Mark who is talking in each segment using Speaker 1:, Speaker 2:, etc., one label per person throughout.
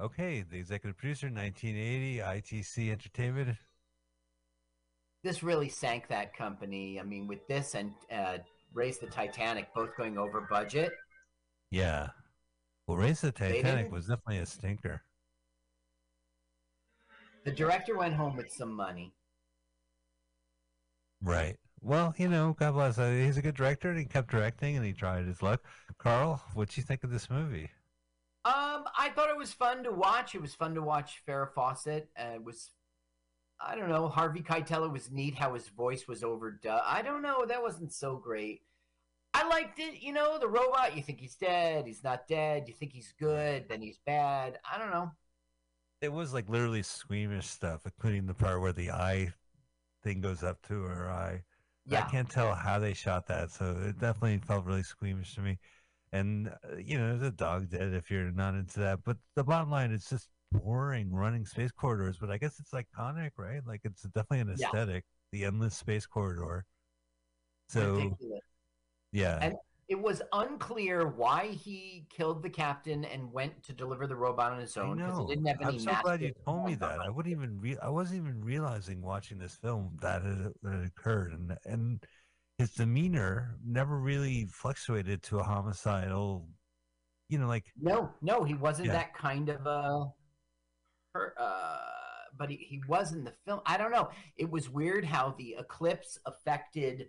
Speaker 1: Okay, the executive producer, 1980, ITC Entertainment.
Speaker 2: This really sank that company. I mean, with this and uh, Raise the Titanic both going over budget.
Speaker 1: Yeah. Well, Raise the Titanic was definitely a stinker.
Speaker 2: The director went home with some money.
Speaker 1: Right. Well, you know, God bless. Uh, he's a good director, and he kept directing, and he tried his luck. Carl, what you think of this movie?
Speaker 2: Um, I thought it was fun to watch. It was fun to watch Farrah Fawcett. Uh, it was, I don't know, Harvey Keitel. It was neat how his voice was overdone. I don't know, that wasn't so great. I liked it. You know, the robot. You think he's dead, he's not dead. You think he's good, then he's bad. I don't know.
Speaker 1: It was like literally squeamish stuff, including the part where the eye thing goes up to her eye.
Speaker 2: Yeah.
Speaker 1: I can't tell how they shot that, so it definitely felt really squeamish to me. And uh, you know, there's a dog dead if you're not into that. But the bottom line, it's just boring running space corridors. But I guess it's iconic, right? Like it's definitely an
Speaker 2: Yeah.
Speaker 1: aesthetic, the endless space corridor. So
Speaker 2: Ridiculous.
Speaker 1: yeah,
Speaker 2: And it was unclear why he killed the captain and went to deliver the robot on his own because he didn't have any.
Speaker 1: I'm so glad you told me that. I wouldn't even re- I wasn't even realizing watching this film that it, that it occurred, and and his demeanor never really fluctuated to a homicidal. You know, like
Speaker 2: No, no, he wasn't
Speaker 1: Yeah.
Speaker 2: that kind of a. Uh, but he, he was in the film. I don't know. It was weird how the eclipse affected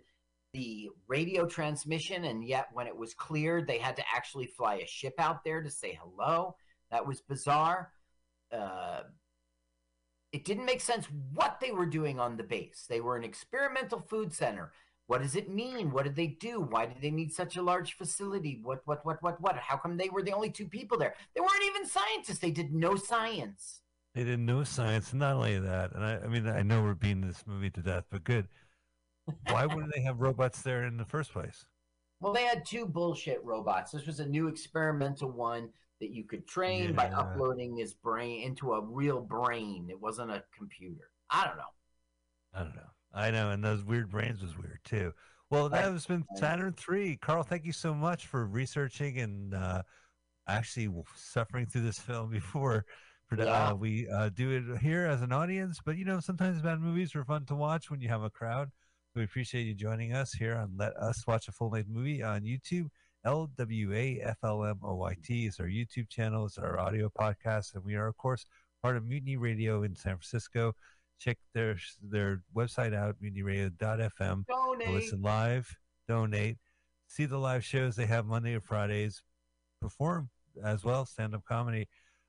Speaker 2: the radio transmission, and yet when it was cleared, they had to actually fly a ship out there to say hello. That was bizarre. Uh, it didn't make sense what they were doing on the base. They were an experimental food center. What does it mean? What did they do? Why did they need such a large facility? What, what, what, what, what? How come they were the only two people there? They weren't even scientists. They did no science.
Speaker 1: they didn't know science, and not only that. And I, I mean, I know we're beating this movie to death, but good. Why wouldn't they have robots there in the first place?
Speaker 2: Well, they had two bullshit robots. This was a new experimental one that you could train by uploading his brain into a real brain. It wasn't a computer. I don't know.
Speaker 1: I don't know. I know, and those weird brains was weird too. Well, that has been Saturn Three. Carl, thank you so much for researching and uh, actually suffering through this film before. For
Speaker 2: Yeah.
Speaker 1: uh, we uh, do it here as an audience, but you know sometimes bad movies are fun to watch when you have a crowd. We appreciate you joining us here on Let Us Watch a Full Length Movie on YouTube. L W A F L M O Y T is our YouTube channel. It's our audio podcast, and we are of course part of Mutiny Radio in San Francisco check their their website out mutinyradio.fm
Speaker 2: Donate.
Speaker 1: listen live donate see the live shows they have monday or fridays perform as well stand-up comedy.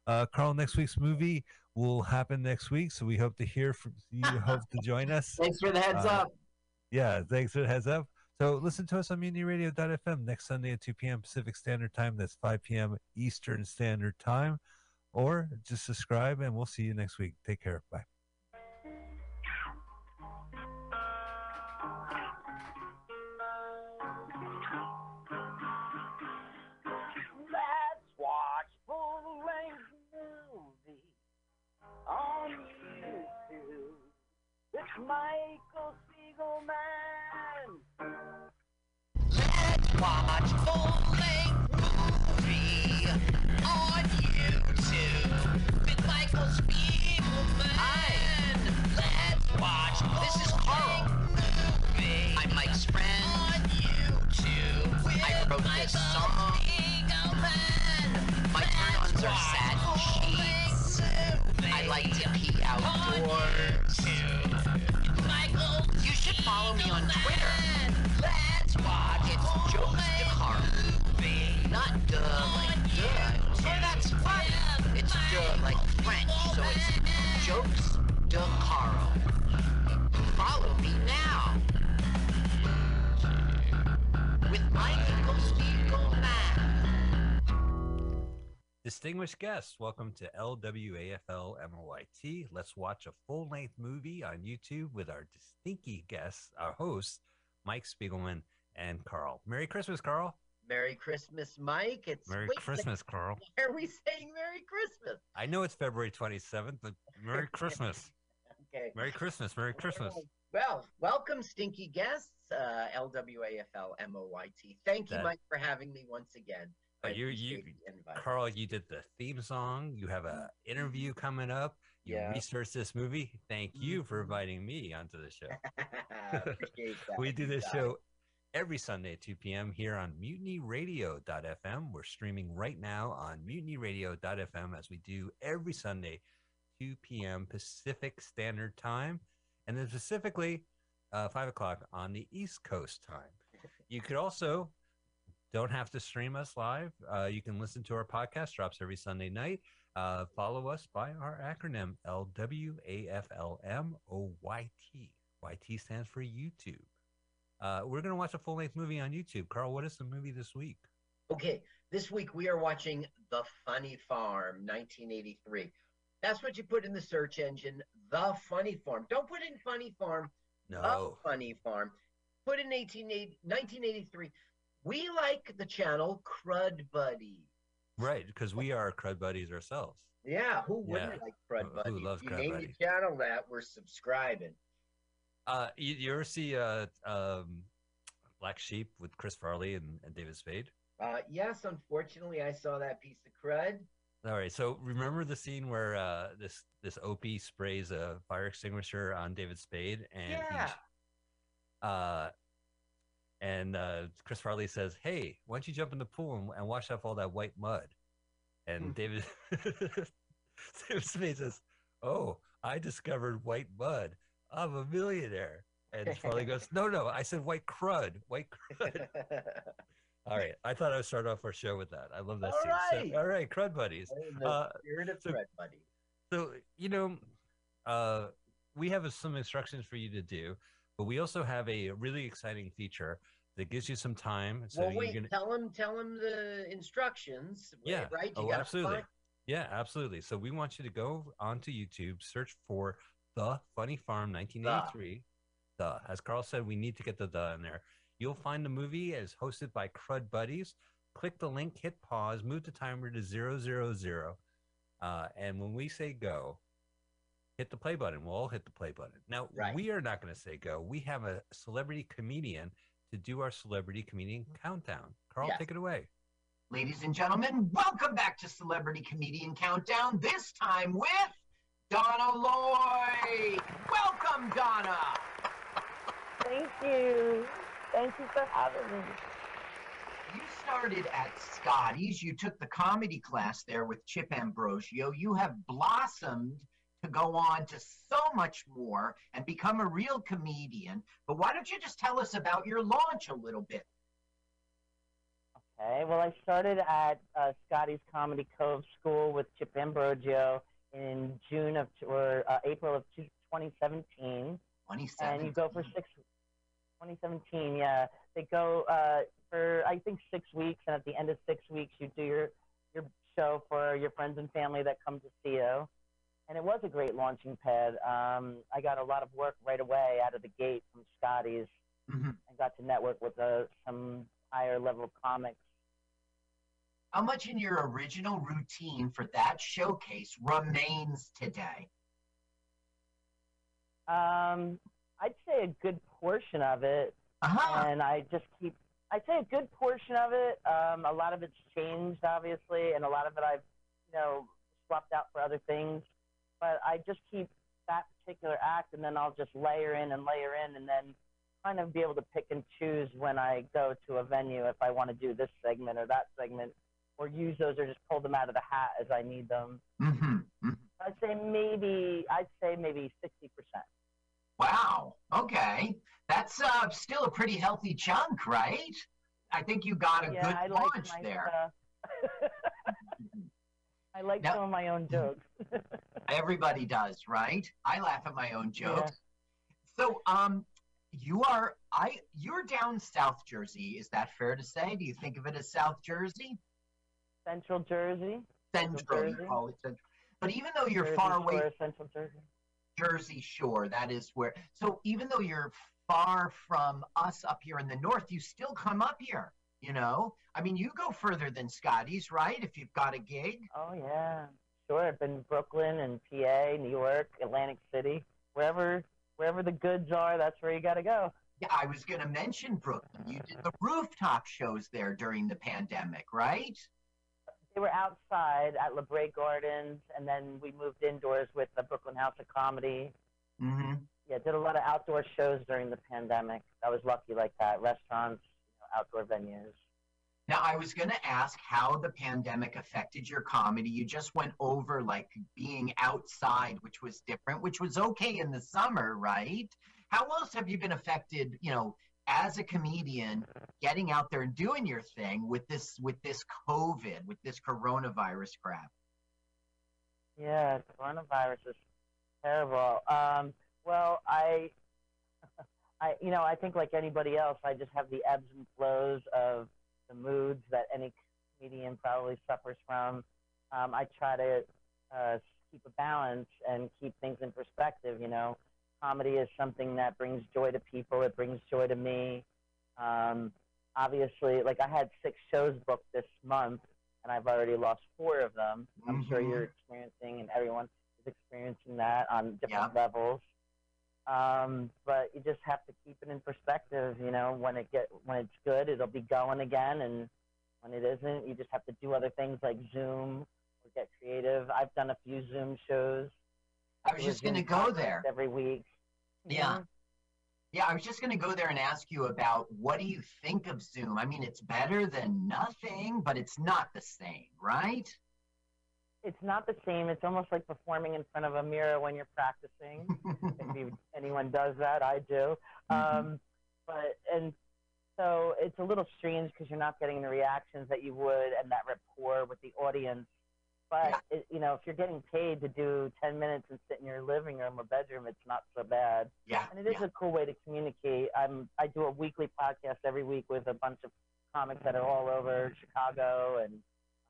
Speaker 1: Uh carl next week's movie will happen next week so we hope to hear from you hope to join us.
Speaker 2: Thanks for the heads
Speaker 1: Uh,
Speaker 2: up.
Speaker 1: yeah thanks for the heads up. So listen to us on mutinyradio.fm next sunday at 2 p.m pacific standard time. That's 5 p.m eastern standard time. Or just subscribe and we'll see you next week. Take care. Bye
Speaker 3: Michael Spiegelman.
Speaker 4: Let's watch duh like duh. That's funny. It's duh like French, so it's Jokes de Carl. Follow me now. With my Michael Spiegelman.
Speaker 1: Distinguished guests, welcome to LWAFL MOYT. Let's watch a full length movie on YouTube with our distinky guests, our hosts, Mike Spiegelman and Carl. Merry Christmas, Carl.
Speaker 2: Merry Christmas, Mike. It's
Speaker 1: Merry
Speaker 2: wait,
Speaker 1: Christmas, Carl.
Speaker 2: Why are we saying Merry Christmas?
Speaker 1: I know it's February 27th, but Merry Christmas.
Speaker 2: Okay.
Speaker 1: Merry Christmas. Merry Christmas.
Speaker 2: Well, welcome, stinky guests, uh, LWAFL Thank you,
Speaker 1: That-
Speaker 2: Mike, for having me once again.
Speaker 1: Uh,
Speaker 2: I
Speaker 1: you, you,
Speaker 2: appreciate the invite.
Speaker 1: Carl, you did the theme song. You have a interview coming up. You
Speaker 2: Yeah.
Speaker 1: researched this movie. Thank you for
Speaker 2: Mhm.
Speaker 1: inviting me onto the show.
Speaker 2: appreciate that.
Speaker 1: we do this show every Sunday at 2 p.m. here on mutinyradio.fm. We're streaming right now on mutinyradio.fm as we do every Sunday, 2 p.m. Pacific Standard Time, and then specifically uh, 5 o'clock on the East Coast time. You could also don't have to stream us live. Uh, you can listen to our podcast, drops every Sunday night. Uh, follow us by our acronym LWAFLMOYT. YT stands for YouTube. Uh, we're going to watch a full length movie on YouTube. Carl, what is the movie this week?
Speaker 2: Okay, this week we are watching The Funny Farm, 1983. That's what you put in the search engine, The Funny Farm. Don't put in Funny Farm,
Speaker 1: No.
Speaker 2: The Funny Farm. Put in 1880 1983. We like the channel Crud Buddy.
Speaker 1: Right, because we are crud buddies ourselves.
Speaker 2: Yeah, who wouldn't
Speaker 1: Yeah.
Speaker 2: like Crud Buddy?
Speaker 1: who loves
Speaker 2: if you
Speaker 1: Crud
Speaker 2: name
Speaker 1: Buddy?
Speaker 2: your channel that, we're subscribing.
Speaker 1: Uh, you, you ever see uh, um, Black Sheep with Chris Farley and, and David Spade?
Speaker 2: Uh, yes, unfortunately, I saw that piece of crud.
Speaker 1: All right. So remember the scene where uh, this this Opie sprays a fire extinguisher on David Spade, and
Speaker 2: Yeah.
Speaker 1: he, uh, and uh, Chris Farley says, "Hey, why don't you jump in the pool and, and wash off all that white mud?" And
Speaker 2: Hmm.
Speaker 1: David David Spade says, "Oh, I discovered white mud. I'm a millionaire." And Farley goes, "No, no, I said white crud, white crud." all right. I thought I would start off our show with that. I love that
Speaker 2: All
Speaker 1: scene. So-
Speaker 2: right.
Speaker 1: all right, crud buddies. Uh,
Speaker 2: spirit of
Speaker 1: so-
Speaker 2: Crud Buddy.
Speaker 1: So, you know, uh, we have some instructions for you to do, but we also have a really exciting feature that gives you some time. So
Speaker 2: well, wait,
Speaker 1: gonna,
Speaker 2: tell him, tell him the instructions.
Speaker 1: Yeah.
Speaker 2: right.
Speaker 1: Oh, absolutely.
Speaker 2: find-
Speaker 1: yeah, absolutely. So we want you to go onto YouTube, search for The Funny Farm 1983. The, as Carl said, we need to get the the in there. You'll find the movie as hosted by Crud Buddies. Click the link, hit pause, move the timer to zero zero zero, uh, and when we say go, hit the play button. We'll all hit the play button. Now
Speaker 2: Right.
Speaker 1: we are not going to say go. We have a celebrity comedian to do our celebrity comedian countdown. Carl,
Speaker 2: Yes.
Speaker 1: take it away.
Speaker 2: Ladies and gentlemen, welcome back to Celebrity Comedian Countdown. This time with Donna Lloyd. Welcome, Donna.
Speaker 3: Thank you. Thank you for having me.
Speaker 2: You started at Scotty's. You took the comedy class there with Chip Ambrosio. You have blossomed to go on to so much more and become a real comedian. But why don't you just tell us about your launch a little bit?
Speaker 3: Okay, well, I started at uh, Scotty's Comedy Cove School with Chip Ambrogio in June of or uh, April of 2017,
Speaker 2: 27.
Speaker 3: and you go for six. 2017, yeah. They go uh, for I think six weeks, and at the end of six weeks, you do your your show for your friends and family that come to see you. And it was a great launching pad. Um, I got a lot of work right away out of the gate from Scotty's.
Speaker 2: Mhm.
Speaker 3: I got to network with uh, some higher level comics.
Speaker 2: How much in your original routine for that showcase remains today?
Speaker 3: Um, I'd say a good portion of it,
Speaker 2: Uh-huh.
Speaker 3: and I just keep. I'd say a good portion of it. Um, a lot of it's changed, obviously, and a lot of it I've, you know, swapped out for other things. But I just keep that particular act, and then I'll just layer in and layer in, and then kind of be able to pick and choose when I go to a venue if I want to do this segment or that segment, or use those or just pull them out of the hat as I need them.
Speaker 2: hmm
Speaker 3: I'd say maybe. I'd say maybe sixty percent.
Speaker 2: Wow. Okay. That's uh, still a pretty healthy chunk, right? I think you got a
Speaker 3: yeah,
Speaker 2: good
Speaker 3: I like
Speaker 2: launch
Speaker 3: my
Speaker 2: there.
Speaker 3: I like
Speaker 2: Now-
Speaker 3: some of my own jokes.
Speaker 2: Everybody does, right? I laugh at my own
Speaker 3: Yeah.
Speaker 2: jokes. So, um, you are I you're down South Jersey. Is that fair to say? Do you think of it as South Jersey?
Speaker 3: Central Jersey.
Speaker 2: Central, you
Speaker 3: Jersey.
Speaker 2: call it Central. But even though you're
Speaker 3: Jersey
Speaker 2: far away
Speaker 3: Shore, Central Jersey.
Speaker 2: Jersey Shore. That is where. So even though you're far from us up here in the north, you still come up here. You know, I mean, you go further than Scotty's, right? If you've got a gig.
Speaker 3: Oh yeah, sure. I've been Brooklyn and PA, New York, Atlantic City, wherever wherever the goods are. That's where you got to go.
Speaker 2: Yeah, I was going to mention Brooklyn. You did the rooftop shows there during the pandemic, right?
Speaker 3: They were outside at La Brea Gardens, and then we moved indoors with the Brooklyn House of Comedy.
Speaker 2: Mm-hmm.
Speaker 3: Yeah, did a lot of outdoor shows during the pandemic. I was lucky like that. Restaurants, you know, outdoor venues.
Speaker 2: Now, I was going to ask how the pandemic affected your comedy. You just went over like being outside, which was different, which was okay in the summer, right? How else have you been affected, you know, as a comedian, getting out there and doing your thing with this with this COVID, with this coronavirus crap?
Speaker 3: Yeah, coronavirus is terrible. Um, well, I, I, you know, I think like anybody else, I just have the ebbs and flows of the moods that any comedian probably suffers from. Um, I try to uh, keep a balance and keep things in perspective. You know, comedy is something that brings joy to people. It brings joy to me. Um, obviously, like I had six shows booked this month, and I've already lost four of them. I'm sure
Speaker 2: Mhm.
Speaker 3: you're experiencing, and everyone is experiencing that on different
Speaker 2: Yeah.
Speaker 3: levels. Um, but you just have to keep it in perspective. You know, when it get when it's good, it'll be going again, and when it isn't, you just have to do other things like Zoom or get creative. I've done a few Zoom shows.
Speaker 2: I was just going to go there.
Speaker 3: every week.
Speaker 2: Yeah. Yeah, I was just going to go there and ask you about what do you think of Zoom? I mean, it's better than nothing, but it's not the same, right?
Speaker 3: It's not the same. It's almost like performing in front of a mirror when you're practicing. if you, anyone does that, I do.
Speaker 2: Mhm.
Speaker 3: Um, but and so it's a little strange because you're not getting the reactions that you would and that rapport with the audience. But it, you know, if you're getting paid to do 10 minutes and sit in your living room or bedroom, it's not so bad.
Speaker 2: yeah.
Speaker 3: And it is
Speaker 2: yeah.
Speaker 3: a cool way to communicate. I'm I do a weekly podcast every week with a bunch of comics that are all over Chicago and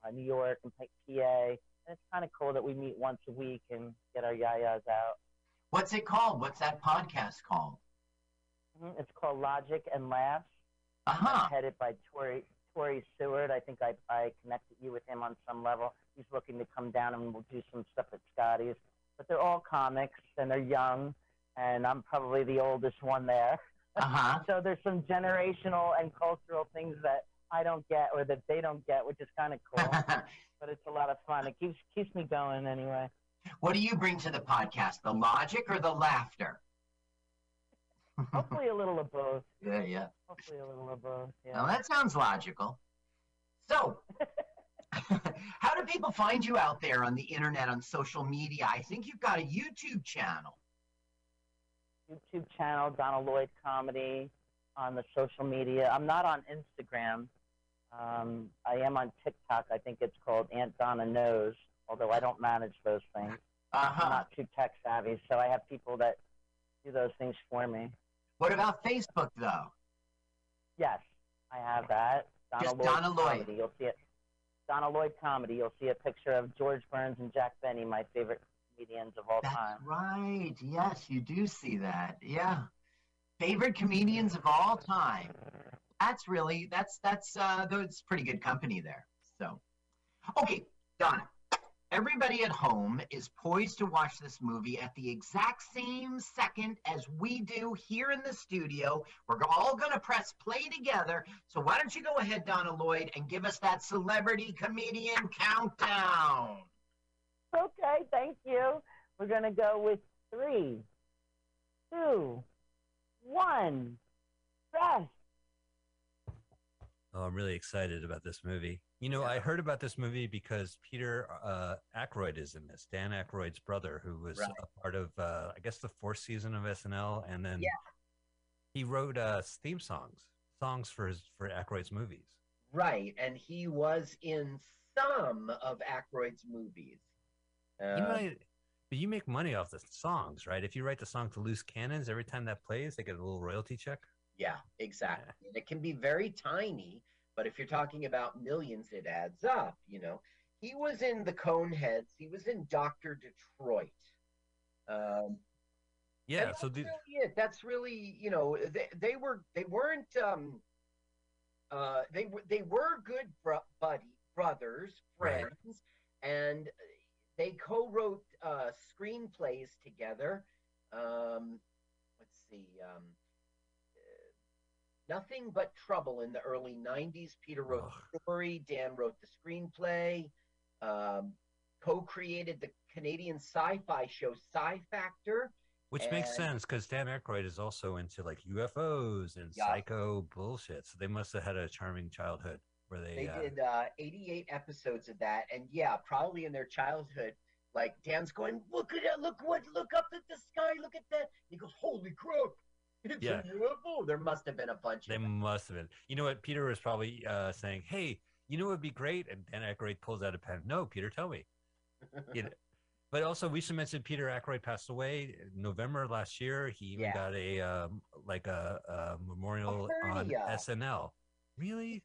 Speaker 3: uh, New York and PA. And it's kind of cool that we meet once a week and get our yayas out.
Speaker 2: What's it called? What's that podcast called?
Speaker 3: Mhm. It's called Logic and Laughs.
Speaker 2: Uh huh.
Speaker 3: Headed by Tori Tori Seward. I think I I connected you with him on some level. He's looking to come down and we'll do some stuff at Scotty's. But they're all comics and they're young, and I'm probably the oldest one there.
Speaker 2: Uh huh.
Speaker 3: So there's some generational and cultural things that I don't get or that they don't get, which is kind of cool. but it's a lot of fun. It keeps keeps me going anyway.
Speaker 2: what do you bring to the podcast? The logic or the laughter?
Speaker 3: Hopefully a little of both.
Speaker 2: Yeah, yeah.
Speaker 3: Hopefully a little of both. Yeah.
Speaker 2: Now that sounds logical. So, how do people find you out there on the internet, on social media? I think you've got a YouTube channel.
Speaker 3: YouTube channel, Donna Lloyd Comedy, on the social media. I'm not on Instagram. Um, I am on TikTok. I think it's called Aunt Donna Knows, although I don't manage those things.
Speaker 2: Uh
Speaker 3: I'm not too tech savvy, so I have people that do those things for me.
Speaker 2: What about Facebook, though?
Speaker 3: Yes, I have that. Donna
Speaker 2: Just
Speaker 3: Lloyd
Speaker 2: Donna Lloyd.
Speaker 3: Comedy. You'll see it. Donna Lloyd Comedy. You'll see a picture of George Burns and Jack Benny, my favorite comedians of all
Speaker 2: That's
Speaker 3: time.
Speaker 2: right. Yes, you do see that. Yeah. Favorite comedians of all time. That's really that's that's uh that's pretty good company there. So okay, Donna. Everybody at home is poised to watch this movie at the exact same second as we do here in the studio. We're all going to press play together. So why don't you go ahead, Donna Lloyd, and give us that celebrity comedian countdown?
Speaker 3: Okay, thank you. We're going to go with three, two, one. Press.
Speaker 1: Oh, I'm really excited about this movie. You know, I heard about this movie because Peter uh, Aykroyd is in this. Dan Aykroyd's brother, who was
Speaker 2: Right.
Speaker 1: a part of, uh, I guess, the fourth season of SNL, and then
Speaker 2: Yeah.
Speaker 1: he wrote uh, theme songs, songs for his for Aykroyd's movies.
Speaker 2: Right, and he was in some of Aykroyd's movies.
Speaker 1: you
Speaker 2: Uh,
Speaker 1: might, but you make money off the songs, right? If you write the song to Loose Cannons, every time that plays, they get a little royalty check.
Speaker 2: yeah, exactly. And it can be very tiny, but if you're talking about millions, it adds up. You know, he was in the Coneheads. He was in Doctor Detroit. Um,
Speaker 1: Yeah.
Speaker 2: and
Speaker 1: So
Speaker 2: that's
Speaker 1: the,
Speaker 2: really it. That's really you know they, they were they weren't um uh they were they were good bro- buddy brothers
Speaker 1: Right.
Speaker 2: friends and they co-wrote uh screenplays together um let's see um nothing but trouble in the early 90s. Peter wrote
Speaker 1: Ugh.
Speaker 2: the story, Dan wrote the screenplay, um, co created the Canadian sci fi show Psi Factor.
Speaker 1: Which makes sense because Dan Aykroyd is also into like UFOs and
Speaker 2: Yeah.
Speaker 1: psycho bullshit. So they must have had a charming childhood where they.
Speaker 2: They
Speaker 1: uh,
Speaker 2: did uh, 88 episodes of that. And yeah, probably in their childhood, like Dan's going, look at it, look what, look up at the sky, look at that. He goes, holy crap, it's
Speaker 1: Yeah.
Speaker 2: a. There must have been a bunch
Speaker 1: They
Speaker 2: of them.
Speaker 1: must have been. You know what? Peter was probably uh, saying, "Hey, you know what would be great?" And Dan Aykroyd pulls out a pen. No, Peter, tell me. You know, but also, we should mention Peter Aykroyd passed away in November last year. He even
Speaker 2: Yeah.
Speaker 1: got a um, like a, a memorial on. SNL. Really?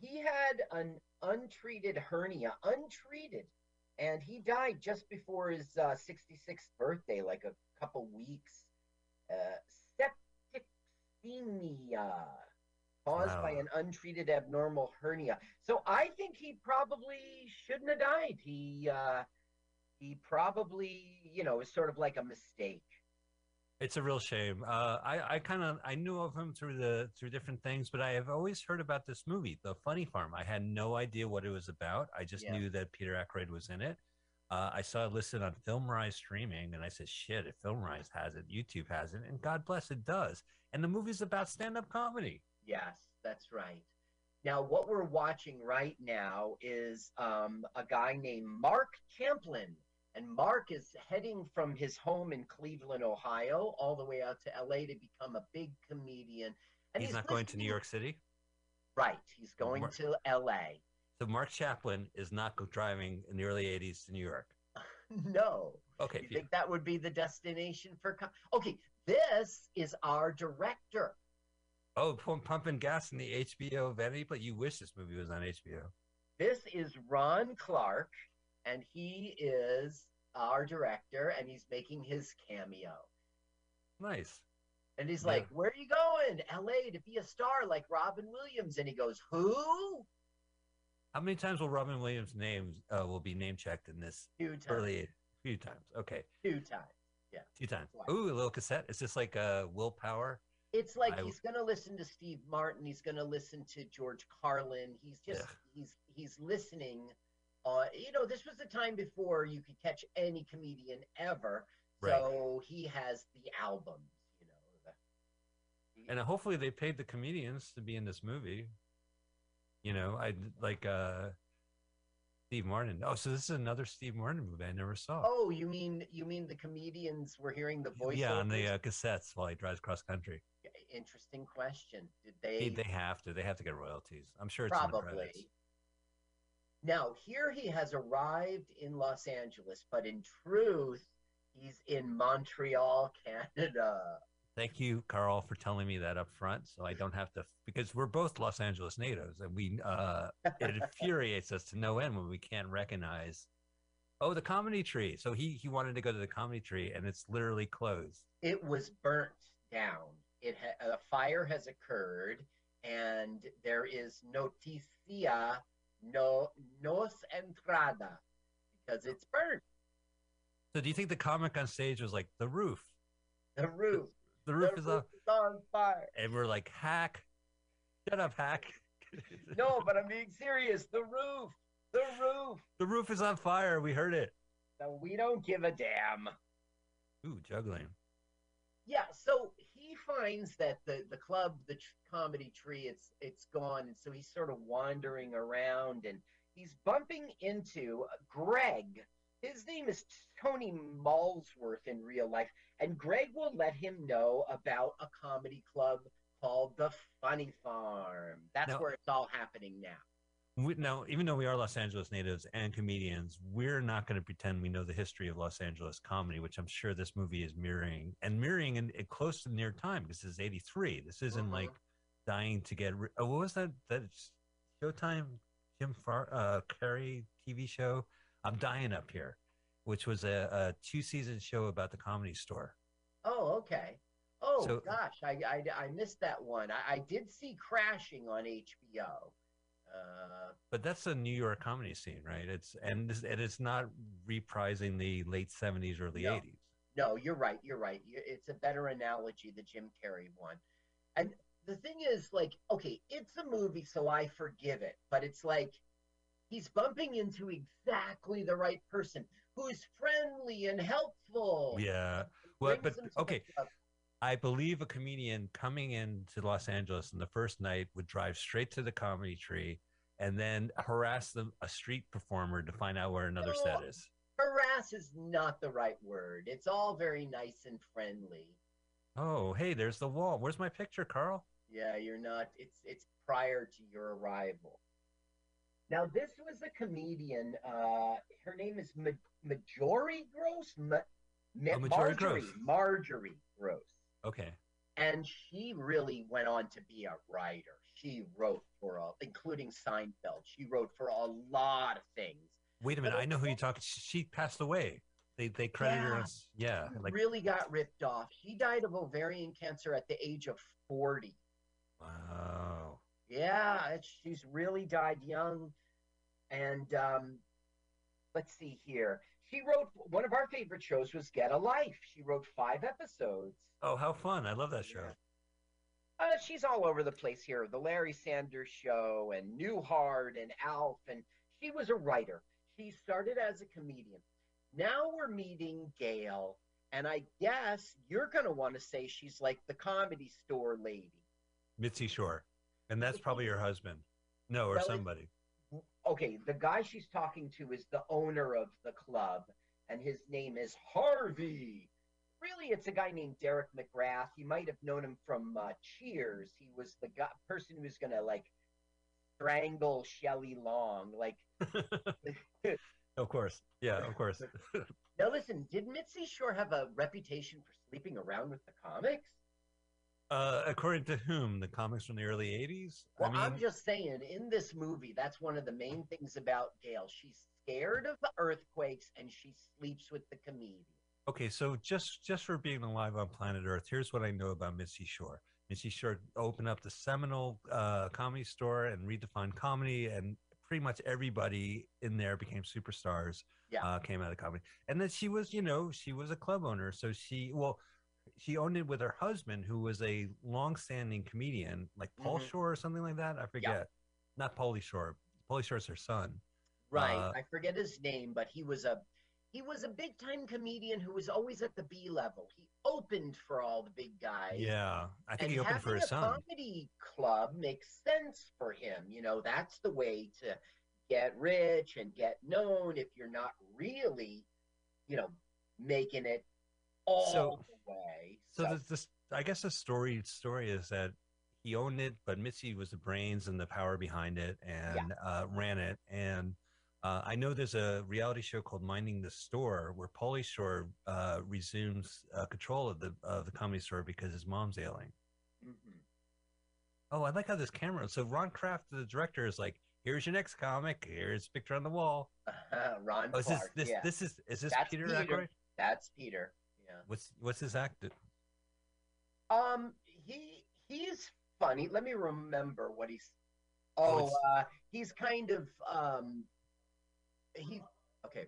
Speaker 2: he had an untreated hernia, untreated, and he died just before his uh, 66th birthday, like a couple weeks. Uh, septicemia, caused by an untreated abnormal hernia. So I think he probably shouldn't have died. He uh, he probably, you know, is sort of like a mistake.
Speaker 1: It's a real shame. Uh, I, I kind of I knew of him through the through different things, but I have always heard about this movie, The Funny Farm. I had no idea what it was about. I just
Speaker 2: Yeah.
Speaker 1: knew that Peter Aykroyd was in it. Uh, I saw it listed on FilmRise streaming, and I said, "Shit, if FilmRise has it, YouTube has it, and God bless it does." And the movie's about stand-up comedy.
Speaker 2: Yes, that's right. Now, what we're watching right now is um, a guy named Mark Champlin. And Mark is heading from his home in Cleveland, Ohio, all the way out to LA to become a big comedian. And
Speaker 1: he's, not going to New York City.
Speaker 2: Right. He's going to LA.
Speaker 1: So Mark Chaplin is not driving in the early '80s to New York.
Speaker 2: no.
Speaker 1: Okay,
Speaker 2: You think that would be the destination for. Com- okay. This is our director.
Speaker 1: oh, pump, pumping gas in the HBO vanity, but you wish this movie was on HBO.
Speaker 2: This is Ron Clark, and he is our director, and he's making his cameo.
Speaker 1: Nice.
Speaker 2: And he's
Speaker 1: Yeah.
Speaker 2: like, Where are you going? LA to be a star like Robin Williams. And he goes, Who?
Speaker 1: How many times will Robin Williams' name uh, will be name checked in this
Speaker 2: Two times.
Speaker 1: early? Few times. Okay,
Speaker 2: Two times. Yeah.
Speaker 1: two times.
Speaker 2: Twice.
Speaker 1: Ooh, a little cassette. Is this like a willpower?
Speaker 2: It's like
Speaker 1: I-
Speaker 2: he's gonna listen to Steve Martin, he's gonna listen to George Carlin. He's just
Speaker 1: Ugh.
Speaker 2: he's he's listening. Uh, you know, this was the time before you could catch any comedian ever.
Speaker 1: Right.
Speaker 2: So he has the albums, you know. the-
Speaker 1: And uh, hopefully they paid the comedians to be in this movie. You know, I like uh Steve Martin. Oh, so this is another Steve Martin movie I never saw.
Speaker 2: Oh, you mean you mean the comedians were hearing the voice?
Speaker 1: yeah, on the uh, cassettes while he drives cross country.
Speaker 2: Interesting question. Did
Speaker 1: They,
Speaker 2: they?
Speaker 1: have to. They have to get royalties. I'm sure it's
Speaker 2: probably. Now here he has arrived in Los Angeles, but in truth, he's in Montreal, Canada.
Speaker 1: Thank you, Carl, for telling me that up front, so I don't have to. Because we're both Los Angeles natives, and we uh, it infuriates us to no end when we can't recognize. Oh, the comedy tree. So he he wanted to go to the comedy tree, and it's literally closed.
Speaker 2: It was burnt down. It ha- a fire has occurred, and there is noticia no nos entrada because it's burnt.
Speaker 1: So do you think the comic on stage was like the roof?
Speaker 2: The roof.
Speaker 1: The roof is
Speaker 2: roof is on fire.
Speaker 1: and we're like hack. Shut up, hack.
Speaker 2: No, but I'm being serious. The roof. The roof.
Speaker 1: the roof is on fire. We heard it.
Speaker 2: So we don't give a damn.
Speaker 1: Ooh, juggling.
Speaker 2: Yeah, so he finds that the the club, the tr- comedy tree, it's it's gone, and so he's sort of wandering around, and he's bumping into Greg. His name is Tony Malsworth in real life, and Greg will let him know about a comedy club called the Funny Farm. That's
Speaker 1: Now-
Speaker 2: where it's all happening now.
Speaker 1: We, now, even though we are Los Angeles natives and comedians, we're not going to pretend we know the history of Los Angeles comedy, which I'm sure this movie is mirroring and mirroring in, in close to near time because this is 83. This isn't
Speaker 2: Mhm.
Speaker 1: like dying to get. Ri- oh, what was that? That Showtime Jim Far uh, Carrey TV show? I'm dying up here, which was a, a two season show about the comedy store.
Speaker 2: Oh, okay. Oh
Speaker 1: So-
Speaker 2: gosh, I, I I missed that one. I, I did see Crashing on HBO. Uh,
Speaker 1: But that's a New York comedy scene, right? It's and this, and it's not reprising the late 70s, early
Speaker 2: No.
Speaker 1: 80s.
Speaker 2: No, you're right. You're right. It's a better analogy, the Jim Carrey one. And the thing is, like, okay, it's a movie, so I forgive it. But it's like he's bumping into exactly the right person who's friendly and helpful.
Speaker 1: Yeah. Well, but
Speaker 2: him to the
Speaker 1: okay. I believe a comedian coming into Los Angeles on the first night would drive straight to the comedy tree and then harass them a street performer to find out where another set is.
Speaker 2: Harass is not the right word. It's all very nice and friendly.
Speaker 1: Oh, hey, there's the wall. Where's my picture, Carl?
Speaker 2: Yeah, you're not. It's it's prior to your arrival. Now, this was a comedian. Uh, her name is Ma- Majori Gross. Ma- Ma-
Speaker 1: Oh, Marjorie
Speaker 2: Marjorie
Speaker 1: Gross.
Speaker 2: Marjorie Gross.
Speaker 1: Okay.
Speaker 2: and she really went on to be a writer. She wrote for all, including Seinfeld. She wrote for a lot of things.
Speaker 1: Wait a minute. I know who you talk. She passed away. They they credit her
Speaker 2: Yeah.
Speaker 1: as yeah.
Speaker 2: She
Speaker 1: Like
Speaker 2: really got ripped off. She died of ovarian cancer at the age of forty.
Speaker 1: wow.
Speaker 2: Yeah, it's, she's really died young. And um, let's see here. She wrote one of our favorite shows was Get a Life. She wrote five episodes.
Speaker 1: Oh, how fun! I love that show.
Speaker 2: Uh, she's all over the place here. The Larry Sanders Show and Newhart and Alf, and she was a writer. She started as a comedian. Now we're meeting Gail, and I guess you're going to want to say she's like the comedy store lady.
Speaker 1: Mitzi Shore, and that's probably her husband. No, or
Speaker 2: Well, it-
Speaker 1: somebody.
Speaker 2: Okay, the guy she's talking to is the owner of the club, and his name is Harvey. Really, it's a guy named Derek McGrath. You might have known him from uh, Cheers. He was the guy, person who was going to like strangle Shelley Long. Like,
Speaker 1: of course. Yeah, of course.
Speaker 2: now listen, did Mitzi Shore have a reputation for sleeping around with the comics?
Speaker 1: Uh, according to whom? The comics from the early '80s.
Speaker 2: Well,
Speaker 1: I mean,
Speaker 2: I'm just saying, in this movie, that's one of the main things about Gail. She's scared of the earthquakes and she sleeps with the comedian.
Speaker 1: okay. So just just for being alive on planet Earth, here's what I know about Mitzi Shore. Mitzi Shore opened up the seminal uh, comedy store and redefined comedy, and pretty much everybody in there became superstars.
Speaker 2: Yeah.
Speaker 1: uh, came out of comedy, and then she was, you know, she was a club owner, so she well. She owned it with her husband, who was a long-standing comedian, like Paul
Speaker 2: Mhm.
Speaker 1: Shore or something like that. I forget. Not Paulie Shore. Paulie Shore's her son.
Speaker 2: Right.
Speaker 1: Uh,
Speaker 2: I forget his name, but he was a he was a big time comedian who was always at the B level. He opened for all the big guys.
Speaker 1: Yeah, I think
Speaker 2: and
Speaker 1: he opened for his
Speaker 2: a
Speaker 1: son.
Speaker 2: comedy club makes sense for him. You know, that's the way to get rich and get known if you're not really, you know, making it all
Speaker 1: So-
Speaker 2: the way.
Speaker 1: So this, this, I guess the story story is that he owned it, but Mitzi was the brains and the power behind it, and uh, ran it. And uh, I know there's a reality show called Minding the Store where Paulie Shore uh, resumes uh, control of the of the comedy store because his mom's ailing.
Speaker 2: Mhm.
Speaker 1: Oh, I like how this camera. So Ron Kraft, the director, is like, "Here's your next comic. Here's a picture on the wall."
Speaker 2: Ron
Speaker 1: Oh, is this
Speaker 2: Clark.
Speaker 1: this
Speaker 2: yeah,
Speaker 1: this is is this
Speaker 2: That's
Speaker 1: Peter,
Speaker 2: Peter. That's Peter.
Speaker 1: What's what's his act?
Speaker 2: Um, he he's funny. Let me remember what he's. Oh,
Speaker 1: it's-
Speaker 2: uh, he's kind of um, he okay.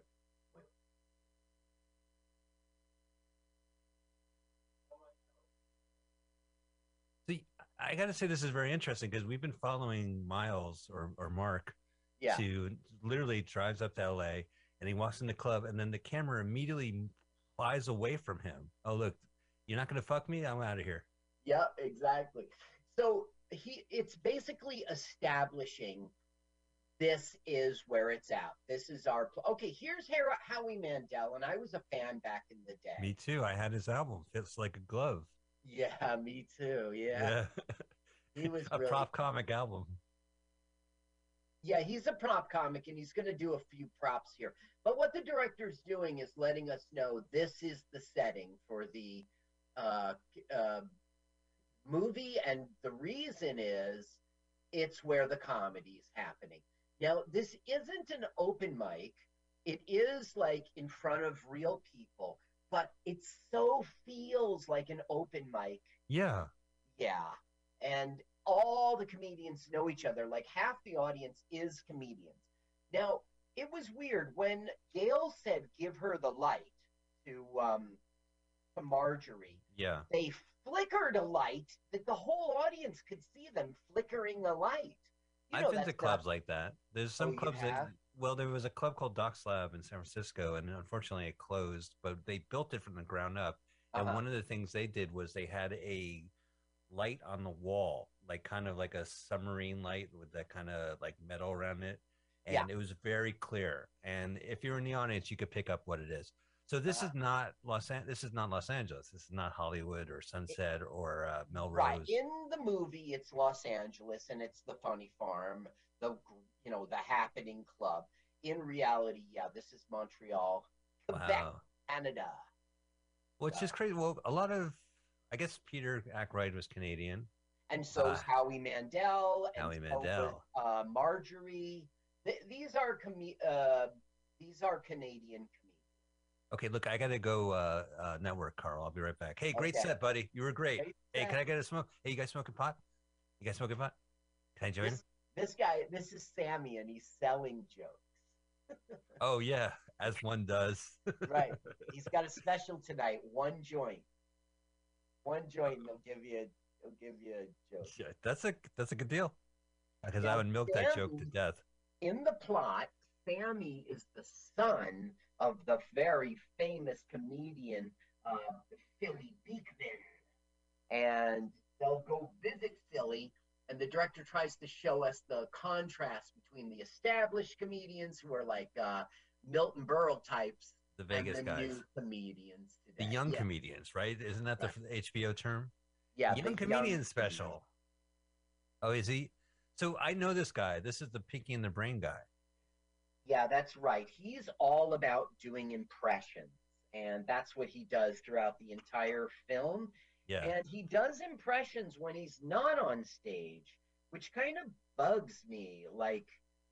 Speaker 1: See, I got to say this is very interesting because we've been following Miles or or Mark
Speaker 2: Yeah,
Speaker 1: to literally drives up to LA and he walks in the club and then the camera immediately flies away from him. Oh look, you're not gonna fuck me? I'm out of here.
Speaker 2: yeah, exactly. So he it's basically establishing this is where it's at. This is our pl- okay. Here's Howie Mandel, and I was a fan back in the day.
Speaker 1: Me too. I had his album. Fits like a glove.
Speaker 2: Yeah, me too. Yeah, he was
Speaker 1: a
Speaker 2: really
Speaker 1: prop comic album.
Speaker 2: Yeah, he's a prop comic and he's going to do a few props here. But what the director's doing is letting us know this is the setting for the uh, uh, movie, and the reason is it's where the comedy is happening. Now, this isn't an open mic, it is like in front of real people, but it so feels like an open mic
Speaker 1: Yeah.
Speaker 2: yeah. And all the comedians know each other. Like half the audience is comedians. Now, it was weird when Gail said give her the light to um to Marjorie.
Speaker 1: Yeah.
Speaker 2: They flickered a light that the whole audience could see them flickering a light. You know
Speaker 1: I've been to clubs like that. There's some
Speaker 2: Oh,
Speaker 1: clubs that, well, there was a club called Doc Slab in San Francisco, and unfortunately it closed, but they built it from the ground up. And
Speaker 2: Uh-huh.
Speaker 1: one of the things they did was they had a light on the wall, like kind of like a submarine light with that kind of like metal around it. And
Speaker 2: Yeah.
Speaker 1: it was very clear. And if you're in the audience, you could pick up what it is. So this
Speaker 2: Uh-huh.
Speaker 1: is not Los An- this is not Los Angeles. This is not Hollywood or Sunset or uh, Melrose.
Speaker 2: Right. In the movie, it's Los Angeles and it's the Funny Farm, the you know the Happening Club. In reality, yeah, this is Montreal, Quebec,
Speaker 1: wow.
Speaker 2: Canada.
Speaker 1: Which is crazy. Well, a lot of I guess Peter Aykroyd was Canadian.
Speaker 2: and so is
Speaker 1: Ah.
Speaker 2: Howie Mandel. and
Speaker 1: Howie
Speaker 2: so was,
Speaker 1: Mandel.
Speaker 2: uh, Marjorie. Th- these are com- uh, these are Canadian comedians.
Speaker 1: Okay, look, I gotta go uh, uh network, Carl. I'll be right back. Hey, great
Speaker 2: Okay.
Speaker 1: set, buddy. You were great.
Speaker 2: Great
Speaker 1: Hey,
Speaker 2: set.
Speaker 1: can I get a smoke? Hey, you guys smoking pot? You guys smoking pot? Can I join?
Speaker 2: This, this guy, this is Sammy, and he's selling jokes.
Speaker 1: Oh yeah, as one does.
Speaker 2: Right. He's got a special tonight. One joint. One joint, and they'll give you. They'll give you a joke.
Speaker 1: Yeah, that's a that's a good deal. Because I would milk that joke to death.
Speaker 2: In the plot, Sammy is the son of the very famous comedian uh, Philly Beekman. And they'll go visit Philly, and the director tries to show us the contrast between the established comedians who are like uh, Milton Berle types
Speaker 1: The Vegas
Speaker 2: and the
Speaker 1: guys,
Speaker 2: new comedians
Speaker 1: the young
Speaker 2: yeah.
Speaker 1: comedians, right? Isn't that the f HBO term?
Speaker 2: yeah,
Speaker 1: young comedian special. Oh, is he? So I know this guy. This is the Pinky and the Brain guy.
Speaker 2: Yeah, that's right. He's all about doing impressions, and that's what he does throughout the entire film.
Speaker 1: Yeah.
Speaker 2: And he does impressions when he's not on stage, which kind of bugs me. Like,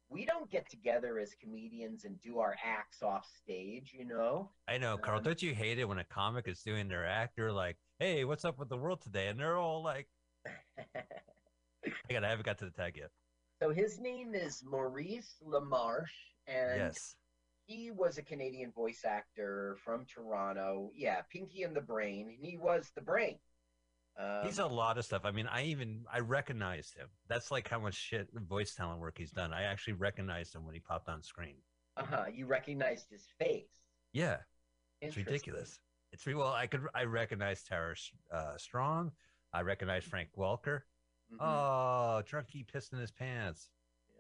Speaker 2: we don't get together as comedians and do our acts off stage, you know?
Speaker 1: I know, Carl.
Speaker 2: Um,
Speaker 1: Don't you hate it when a comic is doing their act? They're like, "Hey, what's up with the world today?" And they're all like, "I got, I haven't got to the tag yet."
Speaker 2: so his name is Maurice LaMarche, and
Speaker 1: yes.
Speaker 2: he was a Canadian voice actor from Toronto. Yeah, Pinky and the Brain, and he was the brain. Um,
Speaker 1: He's a lot of stuff. I mean, I even I recognized him. That's like how much shit voice talent work he's done. I actually recognized him when he popped on screen.
Speaker 2: uh-huh, you recognized his face.
Speaker 1: Yeah, it's ridiculous. It's well, I could I recognize Tara uh, Strong. I recognize Frank Welker.
Speaker 2: Mhm.
Speaker 1: Oh, drunky pissed in his pants.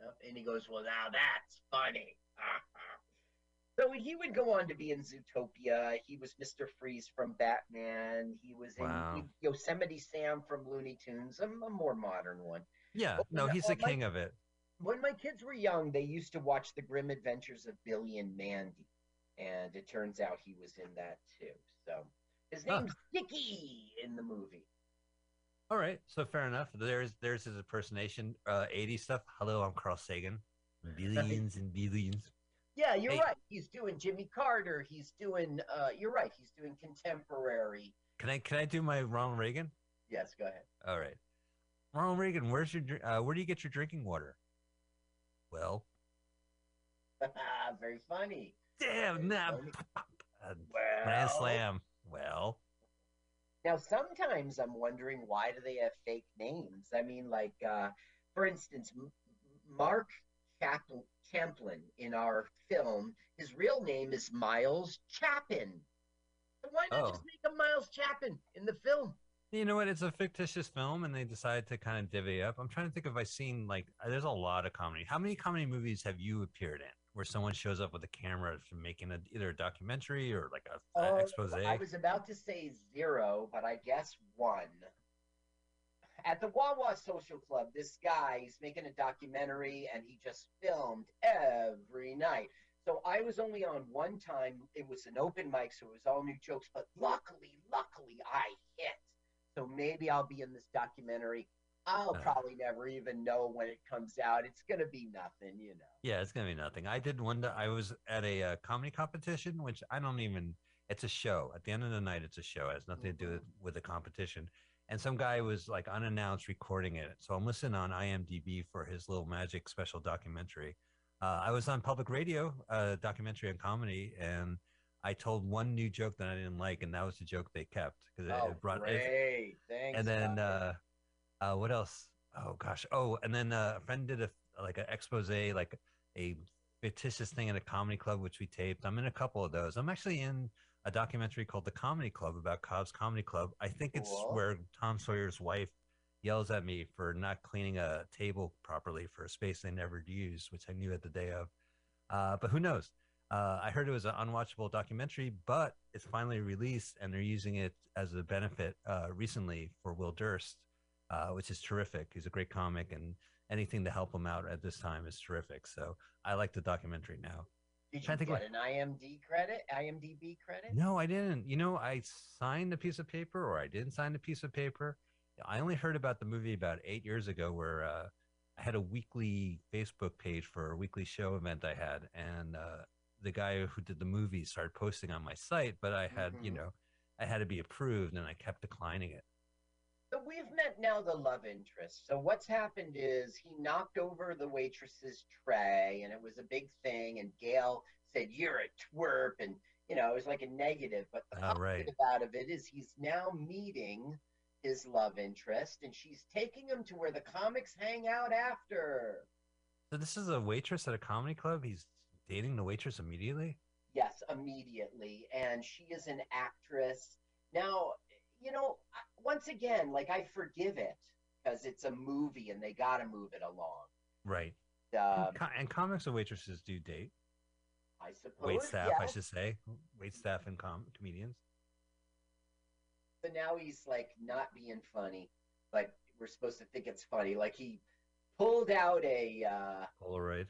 Speaker 2: Yep. And he goes, Well, now that's funny. so he would go on to be in Zootopia. He was Mr. Freeze from Batman. He was in Yosemite Sam from Looney Tunes, a, a more modern one.
Speaker 1: Yeah, no, he's the
Speaker 2: my-
Speaker 1: king of it.
Speaker 2: When my kids were young, they used to watch The Grim Adventures of Billy and Mandy. And it turns out he was in that too. So his
Speaker 1: Huh.
Speaker 2: name's Dicky in the movie.
Speaker 1: All right, so fair enough. There's there's his impersonation, uh, 80s stuff. Hello, I'm Carl Sagan. Billions and billions.
Speaker 2: Yeah, you're
Speaker 1: Hey.
Speaker 2: right. He's doing Jimmy Carter. He's doing, uh, you're right. He's doing contemporary.
Speaker 1: Can I can I do my Ronald Reagan?
Speaker 2: Yes, go ahead.
Speaker 1: All right, Ronald Reagan. Where's your uh, where do you get your drinking water? Well,
Speaker 2: Very funny.
Speaker 1: damn, nah,
Speaker 2: funny.
Speaker 1: uh,
Speaker 2: Well,
Speaker 1: grand slam. Well,
Speaker 2: Now, sometimes I'm wondering why do they have fake names? I mean, like, uh, for instance, Mark Champlin in our film, his real name is Miles Chapin. So why not just
Speaker 1: Oh.
Speaker 2: make him Miles Chapin in the film?
Speaker 1: you know what? It's a fictitious film, and they decided to kind of divvy up. I'm trying to think if I've seen like there's a lot of comedy. How many comedy movies have you appeared in where someone shows up with a camera making a, either a documentary or like a, a
Speaker 2: Uh,
Speaker 1: expose?
Speaker 2: I was about to say zero, but I guess one. At the Wawa Social Club, this guy, he's making a documentary and he just filmed every night. So I was only on one time. It was an open mic, so it was all new jokes. But luckily, luckily, I hit. So maybe I'll be in this documentary. I'll
Speaker 1: Uh.
Speaker 2: probably never even know when it comes out. It's going to be nothing, you know.
Speaker 1: Yeah, it's gonna be nothing. I did one. I was at a uh, comedy competition, which I don't even. It's a show. At the end of the night, it's a show. It has nothing to do with, with the competition. And some guy was like unannounced recording it. So I'm listening on IMDb for his little magic special documentary. Uh, I was on public radio, uh, documentary on comedy, and I told one new joke that I didn't like, and that was the joke they kept because it,
Speaker 2: Oh,
Speaker 1: it brought it,
Speaker 2: great. Thanks.
Speaker 1: and then. Uh, what else? Oh gosh. Oh, and then uh, a friend did a like an expose, like a fictitious thing at a comedy club, which we taped. I'm in a couple of those. I'm actually in a documentary called The Comedy Club about Cobb's Comedy Club. I think it's
Speaker 2: Cool.
Speaker 1: where Tom Sawyer's wife yells at me for not cleaning a table properly for a space they never used, which I knew at the day of. Uh, but who knows? Uh, I heard it was an unwatchable documentary, but it's finally released, and they're using it as a benefit uh, recently for Will Durst, uh, which is terrific. He's a great comic, and anything to help him out at this time is terrific. So I like the documentary now.
Speaker 2: Did you get
Speaker 1: think
Speaker 2: an IMD credit? IMDb credit?
Speaker 1: No, I didn't. You know, I signed a piece of paper, or I didn't sign a piece of paper. I only heard about the movie about eight years ago, where uh, I had a weekly Facebook page for a weekly show event I had, and uh, the guy who did the movie started posting on my site, but I had, you
Speaker 2: Mhm.
Speaker 1: know, I had to be approved, and I kept declining it.
Speaker 2: We've met now the love interest. So what's happened is he knocked over the waitress's tray, and it was a big thing. And Gail said, "You're a twerp," and you know it was like a negative. But the
Speaker 1: Ah, right.
Speaker 2: positive out of it is he's now meeting his love interest, and she's taking him to where the comics hang out after.
Speaker 1: So this is a waitress at a comedy club. He's dating the waitress immediately.
Speaker 2: Yes, immediately. And she is an actress. Now, you know, once again, like I forgive it because it's a movie and they got to move it along.
Speaker 1: Right.
Speaker 2: Um,
Speaker 1: and, co- and comics and waitresses do date.
Speaker 2: I suppose.
Speaker 1: Wait staff, I should say. Wait staff and com- comedians.
Speaker 2: But now he's like not being funny. Like we're supposed to think it's funny. Like he pulled out a uh,
Speaker 1: Polaroid.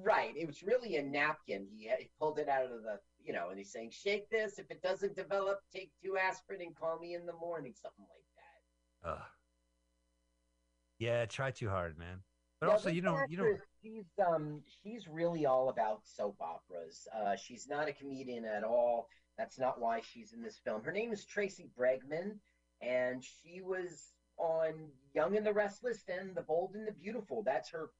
Speaker 2: right. It was really a napkin. He, he pulled it out of the you know, and he's saying, "Shake this. If it doesn't develop, take two aspirin and call me in the morning." Something like that.
Speaker 1: Ugh. Yeah, try too hard, man. But
Speaker 2: Yeah,
Speaker 1: also, you don't, you don't.
Speaker 2: She's um, she's really all about soap operas. Uh, she's not a comedian at all. That's not why she's in this film. Her name is Tracy Bregman, and she was on Young and the Restless and The Bold and the Beautiful. That's her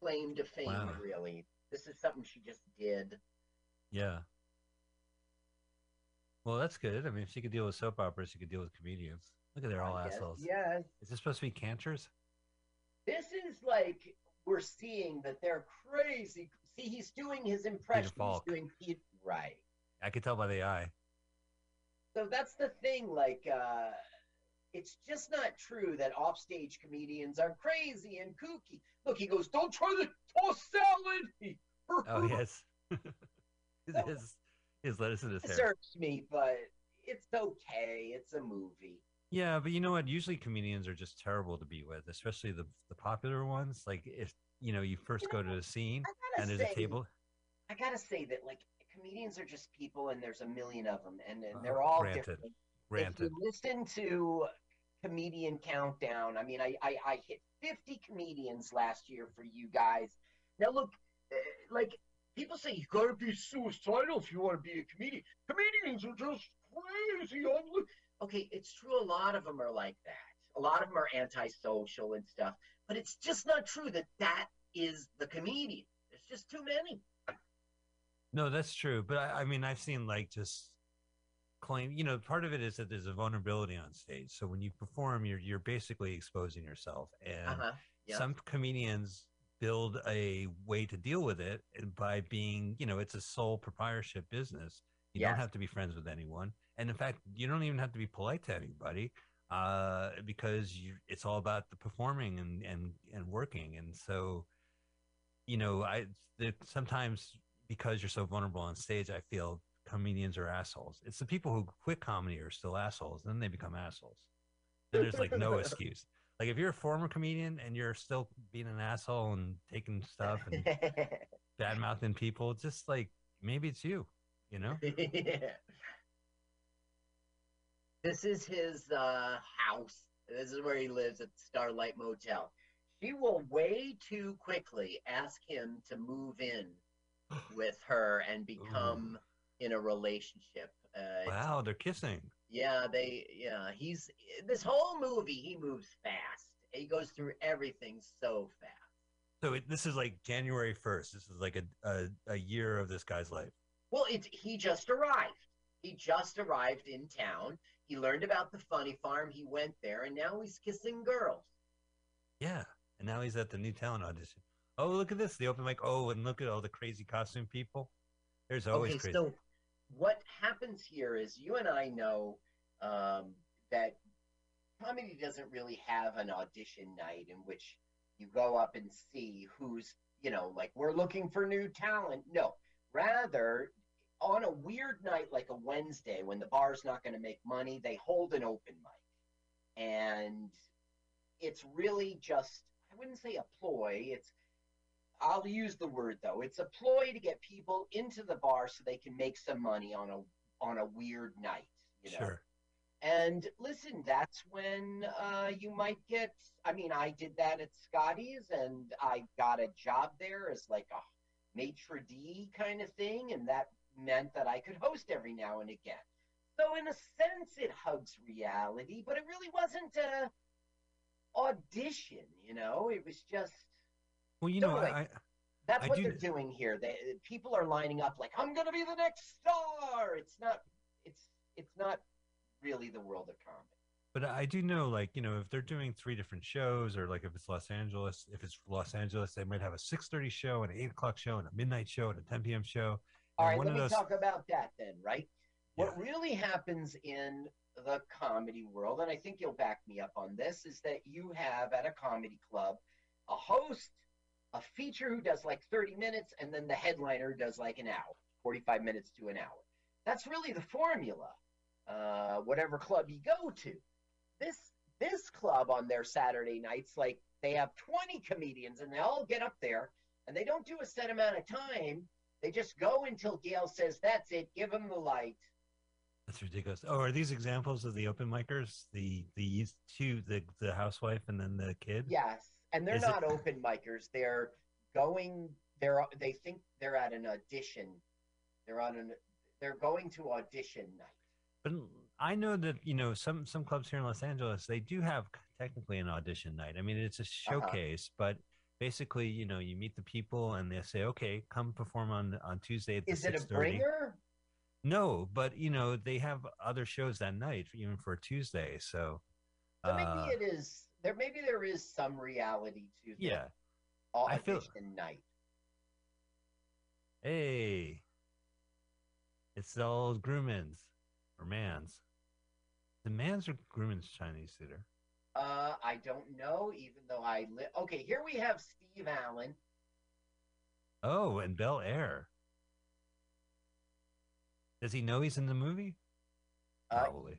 Speaker 2: claim to fame,
Speaker 1: Wow.
Speaker 2: really. This is something she just did.
Speaker 1: Yeah. Well, that's good. I mean, if she could deal with soap operas, she could deal with comedians. Look at they're all
Speaker 2: I guess.
Speaker 1: assholes.
Speaker 2: Yes.
Speaker 1: Is this supposed to be Canter's?
Speaker 2: This is like we're seeing that they're crazy. See, he's doing his impression. He's doing Pete right.
Speaker 1: I could tell by the eye.
Speaker 2: So that's the thing. Like, uh, it's just not true that offstage comedians are crazy and kooky. Look, he goes, "Don't try to toss salad."
Speaker 1: Oh, yes. his, his lettuce in his hair.
Speaker 2: Serves me, but it's okay. It's a movie.
Speaker 1: Yeah, but you know what? Usually comedians are just terrible to be with, especially the the popular ones. Like if you know you first go to a scene and there's
Speaker 2: say,
Speaker 1: a table.
Speaker 2: I gotta say that like comedians are just people, and there's a million of them, and, and
Speaker 1: Uh,
Speaker 2: they're all
Speaker 1: granted.
Speaker 2: different.
Speaker 1: Granted.
Speaker 2: If you listen to comedian countdown, I mean, I, I, I hit 50 comedians last year for you guys. Now, look, uh, like people say, you gotta be suicidal if you want to be a comedian. Comedians are just crazy. Okay, it's true. A lot of them are like that. A lot of them are antisocial and stuff. But it's just not true that that is the comedian. There's just too many.
Speaker 1: No, that's true. But I, I mean, I've seen like just claim. You know, part of it is that there's a vulnerability on stage. So when you perform, you're you're basically exposing yourself, and
Speaker 2: Uh-huh. yeah.
Speaker 1: some comedians build a way to deal with it by being, you know, it's a sole proprietorship business. You don't have to be friends with anyone, and in fact, you don't even have to be polite to anybody uh, because you, it's all about the performing and and and working. And so, you know, I the, sometimes because you're so vulnerable on stage, I feel comedians are assholes. It's the people who quit comedy are still assholes, then they become assholes. Then there's like no excuse. Like if you're a former comedian and you're still being an asshole and taking stuff and bad mouthing people, just like maybe it's you, you know?
Speaker 2: Yeah. This is his uh, house. This is where he lives at Starlight Motel. She will way too quickly ask him to move in with her and become in a relationship. Uh,
Speaker 1: Wow, they're kissing.
Speaker 2: Yeah, they. Yeah, he's this whole movie. He moves fast. He goes through everything so fast.
Speaker 1: So it, this is like January 1st. This is like a, a, a year of this guy's life.
Speaker 2: Well, it's he just arrived. He just arrived in town. He learned about the funny farm. He went there, and now he's kissing girls.
Speaker 1: Yeah. And now he's at the new talent audition. Oh, look at this, the open mic. Oh, and look at all the crazy costume people. There's always
Speaker 2: okay,
Speaker 1: crazy.
Speaker 2: so what happens here is you and I know um, that comedy doesn't really have an audition night in which you go up and see who's, you know, like we're looking for new talent. No, rather on a weird night like a Wednesday when the bar's not going to make money, they hold an open mic. And it's really just, I wouldn't say a ploy. It's, I'll use the word though. It's a ploy to get people into the bar so they can make some money on a on a weird night. You know?
Speaker 1: Sure.
Speaker 2: And listen, that's when uh, you might get. I mean, I did that at Scotty's, and I got a job there as like a maitre d kind of thing, and that meant that I could host every now and again. So in a sense, it hugs reality, but it really wasn't a audition. You know, it was just
Speaker 1: Well, you know, I,
Speaker 2: that's
Speaker 1: I
Speaker 2: what
Speaker 1: do-
Speaker 2: they're doing here. They people are lining up like I'm going to be the next star. It's not. It's it's not really the world of comedy.
Speaker 1: But I do know, like, you know, if they're doing three different shows, or like if it's Los Angeles, if it's Los Angeles, they might have a six thirty show, and an eight o'clock show, and a midnight show, and a ten p.m. show.
Speaker 2: All right, let me
Speaker 1: those-
Speaker 2: talk about that then, right? What
Speaker 1: Yeah.
Speaker 2: really happens in the comedy world, and I think you'll back me up on this, is that you have at a comedy club a host, a feature who does like 30 minutes, and then the headliner does like an hour, 45 minutes to an hour. That's really the formula, uh, whatever club you go to. This this club on their Saturday nights, like they have 20 comedians and they all get up there and they don't do a set amount of time. They just go until Gail says, That's it, give them the light.
Speaker 1: That's ridiculous. Oh, are these examples of the open micers? The the two, the the housewife and then the kid.
Speaker 2: Yes. And they're
Speaker 1: Is it-
Speaker 2: not open micers. They're going they're they think they're at an audition. They're on an they're going to audition night.
Speaker 1: But I know that you know some some clubs here in Los Angeles they do have technically an audition night. I mean, it's a showcase, but basically, you know, you meet the people and they say, "Okay, come perform on on Tuesday at the
Speaker 2: Is it a
Speaker 1: 6:30."
Speaker 2: bringer?
Speaker 1: No, but you know they have other shows that night, even for Tuesday. So,
Speaker 2: So maybe
Speaker 1: uh,
Speaker 2: it is there maybe there is some reality to the
Speaker 1: yeah.
Speaker 2: audition
Speaker 1: I feel-
Speaker 2: night.
Speaker 1: Hey, it's the old Grauman's or Mann's. The Mann's or Grauman's Chinese theater.
Speaker 2: Uh I don't know, even though I li- okay, here we have Steve Allen.
Speaker 1: Oh, and Bel Air. Does he know he's in the movie?
Speaker 2: Uh,
Speaker 1: Probably.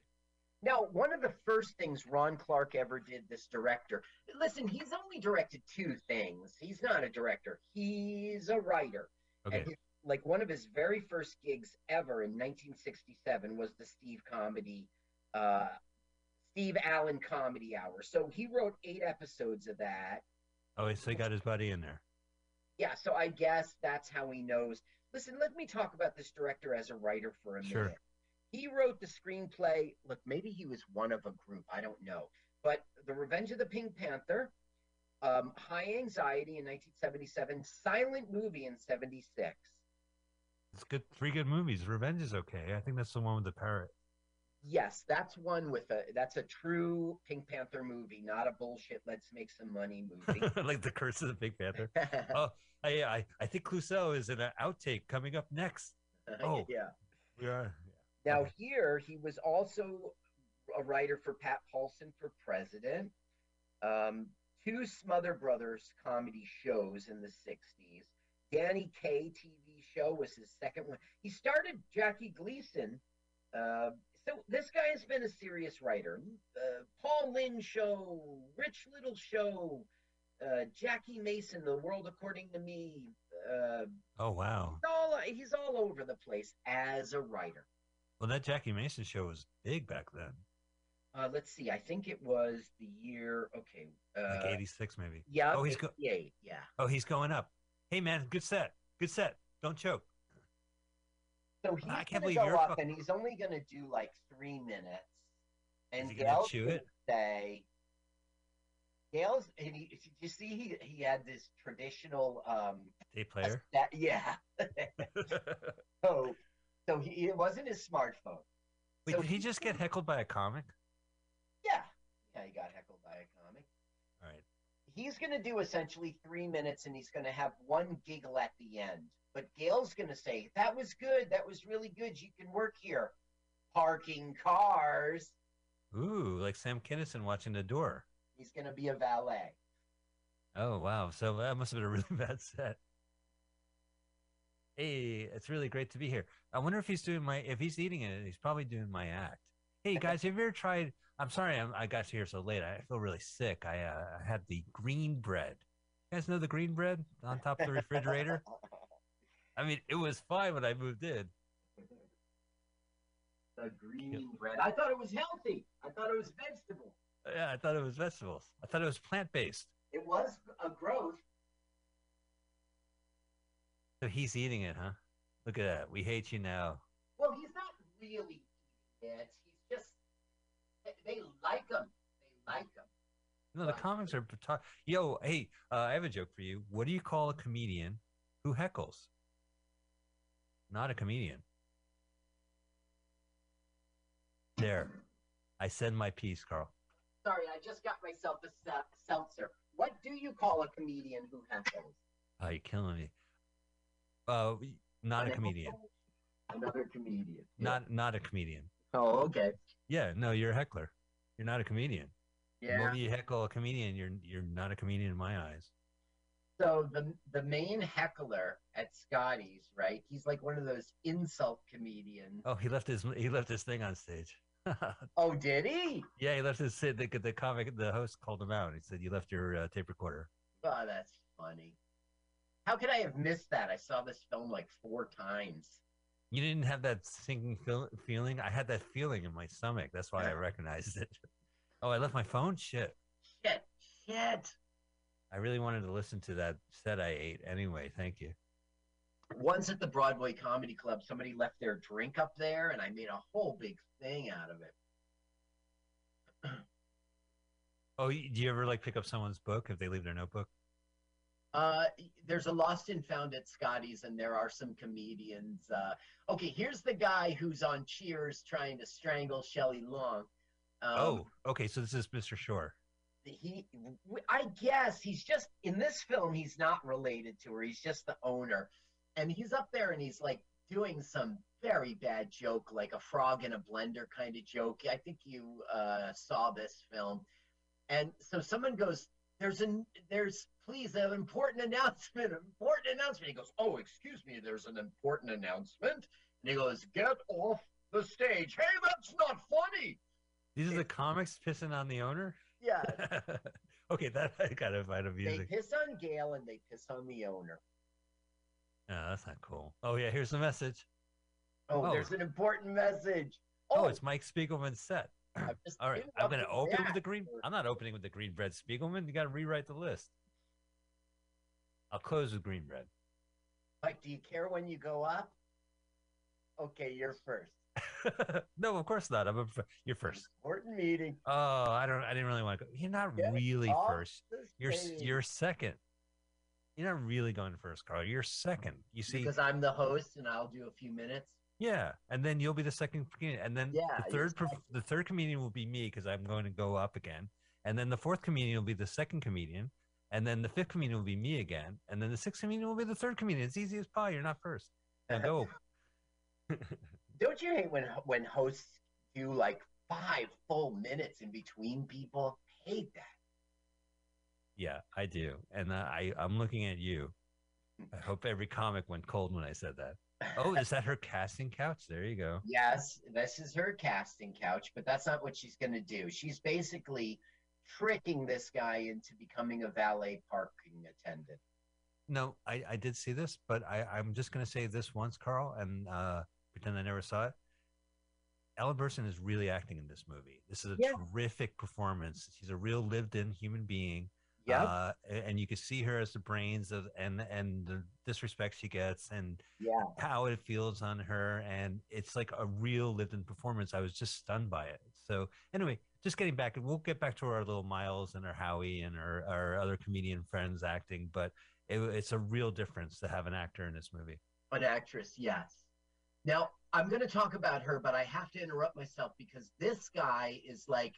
Speaker 2: Now, one of the first things Ron Clark ever did, this director, listen, he's only directed two things. He's not a director, he's a writer.
Speaker 1: Okay.
Speaker 2: And his, like one of his very first gigs ever in 1967 was the Steve comedy, uh, Steve Allen Comedy Hour. So he wrote eight episodes of that.
Speaker 1: Oh, so he got his buddy in there.
Speaker 2: Yeah, so I guess that's how he knows. Listen, let me talk about this director as a writer for a
Speaker 1: Sure.
Speaker 2: minute. He wrote the screenplay. Look, maybe he was one of a group. I don't know. But The Revenge of the Pink Panther, um, High Anxiety in 1977, Silent Movie in 76.
Speaker 1: It's good. Three good movies. Revenge is okay. I think that's the one with the parrot.
Speaker 2: Yes, that's one with a that's a true Pink Panther movie, not a bullshit let's make some money movie.
Speaker 1: like the Curse of the Pink Panther. Oh, I, I I think Clouseau is in an outtake coming up next. Oh.
Speaker 2: yeah.
Speaker 1: We are.
Speaker 2: Now here he was also a writer for Pat Paulsen for President, um, two Smothers Brothers comedy shows in the '60s. Danny Kaye TV show was his second one. He started Jackie Gleason. Uh, so this guy has been a serious writer. Uh, Paul Lynde show, Rich Little show, uh, Jackie Mason, The World According to Me. Uh,
Speaker 1: Oh wow.
Speaker 2: he's all he's all over the place as a writer.
Speaker 1: Well, that Jackie Mason show was big back then,
Speaker 2: Uh, let's see. I think it was the year. Okay. Uh,
Speaker 1: like '86 maybe.
Speaker 2: Yeah.
Speaker 1: Oh, he's go-
Speaker 2: 88, Yeah.
Speaker 1: Oh, he's going up. Hey man, good set. Good set. Don't choke.
Speaker 2: So he's
Speaker 1: I can't
Speaker 2: gonna
Speaker 1: believe
Speaker 2: go
Speaker 1: you're
Speaker 2: up, and he's only gonna do like three minutes, and
Speaker 1: he gonna
Speaker 2: Gail's
Speaker 1: chew
Speaker 2: gonna
Speaker 1: it?
Speaker 2: say, Gale's, and he, did you see he he had this traditional um
Speaker 1: Tape player.
Speaker 2: that yeah. so so he it wasn't his smartphone.
Speaker 1: Wait,
Speaker 2: So
Speaker 1: did he just get heckled by a comic?
Speaker 2: Yeah, yeah, he got heckled by a comic.
Speaker 1: All right.
Speaker 2: He's going to do essentially three minutes, and he's going to have one giggle at the end. But Gail's going to say, "That was good. That was really good. You can work here, parking cars."
Speaker 1: Ooh, like Sam Kinison watching the door.
Speaker 2: He's going to be a valet.
Speaker 1: Oh wow! So that must have been a really bad set. Hey, it's really great to be here. I wonder if he's doing my if he's eating it, he's probably doing my act. Hey guys, have you ever tried? I'm sorry, I'm, I got here so late. I feel really sick. I uh, I had the green bread. You guys know the green bread on top of the refrigerator? I mean, it was fine when I moved in.
Speaker 2: the green bread. I thought it was healthy. I thought it was vegetable.
Speaker 1: Yeah, I thought it was vegetables. I thought it was plant based.
Speaker 2: It was a growth.
Speaker 1: So he's eating it, huh? Look at that. We hate you now.
Speaker 2: Well, he's not really eating it. He's just they, like him. They like him.
Speaker 1: No, the comics are. ta- Yo, hey, uh, I have a joke for you. What do you call a comedian who heckles? Not a comedian. There, I said my piece, Carl.
Speaker 2: Sorry, I just got myself a se- seltzer. What do you call a comedian who heckles?
Speaker 1: Oh, you're killing me. Uh, not a comedian.
Speaker 2: Another comedian.
Speaker 1: Not not a comedian.
Speaker 2: Oh, okay.
Speaker 1: Yeah, no, you're a heckler. You're not a comedian.
Speaker 2: Yeah.
Speaker 1: moment you heckle a comedian, you're you're not a comedian in my eyes.
Speaker 2: So the the main heckler at Scotty's, right? He's like one of those insult comedians.
Speaker 1: Oh, he left his he left his thing on stage.
Speaker 2: Oh, did he?
Speaker 1: yeah, he left his the, the comic. The host called him out. He said, "You left your uh, tape recorder."
Speaker 2: Oh, that's funny. How could I have missed that? I saw this film like four times.
Speaker 1: You didn't have that sinking feel- feeling. I had that feeling in my stomach. That's why I recognized it. Oh, I left my phone. Shit.
Speaker 2: Shit, shit.
Speaker 1: I really wanted to listen to that set I ate anyway. Thank you.
Speaker 2: Once at the Broadway Comedy Club, somebody left their drink up there, and I made a whole big thing out of it.
Speaker 1: Oh, do you ever like pick up someone's book if they leave their notebook?
Speaker 2: Uh, there's a Lost and Found at Scotty's, and there are some comedians. Uh, okay, here's the guy who's on Cheers trying to strangle Shelley Long. Um,
Speaker 1: oh, okay. So this is Mr. Shore.
Speaker 2: he, I guess he's just in this film. He's not related to her. He's just the owner, and he's up there and he's like doing some very bad joke, like a frog in a blender kind of joke. I think you uh, saw this film, and so someone goes, "There's an there's please an important announcement, important announcement." He goes, "Oh, excuse me, there's an important announcement," and he goes, "Get off the stage." Hey, that's not funny.
Speaker 1: These are the comics pissing on the owner.
Speaker 2: Yeah,
Speaker 1: okay, that I gotta find
Speaker 2: they piss on Gail and they piss on the owner.
Speaker 1: No, that's not cool. Oh yeah, here's the message.
Speaker 2: Oh,
Speaker 1: Oh.
Speaker 2: there's an important message.
Speaker 1: Oh, oh. it's Mike Spiegelman's set. All right, I'm gonna open with the green. I'm not opening with the green bread Spiegelman. You got to rewrite the list. I'll close with green bread.
Speaker 2: Mike, do you care when you go up? Okay, you're first.
Speaker 1: no, of course not. I'm a, you're first.
Speaker 2: Important meeting.
Speaker 1: Oh, I don't. I didn't really want to go. You're not
Speaker 2: Get
Speaker 1: really first. You're you're second. You're not really going first, Carl. You're second. You see,
Speaker 2: because I'm the host and I'll do a few minutes.
Speaker 1: Yeah, and then you'll be the second comedian, and then
Speaker 2: Yeah,
Speaker 1: the third perf- the third comedian will be me because I'm going to go up again, and then the fourth comedian will be the second comedian, and then the fifth comedian will be me again, and then the sixth comedian will be the third comedian. It's easy as pie. You're not first. Now go.
Speaker 2: Don't you hate when when hosts do like five full minutes in between people? hate that.
Speaker 1: Yeah, I do, and uh, I I'm looking at you. I hope every comic went cold when I said that. Oh, is that her casting couch? There you go.
Speaker 2: Yes, this is her casting couch, but that's not what she's going to do. She's basically tricking this guy into becoming a valet parking attendant.
Speaker 1: No, I, I did see this, but I, I'm just going to say this once, Carl, and uh, pretend I never saw it. Ellen Burstyn is really acting in this movie. This is a
Speaker 2: Yeah.
Speaker 1: terrific performance. She's a real lived in human being.
Speaker 5: Yep.
Speaker 1: Uh, and you can see her as the brains of and and the disrespect she gets and
Speaker 5: Yeah.
Speaker 1: how it feels on her and it's like a real lived-in performance. I was just stunned by it. So anyway, just getting back, we'll get back to our little Miles and our Howie and our, our other comedian friends acting, but it, it's a real difference to have an actor in this movie.
Speaker 2: An actress, yes. Now, I'm going to talk about her, but I have to interrupt myself because this guy is like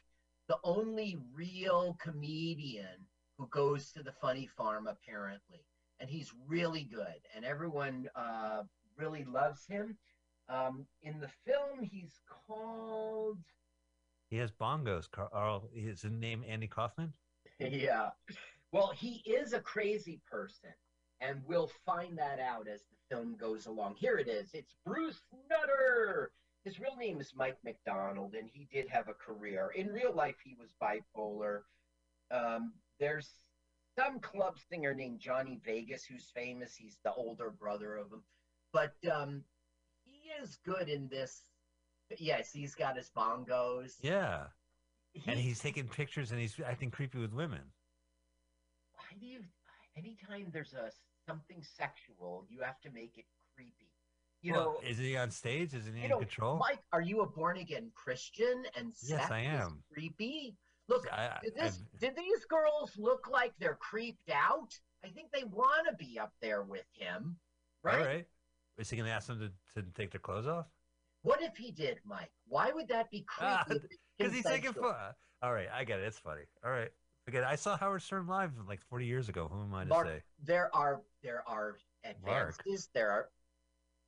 Speaker 2: the only real comedian who goes to the funny farm, apparently. And he's really good, and everyone uh, really loves him. Um, in the film, he's called.
Speaker 1: He has bongos. Carl, is his name Andy Kaufman?
Speaker 2: Yeah. Well, he is a crazy person, and we'll find that out as the film goes along. Here it is. It's Bruce Nutter. His real name is Mike MacDonald, and he did have a career. In real life, he was bipolar. Um, there's some club singer named Johnny Vegas who's famous. He's the older brother of him. But um, he is good in this. Yes, he's got his bongos.
Speaker 1: Yeah. And he's taking pictures and he's acting creepy with women.
Speaker 2: why do you anytime there's a something sexual you have to make it creepy you
Speaker 1: Well,
Speaker 2: know
Speaker 1: is he on stage? Is he in
Speaker 2: know
Speaker 1: control?
Speaker 2: mike are you a born again christian and
Speaker 1: Yes, I am.
Speaker 2: creepy look
Speaker 1: I,
Speaker 2: did, this, did these girls look like they're creeped out i think they want to be up there with him right
Speaker 1: All right. Is he going to ask them to, to take their clothes off?
Speaker 2: what if he did mike why would that be creepy
Speaker 1: Ah,
Speaker 2: if it's
Speaker 1: Because he's taking fun. All right, I get it. It's funny. All right. Forget it. I saw Howard Stern live like 40 years ago. Who am I to
Speaker 2: Mark,
Speaker 1: say?
Speaker 2: there are there are
Speaker 1: Mark.
Speaker 2: advances. There are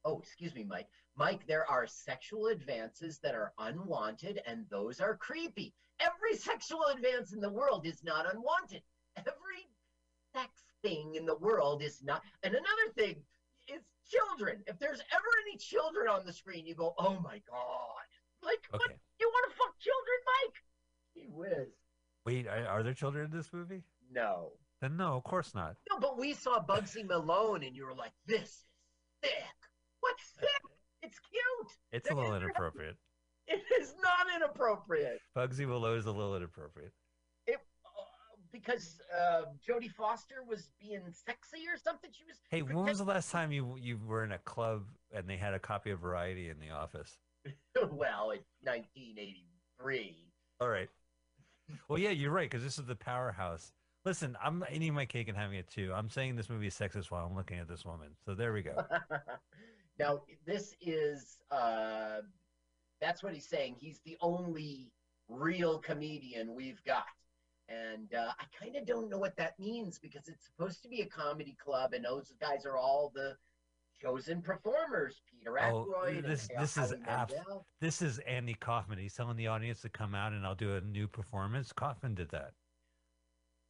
Speaker 2: oh, excuse me, Mike. Mike, there are sexual advances that are unwanted, and those are creepy. Every sexual advance in the world is not unwanted. Every sex thing in the world is not. And another thing is children. If there's ever any children on the screen, you go, "Oh my god!" Like, what? You want to fuck children, Mike? He whiz.
Speaker 1: Wait, are, there children in this movie?
Speaker 2: No.
Speaker 1: Then no, of course not.
Speaker 2: No, but we saw Bugsy Malone, and you were like, "This is sick. What's thick? It's
Speaker 1: a little inappropriate.
Speaker 2: It is not inappropriate.
Speaker 1: Bugsy Willow is a little inappropriate.
Speaker 2: It uh, because uh, Jodie Foster was being sexy or something. She was.
Speaker 1: Hey, when was the last time you you were in a club and they had a copy of Variety in the office?
Speaker 2: well, it's 1983.
Speaker 1: All right. Well, yeah, you're right because this is the powerhouse. Listen, I'm eating my cake and having it too. I'm saying this movie is sexist while I'm looking at this woman. So there we go.
Speaker 2: now this is uh, that's what he's saying. He's the only real comedian we've got. And uh, I kind of don't know what that means because it's supposed to be a comedy club, and those guys are all the chosen performers. Peter
Speaker 1: Oh,
Speaker 2: Aykroyd.
Speaker 1: this- this is This is Andy Kaufman. He's telling the audience to come out and I'll do a new performance. Kaufman did that.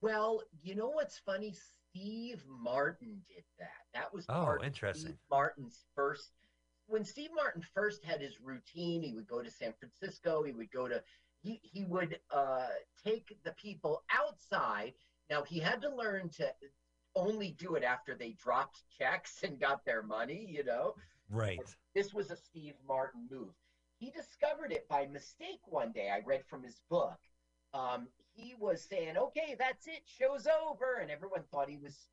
Speaker 2: Well, you know what's funny? Steve Martin did that. That was
Speaker 1: Oh,
Speaker 2: part
Speaker 1: interesting.
Speaker 2: Steve Martin's first. When Steve Martin first had his routine, he would go to San Francisco. He would go to. He he would uh, take the people outside. Now he had to learn to only do it after they dropped checks and got their money. You know,
Speaker 1: Right.
Speaker 2: this was a Steve Martin move. He discovered it by mistake one day. I read from his book. Um, he was saying, "Okay, that's it. Show's over," and everyone thought he was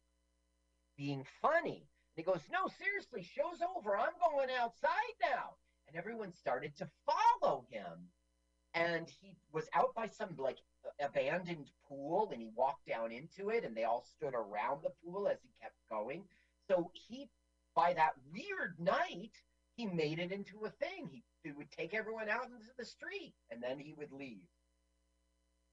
Speaker 2: being funny. And he goes, "No, seriously, show's over. I'm going outside now." And everyone started to follow him. And he was out by some like abandoned pool, and he walked down into it, and they all stood around the pool as he kept going. So he, by that weird night, he made it into a thing. He, he would take everyone out into the street, and then he would leave.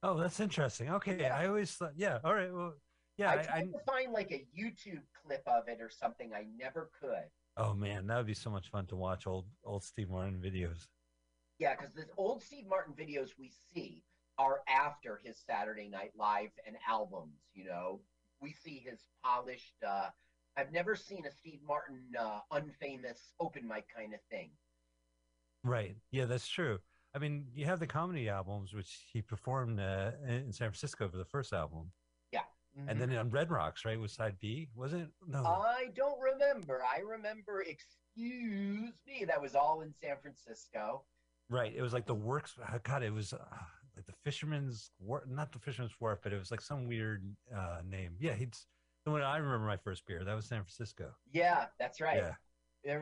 Speaker 1: Oh, that's interesting. Okay.
Speaker 2: Yeah.
Speaker 1: I always thought, yeah. All right. Well, yeah.
Speaker 2: I tried
Speaker 1: I,
Speaker 2: to find like a YouTube clip of it or something. I never could.
Speaker 1: oh, man. That would be so much fun to watch old, old Steve Martin videos.
Speaker 2: Yeah, because the old Steve Martin videos we see are after his Saturday Night Live and albums. You know, we see his polished. uh I've never seen a Steve Martin uh, unfamous open mic kind of thing.
Speaker 1: Right. Yeah, that's true. I mean, you have the comedy albums, which he performed uh, in San Francisco for the first album. Yeah. And then on Red Rocks, right, was side B, was it? No.
Speaker 2: I don't remember. I remember. Excuse me. That was all in San Francisco.
Speaker 1: right. It was like the works. uh, God, it was uh, like the fisherman's wharf, not the fisherman's wharf, but it was like some weird uh name. Yeah, he's the one I remember my first beer. That was San Francisco.
Speaker 2: Yeah, that's right.
Speaker 1: Yeah.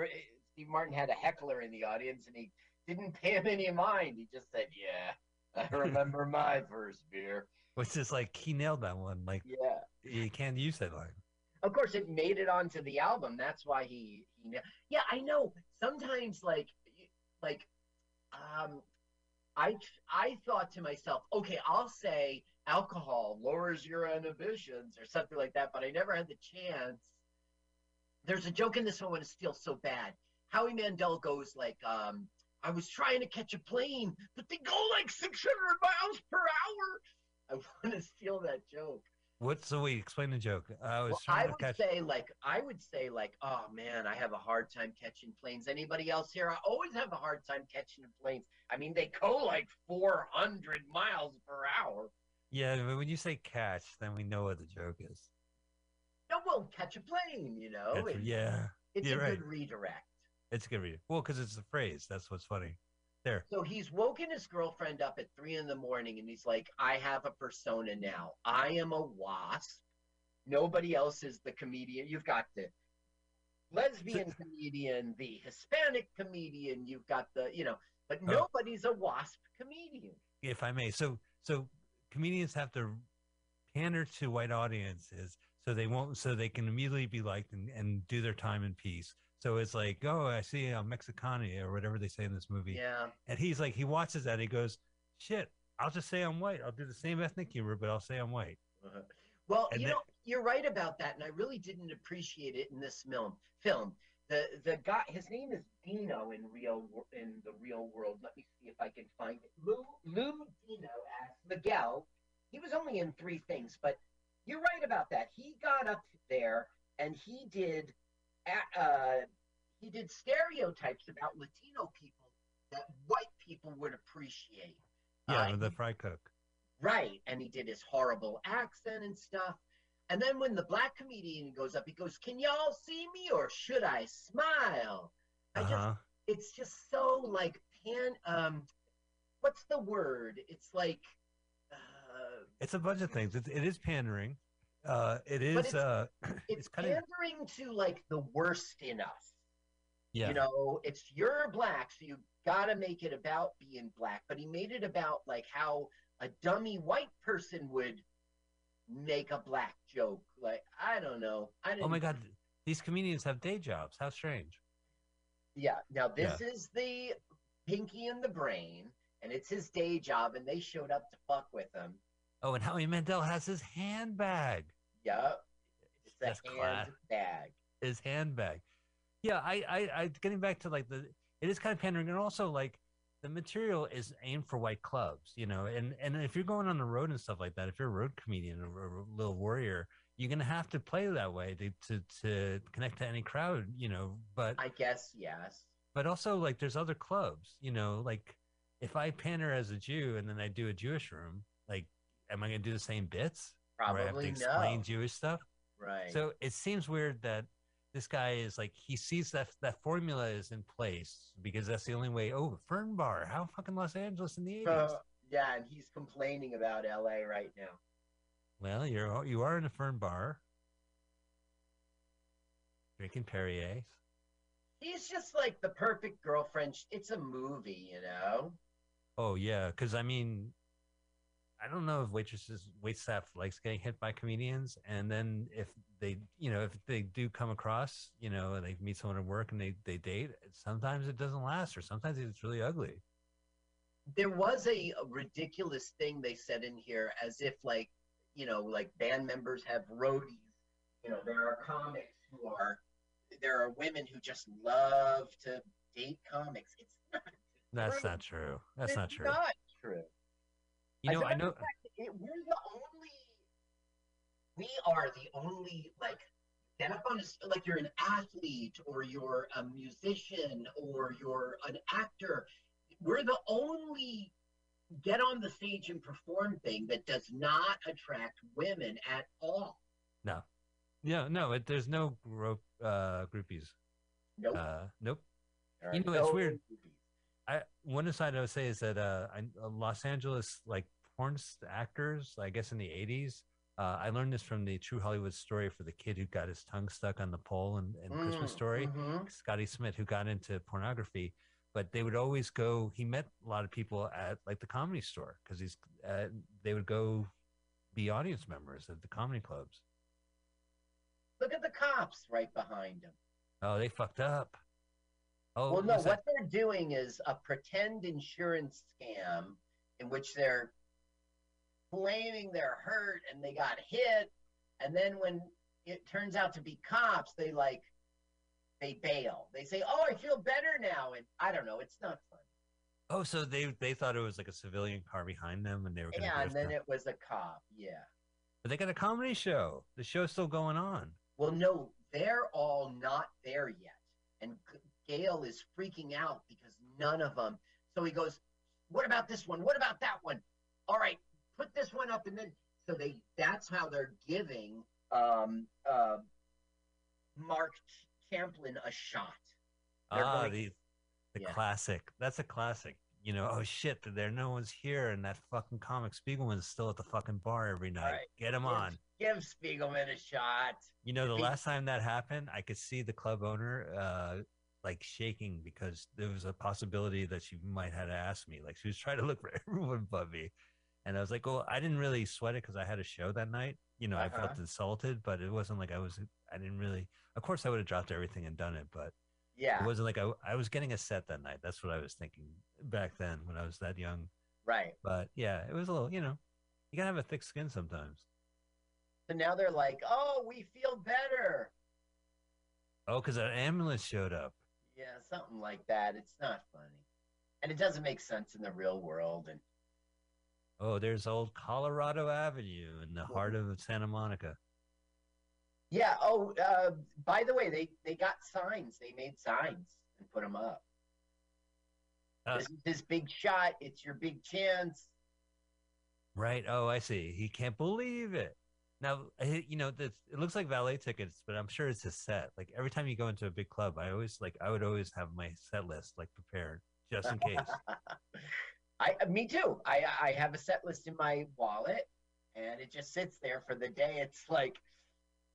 Speaker 2: Steve Martin had a heckler in the audience, and he didn't pay him any mind. He just said, "Yeah, I remember my first beer."
Speaker 1: Which is like he nailed that one. Like
Speaker 2: Yeah.
Speaker 1: you can't use that line.
Speaker 2: Of course, it made it onto the album. That's why he, he yeah, I know. Sometimes, like, like, um, I I thought to myself, okay, I'll say alcohol lowers your inhibitions or something like that, but I never had the chance. There's a joke in this one when it's still so bad. Howie Mandel goes like, um, I was trying to catch a plane, but they go like 600 miles per hour. I want to steal that joke.
Speaker 1: What? So we explain the joke. I was
Speaker 2: Well,
Speaker 1: trying
Speaker 2: I
Speaker 1: to
Speaker 2: would
Speaker 1: catch.
Speaker 2: say like I would say like, oh man, I have a hard time catching planes. Anybody else here? I always have a hard time catching planes. I mean, they go like 400 miles per hour.
Speaker 1: Yeah, but when you say catch, then we know what the joke is.
Speaker 2: No, well, catch a plane, you know.
Speaker 1: Catch- yeah,
Speaker 2: it's
Speaker 1: you're
Speaker 2: a
Speaker 1: right.
Speaker 2: good redirect.
Speaker 1: It's a good read. Well, because it's the phrase. That's what's funny. There.
Speaker 2: So he's woken his girlfriend up at three in the morning, and he's like, "I have a persona now. I am a wasp. Nobody else is the comedian. You've got the lesbian comedian, the Hispanic comedian. You've got the, you know, but
Speaker 1: Oh.
Speaker 2: nobody's a wasp comedian.
Speaker 1: if I may. So so comedians have to pander to white audiences so they won't so they can immediately be liked and, and do their time in peace. So it's like, oh, I see a Mexicani or whatever they say in this movie.
Speaker 2: Yeah,
Speaker 1: And he's like, he watches that. And he goes, shit, I'll just say I'm white. I'll do the same ethnic humor, but I'll say I'm white.
Speaker 2: Uh-huh. Well,
Speaker 1: And
Speaker 2: you
Speaker 1: the-
Speaker 2: know, you're right about that, and I really didn't appreciate it in this film. Film. The the guy, his name is Dino in real in the real world. Let me see if I can find it. Lou Lou Dino as Miguel. He was only in three things, but you're right about that. He got up there and he did, uh, he did stereotypes about Latino people that white people would appreciate.
Speaker 1: Yeah,
Speaker 2: Uh,
Speaker 1: the fry cook.
Speaker 2: Right. And he did his horrible accent and stuff. And then when the black comedian goes up, he goes, Can y'all see me or should I smile? I
Speaker 1: Uh
Speaker 2: just it's just so like pan um what's the word? It's like uh
Speaker 1: It's a bunch of things. It is pandering. Uh, it is.
Speaker 2: it's-
Speaker 1: uh,
Speaker 2: it's,
Speaker 1: kind of
Speaker 2: pandering to like the worst in us.
Speaker 1: yeah.
Speaker 2: You know, it's you're black, so you gotta make it about being black. But he made it about like how a dummy white person would make a black joke. Like I don't know. I didn't.
Speaker 1: oh my god, these comedians have day jobs. How strange.
Speaker 2: Yeah. Now this is the Pinky and the Brain, and it's his day job, and they showed up to fuck with him.
Speaker 1: Oh, and Howie Mandel has his handbag.
Speaker 2: Yeah. It's the
Speaker 1: That's class.
Speaker 2: handbag.
Speaker 1: His handbag. Yeah, I, I, I, getting back to like the, it is kind of pandering, and also like the material is aimed for white clubs, you know, and and if you're going on the road and stuff like that, if you're a road comedian or a little warrior, you're gonna have to play that way to to to connect to any crowd, you know. But
Speaker 2: I guess yes.
Speaker 1: but also like there's other clubs you know like if i pander as a jew and then i do a jewish room am i going to do the same bits where i have to explain
Speaker 2: no.
Speaker 1: jewish stuff
Speaker 2: Right.
Speaker 1: so it seems weird that this guy is like he sees that that formula is in place because that's the only way oh fern bar how fucking los angeles in the 80s
Speaker 2: Uh, yeah, and he's complaining about LA right now.
Speaker 1: well you're you are in a fern bar drinking perrier
Speaker 2: He's just like the perfect girlfriend. It's a movie, you know.
Speaker 1: Oh yeah, because I mean, I don't know if waitresses, wait staff likes getting hit by comedians, and then if they, you know, if they do come across, you know, and they meet someone at work and they they date, sometimes it doesn't last, or sometimes it's really ugly.
Speaker 2: There was a, a ridiculous thing they said in here, as if like, you know, like band members have roadies. You know, there are comics who are, there are women who just love to date comics. It's not.
Speaker 1: That's
Speaker 2: true.
Speaker 1: not true. That's
Speaker 2: it's
Speaker 1: not true.
Speaker 2: Not true.
Speaker 1: You know, I
Speaker 2: matter
Speaker 1: know.
Speaker 2: it, we're the only. We are the only like get up on a like you're an athlete or you're a musician or you're an actor. We're the only get on the stage and perform thing that does not attract women at all.
Speaker 1: No, yeah, no. It, there's no group uh, groupies.
Speaker 2: Nope.
Speaker 1: Uh, nope. You know, it's weird.
Speaker 2: groupies.
Speaker 1: I one aside I would say is that uh, I, uh, Los Angeles like porn actors, I guess in the '80s. Uh, I learned this from the True Hollywood Story for the kid who got his tongue stuck on the pole in, in Christmas
Speaker 2: Mm,
Speaker 1: Story.
Speaker 2: mhm.
Speaker 1: Scotty Smith, who got into pornography, but they would always go. He met a lot of people at like the comedy store because he's. Uh, they would go be audience members at the comedy clubs.
Speaker 2: Look at the cops right behind him.
Speaker 1: Oh, they fucked up. Oh,
Speaker 2: well, no,
Speaker 1: that?
Speaker 2: what they're doing is a pretend insurance scam in which they're claiming they're hurt and they got hit, and then when it turns out to be cops, they like they bail. They say, "Oh, I feel better now," and I don't know. It's not fun.
Speaker 1: Oh, so they they thought it was like a civilian car behind them, and they were going to
Speaker 2: Yeah, and then it was a cop. Yeah.
Speaker 1: But they got a comedy show. The show's still going on.
Speaker 2: Well, no, they're all not there yet. And Gail is freaking out because none of them. So he goes, What about this one? What about that one? All right, put this one up. And then, so they, that's how they're giving um, uh, Mark Champlin a shot. They're
Speaker 1: ah,
Speaker 2: going-
Speaker 1: the the
Speaker 2: Yeah.
Speaker 1: classic. That's a classic. You know, oh shit, there no one's here, and that fucking comic Spiegelman's still at the fucking bar every night.
Speaker 2: right.
Speaker 1: Get him
Speaker 2: Give-
Speaker 1: on.
Speaker 2: Give Spiegelman a shot.
Speaker 1: You know, the
Speaker 2: He-
Speaker 1: last time that happened, I could see the club owner uh like shaking because there was a possibility that she might have asked me. Like she was trying to look for everyone but me. And I was like, well, I didn't really sweat it because I had a show that night. You know, I felt
Speaker 2: Uh-huh.
Speaker 1: insulted, but it wasn't like I was. I didn't really. Of course, I would have dropped everything and done it, but
Speaker 2: Yeah,
Speaker 1: it wasn't like I, I was getting a set that night. That's what I was thinking back then when I was that young.
Speaker 2: right.
Speaker 1: But yeah, it was a little. You know, you gotta have a thick skin sometimes.
Speaker 2: So now they're like, Oh, we feel better.
Speaker 1: Oh, because an ambulance showed up.
Speaker 2: Something like that. It's not funny. And it doesn't make sense in the real world. And
Speaker 1: Oh, there's old Colorado Avenue in the heart of Santa Monica.
Speaker 2: yeah, oh, uh, by the way, they they got signs. They made signs and put them up.
Speaker 1: Uh,
Speaker 2: this is his big shot. It's your big chance.
Speaker 1: Right. Oh, I see. He can't believe it. Now, you know, this, it looks like valet tickets, but I'm sure it's a set. Like every time you go into a big club, I always like I would always have my set list like prepared just in case.
Speaker 2: I me too. I I have a set list in my wallet, and it just sits there for the day. It's like,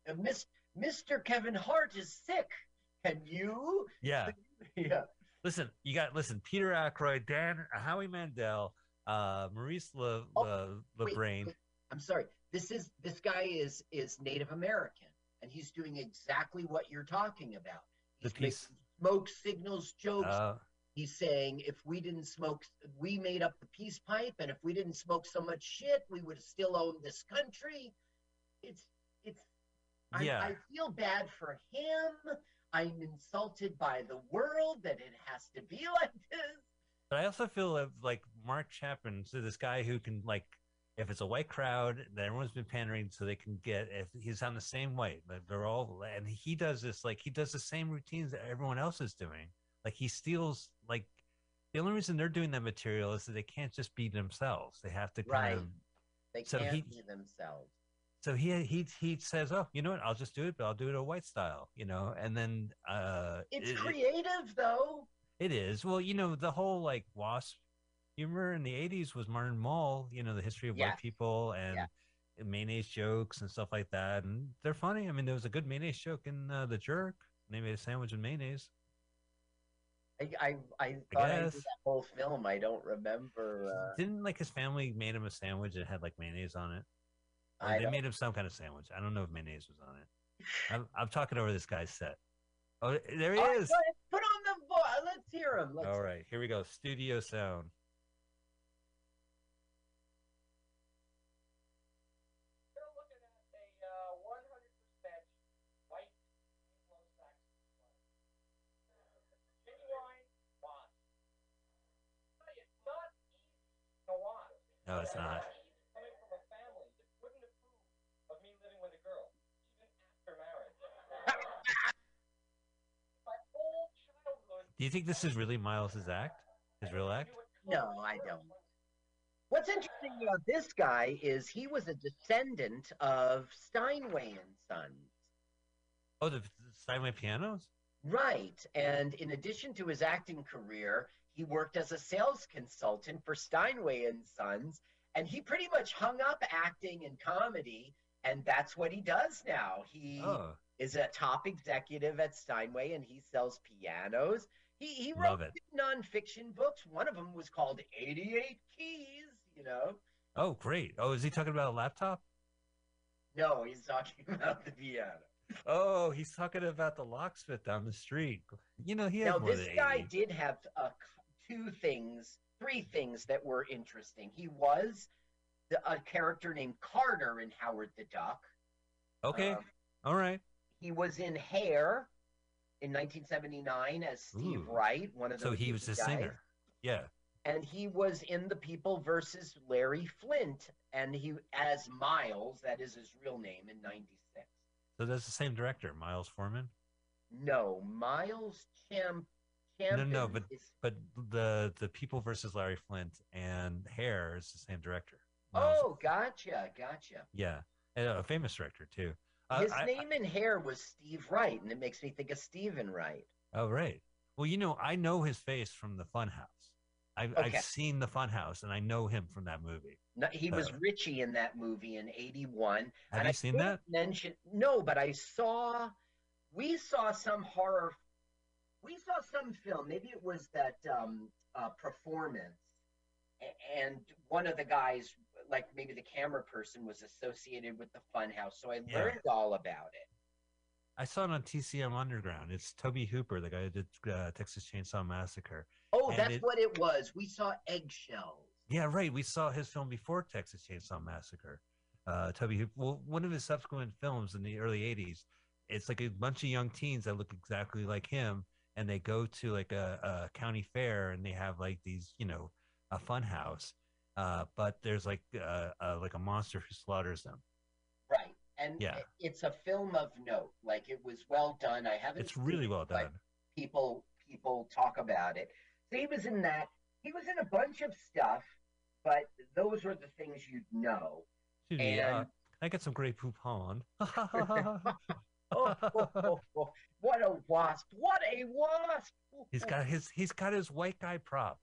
Speaker 2: uh, Miss Mr. Kevin Hart is sick. Can you?
Speaker 1: yeah.
Speaker 2: Yeah.
Speaker 1: Listen, you got listen. Peter Aykroyd, Dan, Howie Mandel, uh, Maurice Le,
Speaker 2: Oh,
Speaker 1: Le,
Speaker 2: wait,
Speaker 1: LeBrain.
Speaker 2: wait. I'm sorry. This is this guy is is Native American, and he's doing exactly what you're talking about.
Speaker 1: The
Speaker 2: He's
Speaker 1: piece.
Speaker 2: smoke signals jokes.
Speaker 1: Uh,
Speaker 2: he's saying if we didn't smoke, we made up the peace pipe, and if we didn't smoke so much shit, we would have still owned this country. It's it's. I,
Speaker 1: Yeah.
Speaker 2: I feel bad for him. I'm insulted by the world that it has to be like this.
Speaker 1: But I also feel like Mark Champlin, so this guy who can like, if it's a white crowd, that everyone's been pandering, so they can get if he's on the same white, like they're all, and he does this like he does the same routines that everyone else is doing. Like he steals like the only reason they're doing that material is that they can't just be themselves. They have to kind
Speaker 2: Right.
Speaker 1: of.
Speaker 2: They
Speaker 1: So
Speaker 2: can't
Speaker 1: he-
Speaker 2: be themselves.
Speaker 1: So he he he says, "Oh, you know what? I'll just do it, but I'll do it a white style." You know, and then uh,
Speaker 2: It's
Speaker 1: it-
Speaker 2: creative, though.
Speaker 1: It is. Well, you know, the whole like wasp humor in the 80s was Martin Mull, you know, the history of
Speaker 2: Yeah.
Speaker 1: white people and
Speaker 2: Yeah.
Speaker 1: mayonnaise jokes and stuff like that. And they're funny. I mean, there was a good mayonnaise joke in uh, The Jerk. They made a sandwich with mayonnaise.
Speaker 2: I I, I thought I,
Speaker 1: guess.
Speaker 2: that whole film. I don't remember. Uh,
Speaker 1: Didn't like his family made him a sandwich that had like mayonnaise on it? Or
Speaker 2: I
Speaker 1: they
Speaker 2: don't-
Speaker 1: made him some kind of sandwich. I don't know if mayonnaise was on it. I'm, I'm talking over this guy's set. Oh, there he is.
Speaker 2: Put on the vo- Let's hear him. Let's
Speaker 1: All right, here we go. Studio sound.
Speaker 6: You're looking at a uh, 100% white Anglo-Saxon flag. Genuine wasp. Tell you, It's not easy to wasp.
Speaker 1: No, it's not.
Speaker 6: Coming from a family that wouldn't approve of me living with a girl, even after marriage. My it's not.
Speaker 1: Do you think this is really Miles's act? His real act?
Speaker 2: No, I don't. What's interesting about this guy is he was a descendant of Steinway and Sons.
Speaker 1: Oh, the Steinway pianos?
Speaker 2: Right. And in addition to his acting career, he worked as a sales consultant for Steinway and Sons, and he pretty much hung up acting and comedy, and that's what he does now. He
Speaker 1: Oh,
Speaker 2: is a top executive at Steinway, and he sells pianos. He he wrote nonfiction books. One of them was called 88 Keys. You know,
Speaker 1: oh, great. Oh, is he talking about a laptop?
Speaker 2: no, he's talking about the piano.
Speaker 1: Oh, he's talking about the locksmith down the street. You know, he has
Speaker 2: Now, this guy
Speaker 1: 80.
Speaker 2: did have uh, two things, three things that were interesting. He was the, a character named Carter in Howard the Duck.
Speaker 1: Okay,
Speaker 2: Um,
Speaker 1: all right.
Speaker 2: he was in Hair in 1979 as Steve
Speaker 1: Ooh.
Speaker 2: Wright, one of
Speaker 1: the.
Speaker 2: So
Speaker 1: he was a
Speaker 2: guys.
Speaker 1: singer. Yeah.
Speaker 2: and he was in the People versus Larry Flynt, and he as Miles, that is his real name, in '96.
Speaker 1: So that's the same director, Milos Forman.
Speaker 2: No, Miles Champ.
Speaker 1: No, no, but but the the People versus Larry Flynt and Hair is the same director. Miles-
Speaker 2: oh, gotcha, gotcha.
Speaker 1: yeah, and a famous director too. Uh,
Speaker 2: His
Speaker 1: I- I-
Speaker 2: name in Hair was Steve Wright, and it makes me think of Stephen Wright.
Speaker 1: oh, right. Well, you know, I know his face from the Funhouse. I've,
Speaker 2: Okay.
Speaker 1: I've seen the Funhouse, and I know him from that movie.
Speaker 2: No, he was
Speaker 1: Uh.
Speaker 2: Richie in that movie in '81.
Speaker 1: Have you
Speaker 2: I
Speaker 1: seen that?
Speaker 2: Mention no, but I saw. We saw some horror. We saw some film. Maybe it was that um, uh, performance, and one of the guys, like maybe the camera person, was associated with the Funhouse. So I
Speaker 1: Yeah.
Speaker 2: learned all about it.
Speaker 1: I saw it on TCM Underground. It's Tobe Hooper, the guy who did uh, Texas Chainsaw Massacre.
Speaker 2: Oh,
Speaker 1: And
Speaker 2: that's
Speaker 1: it-
Speaker 2: what it was. We saw eggshells.
Speaker 1: Yeah, right. We saw his film before Texas Chainsaw Massacre. Uh, Tobe Hooper. Well, one of his subsequent films in the early '80s. It's like a bunch of young teens that look exactly like him, and they go to like a, a county fair, and they have like these, you know, a fun house. Uh, but there's like uh, uh, like a monster who slaughters them.
Speaker 2: Right. And
Speaker 1: Yeah.
Speaker 2: it's a film of note. Like it was well done. I haven't.
Speaker 1: It's really
Speaker 2: seen it,
Speaker 1: well
Speaker 2: but
Speaker 1: done.
Speaker 2: people people talk about it. So he was in that. He was in a bunch of stuff, but those are the things you'd know.
Speaker 1: Excuse me, uh, I get some great Grey Poupon.
Speaker 2: Oh, oh, oh, what a wasp! What a wasp!
Speaker 1: He's got his he's got his white guy prop,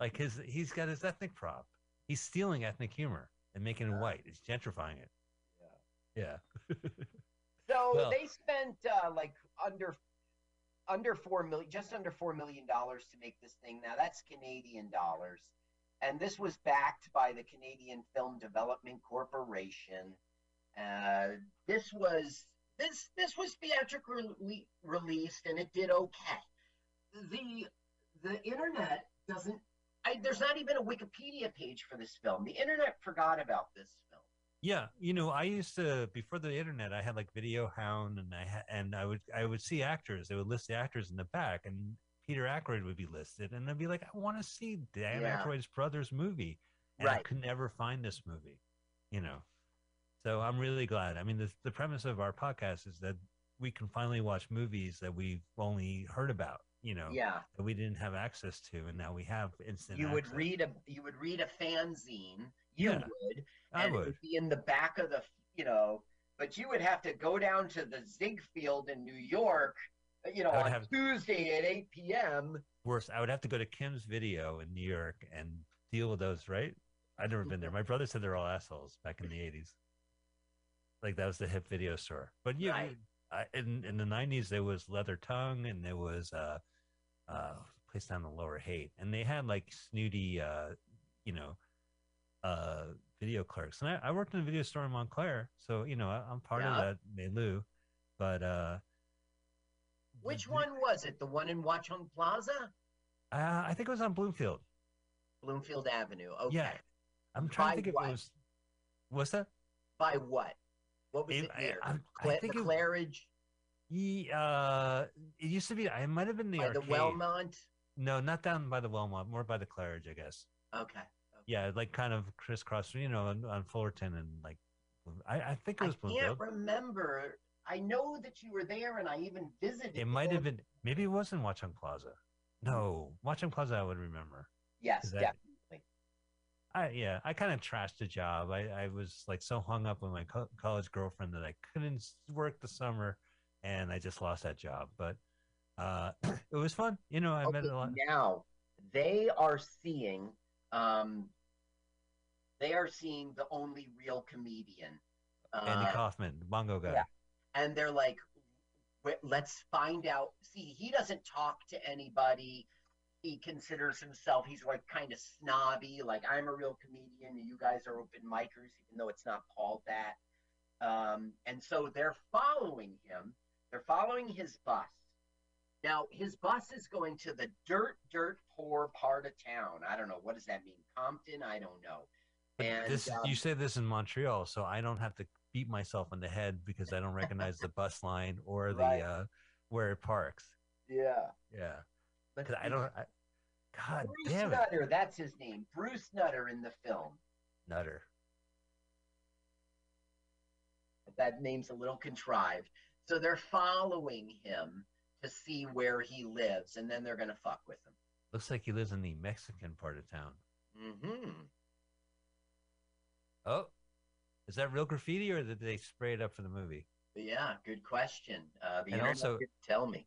Speaker 1: like his he's got his ethnic prop. He's stealing ethnic humor and making it white. He's gentrifying it. Yeah.
Speaker 2: So
Speaker 1: Well-
Speaker 2: they spent uh, like under under four million, just under four million dollars to make this thing. Now that's Canadian dollars, and this was backed by the Canadian Film Development Corporation. Uh, this was this this was theatrically released, and it did okay. The the internet doesn't. I, there's not even a Wikipedia page for this film. The internet forgot about this film.
Speaker 1: Yeah, you know, I used to before the internet. I had like Video Hound, and I ha- and I would I would see actors. They would list the actors in the back, and Peter Aykroyd would be listed, and I'd be like, I want to see Dan
Speaker 2: Yeah.
Speaker 1: Aykroyd's brother's movie, and I could never find this movie. You know, so I'm really glad. I mean, the the premise of our podcast is that we can finally watch movies that we've only heard about. You know,
Speaker 2: Yeah.
Speaker 1: that we didn't have access to, and now we have instant.
Speaker 2: you would
Speaker 1: access.
Speaker 2: read a you would read a fanzine you
Speaker 1: Yeah,
Speaker 2: would
Speaker 1: I would.
Speaker 2: would be in the back of the you know but you would have to go down to the Ziegfeld in New York you know on
Speaker 1: have-
Speaker 2: Tuesday at 8 p.m.
Speaker 1: worse. I would have to go to Kim's Video in New York and deal with those. Right? I've never been there. My brother said they're all assholes back in the '80s. Like that was the hip video store. But yeah,
Speaker 2: Right.
Speaker 1: I, in in the '90s there was Leather Tongue and there was uh, uh, place down the Lower Haight, and they had like snooty, uh, you know, uh, video clerks. And I, I worked in a video store in Montclair, so you know I, I'm part of that Melu. But uh,
Speaker 2: Which one was it? The one in Watchung Plaza?
Speaker 1: Uh, I think it was on Bloomfield.
Speaker 2: Bloomfield Avenue. Okay.
Speaker 1: Yeah. I'm trying
Speaker 2: By
Speaker 1: to think if
Speaker 2: what?
Speaker 1: it was. What's that?
Speaker 2: By what? What was
Speaker 1: It-
Speaker 2: it,
Speaker 1: I-? I'm- I think it-
Speaker 2: Claridge?
Speaker 1: Ye- uh, it used to be. I might have been the
Speaker 2: by
Speaker 1: arcade.
Speaker 2: the Wellmont?
Speaker 1: No, not down by the Wellmont. More by the Claridge, I guess.
Speaker 2: Okay.
Speaker 1: Yeah, like kind of crisscross. You know, on, on Fullerton and like. I, I think it
Speaker 2: I
Speaker 1: was
Speaker 2: can't
Speaker 1: Bloomfield.
Speaker 2: remember. I know that you were there and I even visited.
Speaker 1: It might have been. Maybe it was in Watchung Plaza. No, Watchung Plaza. I would remember.
Speaker 2: Yes.
Speaker 1: I yeah, I kind of trashed the job. I, I was like so hung up with my co- college girlfriend that I couldn't work the summer, and I just lost that job. But uh, it was fun. You know, I met a lot.
Speaker 2: now they are seeing um, they are seeing the only real comedian.
Speaker 1: Andy
Speaker 2: Uh,
Speaker 1: Kaufman, the bongo guy.
Speaker 2: yeah. and they're like, let's find out. See, he doesn't talk to anybody. He considers himself, he's like kind of snobby, like I'm a real comedian and you guys are open micers, even though it's not called that. Um, and so they're following him. They're following his bus. Now, his bus is going to the dirt, dirt poor part of town. I don't know. What does that mean? Compton? I don't know. And
Speaker 1: this
Speaker 2: um,
Speaker 1: you say this in Montreal, so I don't have to beat myself in the head because I don't recognize the bus line or the
Speaker 2: Right.
Speaker 1: uh, where it parks.
Speaker 2: yeah.
Speaker 1: Yeah, because I don't. I, God
Speaker 2: Bruce
Speaker 1: damn it,
Speaker 2: Nutter, that's his name. Bruce Nutter in the film.
Speaker 1: Nutter.
Speaker 2: That name's a little contrived. So they're following him to see where he lives, and then they're gonna fuck with him.
Speaker 1: Looks like he lives in the Mexican part of town.
Speaker 2: Mm-hmm.
Speaker 1: Oh, is that real graffiti or did they spray it up for the movie?
Speaker 2: Yeah, good question. Uh, the
Speaker 1: And
Speaker 2: internet
Speaker 1: also-
Speaker 2: tell me.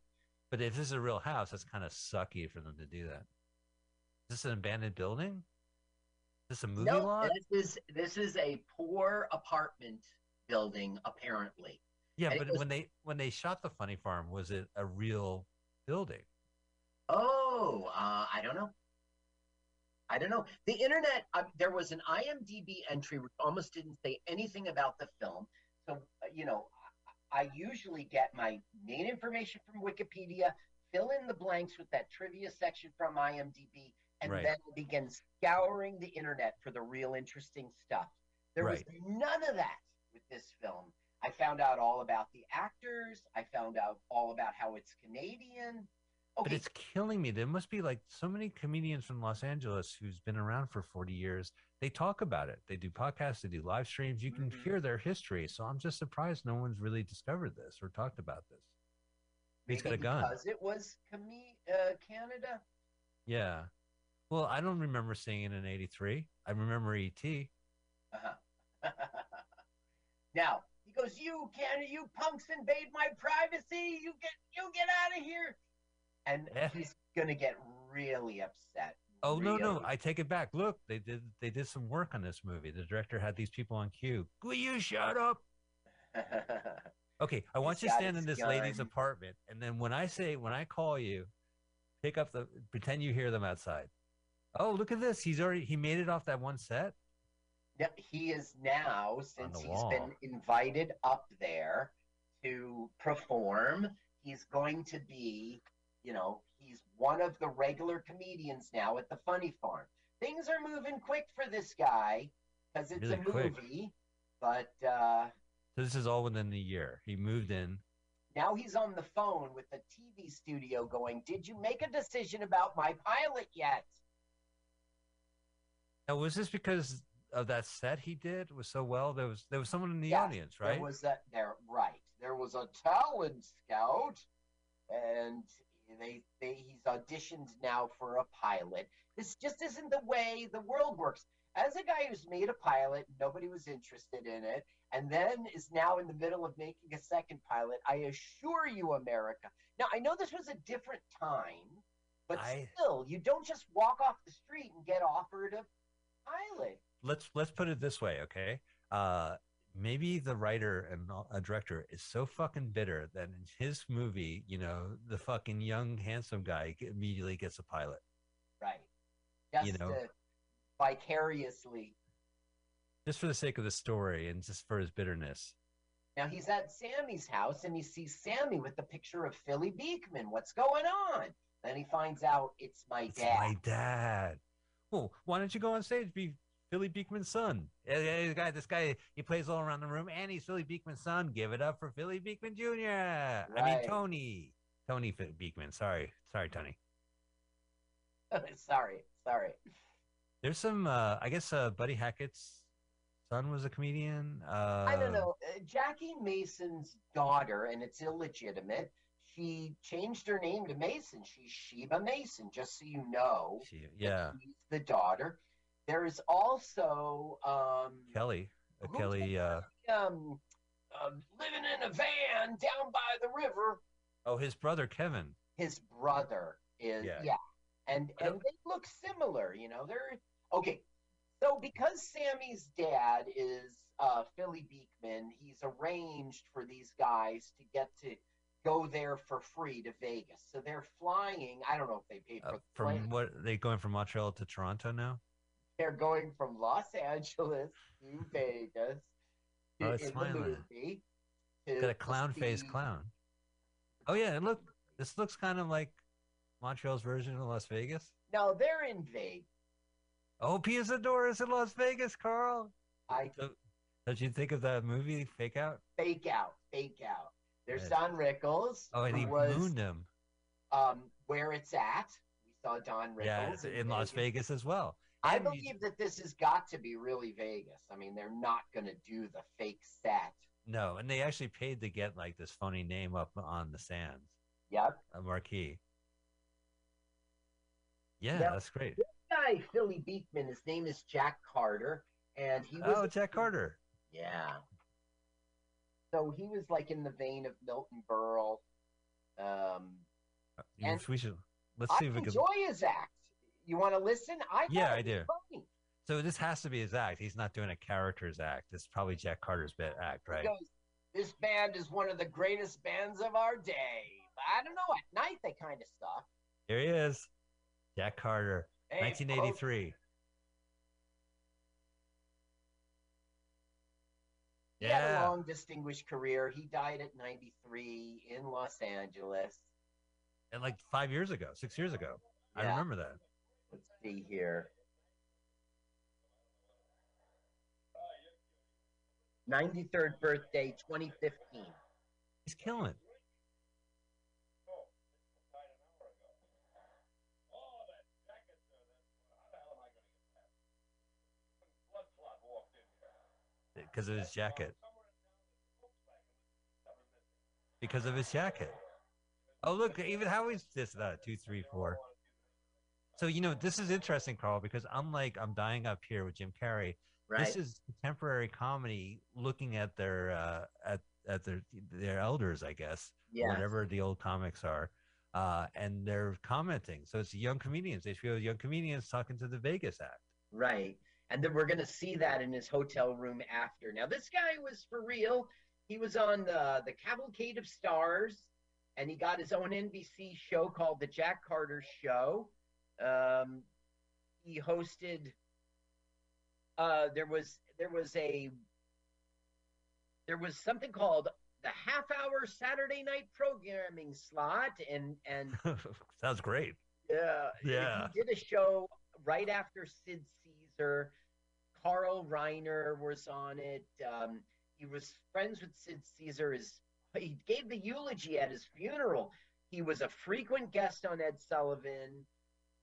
Speaker 1: But if this is a real house, that's kind of sucky for them to do that. Is this an abandoned building? Is this a movie
Speaker 2: no,
Speaker 1: lot?
Speaker 2: this is this is a poor apartment building, apparently.
Speaker 1: Yeah,
Speaker 2: and
Speaker 1: but
Speaker 2: was-
Speaker 1: when they when they shot the funny farm, was it a real building?
Speaker 2: Oh, uh, I don't know. I don't know. The internet, uh, there was an IMDb entry which almost didn't say anything about the film. So, uh, you know, I, usually get my main information from Wikipedia, fill in the blanks with that trivia section from IMDb, and
Speaker 1: Right.
Speaker 2: then begin scouring the internet for the real interesting stuff. There was none of that with this film. I found out all about the actors. I found out all about how it's Canadian.
Speaker 1: But it's killing me. There must be like so many comedians from Los Angeles who's been around for 40 years. They talk about it. They do podcasts, they do live streams. You can
Speaker 2: Mhm.
Speaker 1: hear their history. So I'm just surprised no one's really discovered this or talked about this. He's got a gun.
Speaker 2: because it was Came- uh, Canada.
Speaker 1: Yeah. Well, I don't remember seeing it in 83. I remember ET.
Speaker 2: Uh-huh. now he goes, "You Canada, you punks invade my privacy. You get, you get out of here." And
Speaker 1: Yeah.
Speaker 2: he's gonna get really upset.
Speaker 1: Oh no, no. I take it back. Look, they did they did some work on this movie. The director had these people on cue. Will you shut up? Okay, I want you to stand in
Speaker 2: his
Speaker 1: this lady's apartment, and then when I say when I call you, pick up the pretend you hear them outside. Oh, look at this! He's already he made it off that one set.
Speaker 2: Yeah, he is now, since he's
Speaker 1: wall.
Speaker 2: been invited up there to perform, he's going to be, you know, he's one of the regular comedians now at the Funny Farm. Things are moving quick for this guy because it's
Speaker 1: Really
Speaker 2: a
Speaker 1: quick.
Speaker 2: movie, but uh,
Speaker 1: So this is all within the year. He moved in.
Speaker 2: now he's on the phone with the TV studio going, Did you make a decision about my pilot yet?
Speaker 1: Now, was this because of that set he did was so well? There was there was someone in the
Speaker 2: Yes,
Speaker 1: audience, right?
Speaker 2: There was that there right. There was a talent scout, and they they he's auditioned now for a pilot. This just isn't the way the world works. As a guy who's made a pilot, nobody was interested in it, and then is now in the middle of making a second pilot. I assure you, America. Now I know this was a different time, but
Speaker 1: I-
Speaker 2: still, you don't just walk off the street and get offered a pilot.
Speaker 1: let's let's put it this way, okay? Uh, maybe the writer and a director is so fucking bitter that in his movie, you know, the fucking young handsome guy immediately gets a pilot.
Speaker 2: Right. Just
Speaker 1: You know?
Speaker 2: vicariously.
Speaker 1: just for the sake of the story and just for his bitterness.
Speaker 2: Now he's at Sammy's house and he sees Sammy with the picture of Philly Beekman. What's going on? Then he finds out it's my
Speaker 1: It's
Speaker 2: dad.
Speaker 1: my dad. Well, why don't you go on stage be Philly Beekman's son? This guy, this guy, he plays all around the room, and he's Philly Beekman's son. Give it up for Philly Beekman Jr. I mean Tony, Tony Beekman. Sorry, sorry, Tony.
Speaker 2: sorry, sorry.
Speaker 1: There's some, uh, I guess, uh, Buddy Hackett's son was a comedian. Uh,
Speaker 2: I don't know. Uh, Jackie Mason's daughter, and it's illegitimate. She changed her name to Mason. She's Sheba Mason, just so you know.
Speaker 1: She, yeah,
Speaker 2: She's the daughter. There is also um,
Speaker 1: Kelly, uh, Kelly. Uh,
Speaker 2: um, um, living in a van down by the river.
Speaker 1: oh, his brother Kevin.
Speaker 2: His brother is
Speaker 1: Yeah.
Speaker 2: yeah, and and they look similar. You know, they're okay. So because Sammy's dad is uh, Philly Beekman, he's arranged for these guys to get to go there for free to Vegas. So they're flying. I don't know if they paid for
Speaker 1: Uh,
Speaker 2: the plane.
Speaker 1: from what they going from Montreal to Toronto now?
Speaker 2: They're going from Los Angeles to Vegas
Speaker 1: Oh, it's
Speaker 2: in
Speaker 1: smiling.
Speaker 2: movie.
Speaker 1: Got a clown face clown. Oh yeah, and look, this looks kind of like Montreal's version of Las Vegas.
Speaker 2: No, they're in Vegas.
Speaker 1: Oh, Pia Zadora is in Las Vegas, Carl.
Speaker 2: I
Speaker 1: So, don't you think of that movie Fake Out?
Speaker 2: fake out, fake out. There's
Speaker 1: Yes.
Speaker 2: Don Rickles.
Speaker 1: Oh, and he
Speaker 2: was
Speaker 1: mooned him.
Speaker 2: um, where it's at. We saw Don Rickles
Speaker 1: Yeah, in Las Vegas as well.
Speaker 2: I believe that this has got to be really Vegas. I mean, they're not going to do the fake set.
Speaker 1: No, and they actually paid to get like this phony name up on the sands,
Speaker 2: Yep.
Speaker 1: a marquee. Yeah,
Speaker 2: Now-
Speaker 1: that's great.
Speaker 2: This Guy, Philly Beekman, his name is Jack Carter, and he was.
Speaker 1: Oh, Jack Carter.
Speaker 2: Yeah. So he was like in the vein of Milton Berle. Um, And-
Speaker 1: we should let's
Speaker 2: I
Speaker 1: see if we can.
Speaker 2: enjoy his act. You want to listen? I
Speaker 1: Yeah, I do.
Speaker 2: Funny.
Speaker 1: So this has to be his act. He's not doing a character's act. This is probably Jack Carter's bit act, right?
Speaker 2: He goes, "This band is one of the greatest bands of our day." But I don't know. At night, they kind of suck.
Speaker 1: Here he is, Jack Carter,
Speaker 2: Hey,
Speaker 1: 1983.
Speaker 2: He had a long, distinguished career. He died at 93 in Los Angeles.
Speaker 1: and like five years ago, six years ago, I remember that.
Speaker 2: Here. 93rd birthday, 2015.
Speaker 1: He's killing. Because of his jacket. Because of his jacket. Oh, look, even Howie's this, that, two, three, four. So, you know, this is interesting, Carl, because unlike I'm Dying Up Here with Jim Carrey,
Speaker 2: Right.
Speaker 1: this is contemporary comedy looking at their uh, at at their their elders, I guess,
Speaker 2: yeah.
Speaker 1: whatever the old comics are, uh, and they're commenting. So it's young comedians. They feel young comedians talking to the Vegas act.
Speaker 2: Right. And then we're going to see that in his hotel room after. Now, this guy was for real. He was on the, the Cavalcade of Stars, and he got his own NBC show called The Jack Carter Show. Um, he hosted. Uh, there was there was a there was something called the half hour Saturday night programming slot, and and
Speaker 1: Sounds great.
Speaker 2: yeah,
Speaker 1: Yeah.
Speaker 2: He did a show right after Sid Caesar. Carl Reiner was on it. Um, he was friends with Sid Caesar. His, he gave the eulogy at his funeral. He was a frequent guest on Ed Sullivan.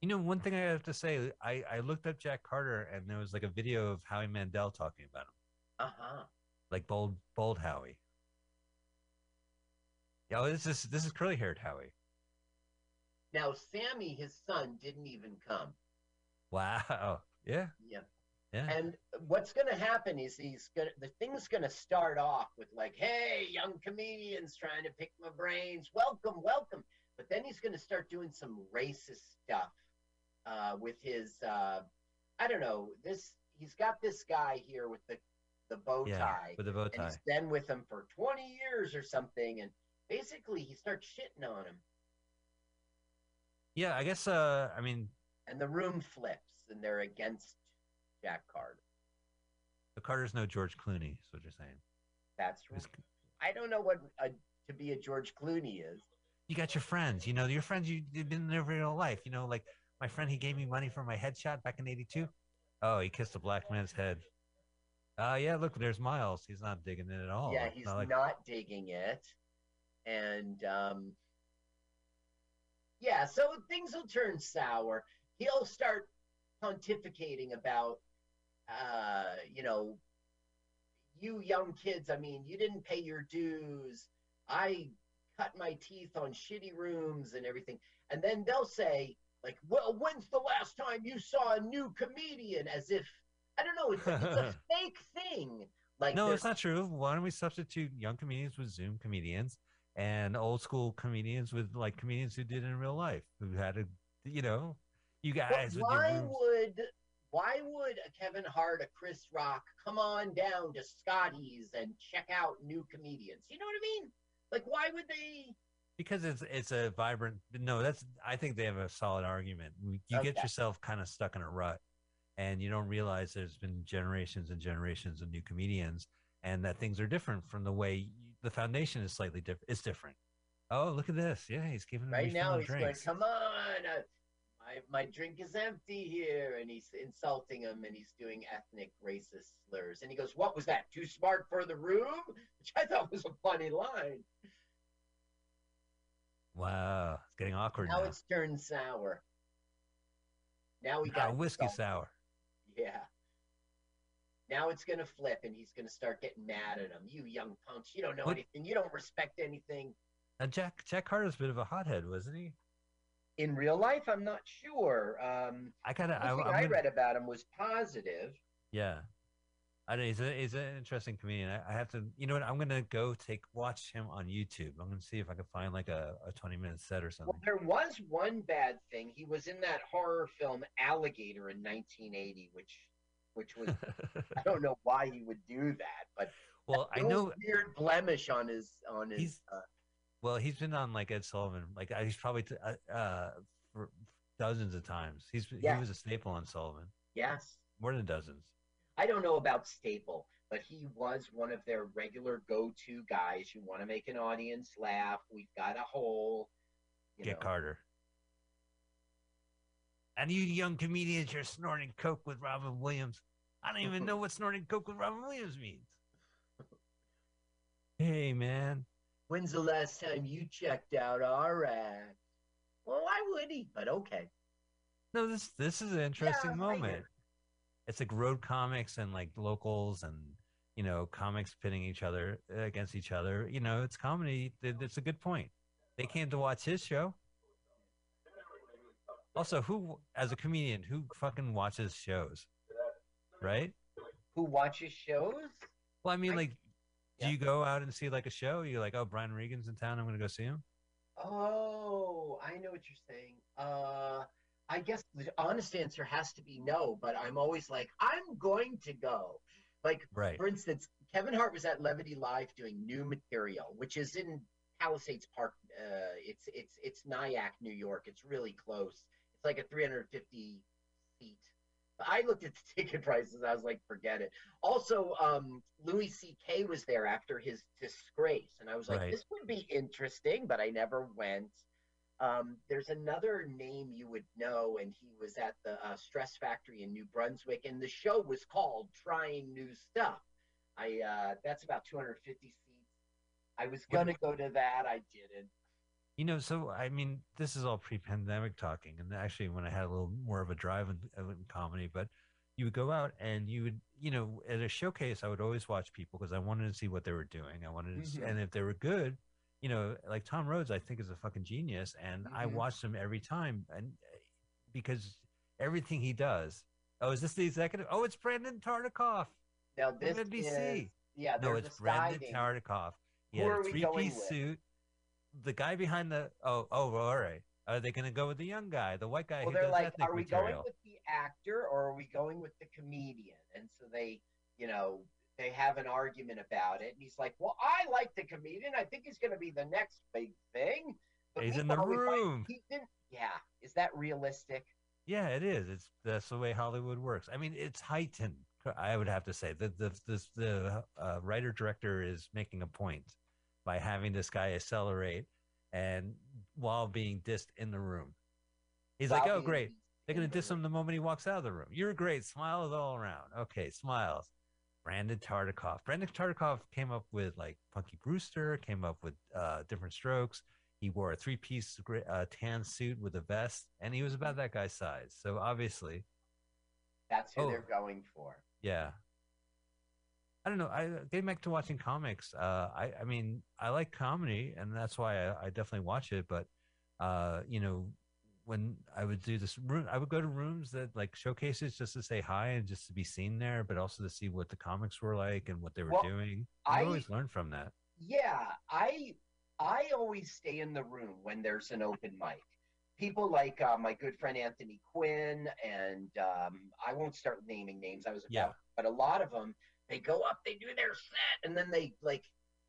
Speaker 1: You know, one thing I have to say, I, I looked up Jack Carter, and there was like a video of Howie Mandel talking about him,
Speaker 2: Uh huh.
Speaker 1: like bold bold Howie. Yeah, oh, this is this is curly haired Howie.
Speaker 2: Now, Sammy, his son, didn't even come.
Speaker 1: Wow. Yeah.
Speaker 2: Yeah.
Speaker 1: Yeah.
Speaker 2: And what's going to happen is he's going to, the thing's going to start off with like, hey, young comedians trying to pick my brains. Welcome, welcome. But then he's going to start doing some racist stuff uh, with his, uh, I don't know, this, he's got this guy here with the, the bow tie yeah.
Speaker 1: With the bow
Speaker 2: And
Speaker 1: tie.
Speaker 2: he's been with him for 20 years or something. And basically he starts shitting on him.
Speaker 1: Yeah, I guess. Uh, I mean,
Speaker 2: And the room flips and they're against Jack Carter.
Speaker 1: the Carter's no George Clooney. Is what you're saying.
Speaker 2: That's right.
Speaker 1: It's-
Speaker 2: I don't know what a, to be a George Clooney is.
Speaker 1: You got your friends. You know, your friends. You, you've been there for your whole life. You know, like my friend. He gave me money for my headshot back in '82. Oh, he kissed a black man's head. Uh, yeah. Look, there's Miles. He's not digging it at all.
Speaker 2: yeah, he's
Speaker 1: not like-
Speaker 2: not digging it. And um, yeah, so things will turn sour. He'll start pontificating about, uh, you know, you young kids. I mean, you didn't pay your dues. I cut my teeth on shitty rooms and everything. And then they'll say, like, well, when's the last time you saw a new comedian? As if, I don't know, it's, a- it's a fake thing. Like,
Speaker 1: no, it's not true. Why don't we substitute young comedians with Zoom comedians and old school comedians with like comedians who did it in real life, who had a, you know, You guys
Speaker 2: why would why would a Kevin Hart, a Chris Rock come on down to Scotty's and check out new comedians? You know what I mean? Like, why would they?
Speaker 1: Because it's it's a vibrant no that's i think they have a solid argument you you get yourself kind of stuck in a rut and you don't realize there's been generations and generations of new comedians and that things are different from the way you, the foundation is slightly different it's different oh look at this yeah he's giving
Speaker 2: Right now, he's going, "Come on, uh, my my drink is empty here," and he's insulting him, and he's doing ethnic racist slurs, and he goes, "What was that? Too smart for the room?" Which I thought was a funny line.
Speaker 1: Wow it's getting awkward
Speaker 2: Now
Speaker 1: now,
Speaker 2: it's turned sour. Now we got
Speaker 1: whiskey
Speaker 2: insult-
Speaker 1: sour
Speaker 2: Yeah. Now it's gonna flip, and he's gonna start getting mad at him. You young punks, you don't know
Speaker 1: What-
Speaker 2: anything. You don't respect anything.
Speaker 1: now jack jack carter's a bit of a hothead wasn't he
Speaker 2: In real life, I'm not sure. Um,
Speaker 1: i gotta I, I'm gonna-
Speaker 2: read about him was positive.
Speaker 1: Yeah. I don't, he's, a, he's an interesting comedian. I, I have to, you know what? I'm going to go take, watch him on YouTube. I'm going to see if I can find like a, a 20 minute set or something.
Speaker 2: Well, there was one bad thing. He was in that horror film Alligator in 1980, which, which was I don't know why he would do that, but
Speaker 1: well, I know,
Speaker 2: weird blemish on his on his. Uh,
Speaker 1: well, he's been on like Ed Sullivan. Like uh, he's probably, t- uh, uh, for dozens of times. He's, he was a staple on Sullivan.
Speaker 2: yes,
Speaker 1: More than dozens.
Speaker 2: I don't know about Staple, but he was one of their regular go-to guys. You want to make an audience laugh? We've got a hole. You
Speaker 1: Get
Speaker 2: know.
Speaker 1: Carter. And you young comedians, you're snorting coke with Robin Williams. I don't even know what snorting coke with Robin Williams means. Hey, man.
Speaker 2: When's the last time you checked out our act? Well, why would he? But okay.
Speaker 1: No, this this is an interesting
Speaker 2: I
Speaker 1: moment. It's like road comics and like locals and you know comics pitting each other uh, against each other. You know, it's comedy. It's a good point. They came to watch his show. Also, who as a comedian who fucking watches shows, right?
Speaker 2: Who watches shows?
Speaker 1: Well, I mean,
Speaker 2: I-
Speaker 1: like, do you go out and see like a show? You're like, oh, Brian Regan's in town. I'm gonna go see him.
Speaker 2: Oh, I know what you're saying. Uh, I guess the honest answer has to be no, but I'm always like, I'm going to go. Like,
Speaker 1: Right.
Speaker 2: for instance, Kevin Hart was at Levity Live doing new material, which is in Palisades Park. Uh, it's it's it's Nyack, New York. It's really close. It's like a 350 seat. I looked at the ticket prices. I was like, forget it. Also, um, Louis C.K. was there after his disgrace, and I was like,
Speaker 1: Right.
Speaker 2: this would be interesting, but I never went. Um, there's another name you would know, and he was at the uh, Stress Factory in New Brunswick, and the show was called "Trying New Stuff." I uh, that's about 250 seats. I was gonna go to that, I didn't.
Speaker 1: You know, so I mean, this is all pre-pandemic talking, and actually, when I had a little more of a drive in, uh, in comedy, but you would go out and you would, you know, at a showcase, I would always watch people because I wanted to see what they were doing. I wanted to, see,
Speaker 2: Mhm.
Speaker 1: and if they were good, you know, like Tom Rhodes, I think is a fucking genius, and I
Speaker 2: Mhm.
Speaker 1: watched him every time, and uh, because everything he does. Oh, is this the executive? Oh, it's Brandon Tartikoff
Speaker 2: Now this
Speaker 1: NBC.
Speaker 2: is yeah.
Speaker 1: no, it's
Speaker 2: a
Speaker 1: Brandon. Tartikoff. He
Speaker 2: Who
Speaker 1: had a
Speaker 2: three-piece
Speaker 1: suit. The guy behind the oh oh all right. Are they going to go with the young guy, the white guy
Speaker 2: Well, they're like, are we
Speaker 1: material?
Speaker 2: going with the actor or are we going with the comedian? And so they, you know, they have an argument about it. And he's like, well, I like the comedian. I think he's going to be the next big thing.
Speaker 1: He's in the
Speaker 2: meanwhile, we find
Speaker 1: room.
Speaker 2: Didn't. Yeah. Is that realistic?
Speaker 1: Yeah, it is. It's that's the way Hollywood works. I mean, it's heightened. I would have to say that the the the uh, writer director is making a point by having this guy accelerate and while being dissed in the room. He's like, "Oh, great! They're gonna
Speaker 2: the
Speaker 1: diss
Speaker 2: room.
Speaker 1: him the moment he walks out of the room. You're great. Smiles all around. Okay, smiles. Brandon Tartikoff. Brandon Tartikoff came up with like Punky Brewster. Came up with uh, different strokes. He wore a three-piece uh, tan suit with a vest, and he was about that guy's size. So obviously,
Speaker 2: That's who
Speaker 1: Oh.
Speaker 2: they're going for.
Speaker 1: yeah. I don't know. I getting back to watching comics. Uh, I I mean, I like comedy, and that's why I, I definitely watch it. But uh, you know, when I would do this room, I would go to rooms that like showcases just to say hi and just to be seen there, but also to see what the comics were like and what they were
Speaker 2: Well,
Speaker 1: doing. I
Speaker 2: I-
Speaker 1: always learn from that.
Speaker 2: Yeah, I I always stay in the room when there's an open mic people like uh, my good friend Anthony Quinn, and um, I won't start naming names. I was about,
Speaker 1: Yeah.
Speaker 2: but a lot of them they go up, they do their set, and then they like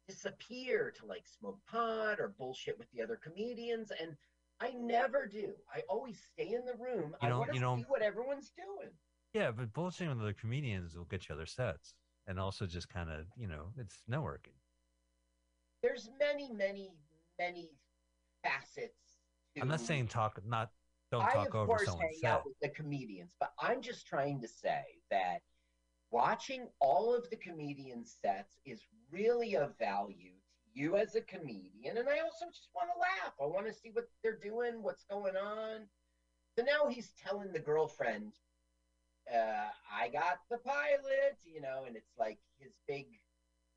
Speaker 2: disappear to like smoke pot or bullshit with the other comedians, and I never do. I always stay in the room. I
Speaker 1: You don't-
Speaker 2: want to
Speaker 1: you
Speaker 2: see what everyone's doing.
Speaker 1: Yeah, but bullshitting with other comedians will get you other sets, and also just kind of you know it's networking.
Speaker 2: There's many, many, many facets. To
Speaker 1: I'm not saying talk, not don't
Speaker 2: I
Speaker 1: talk
Speaker 2: of
Speaker 1: over
Speaker 2: course
Speaker 1: someone's
Speaker 2: hang
Speaker 1: set.
Speaker 2: out with the comedians, but I'm just trying to say that watching all of the comedian sets is really of value you as a comedian, and I also just want to laugh. I want to see what they're doing, what's going on. So now he's telling the girlfriend, uh, "I got the pilot," you know, and it's like his big.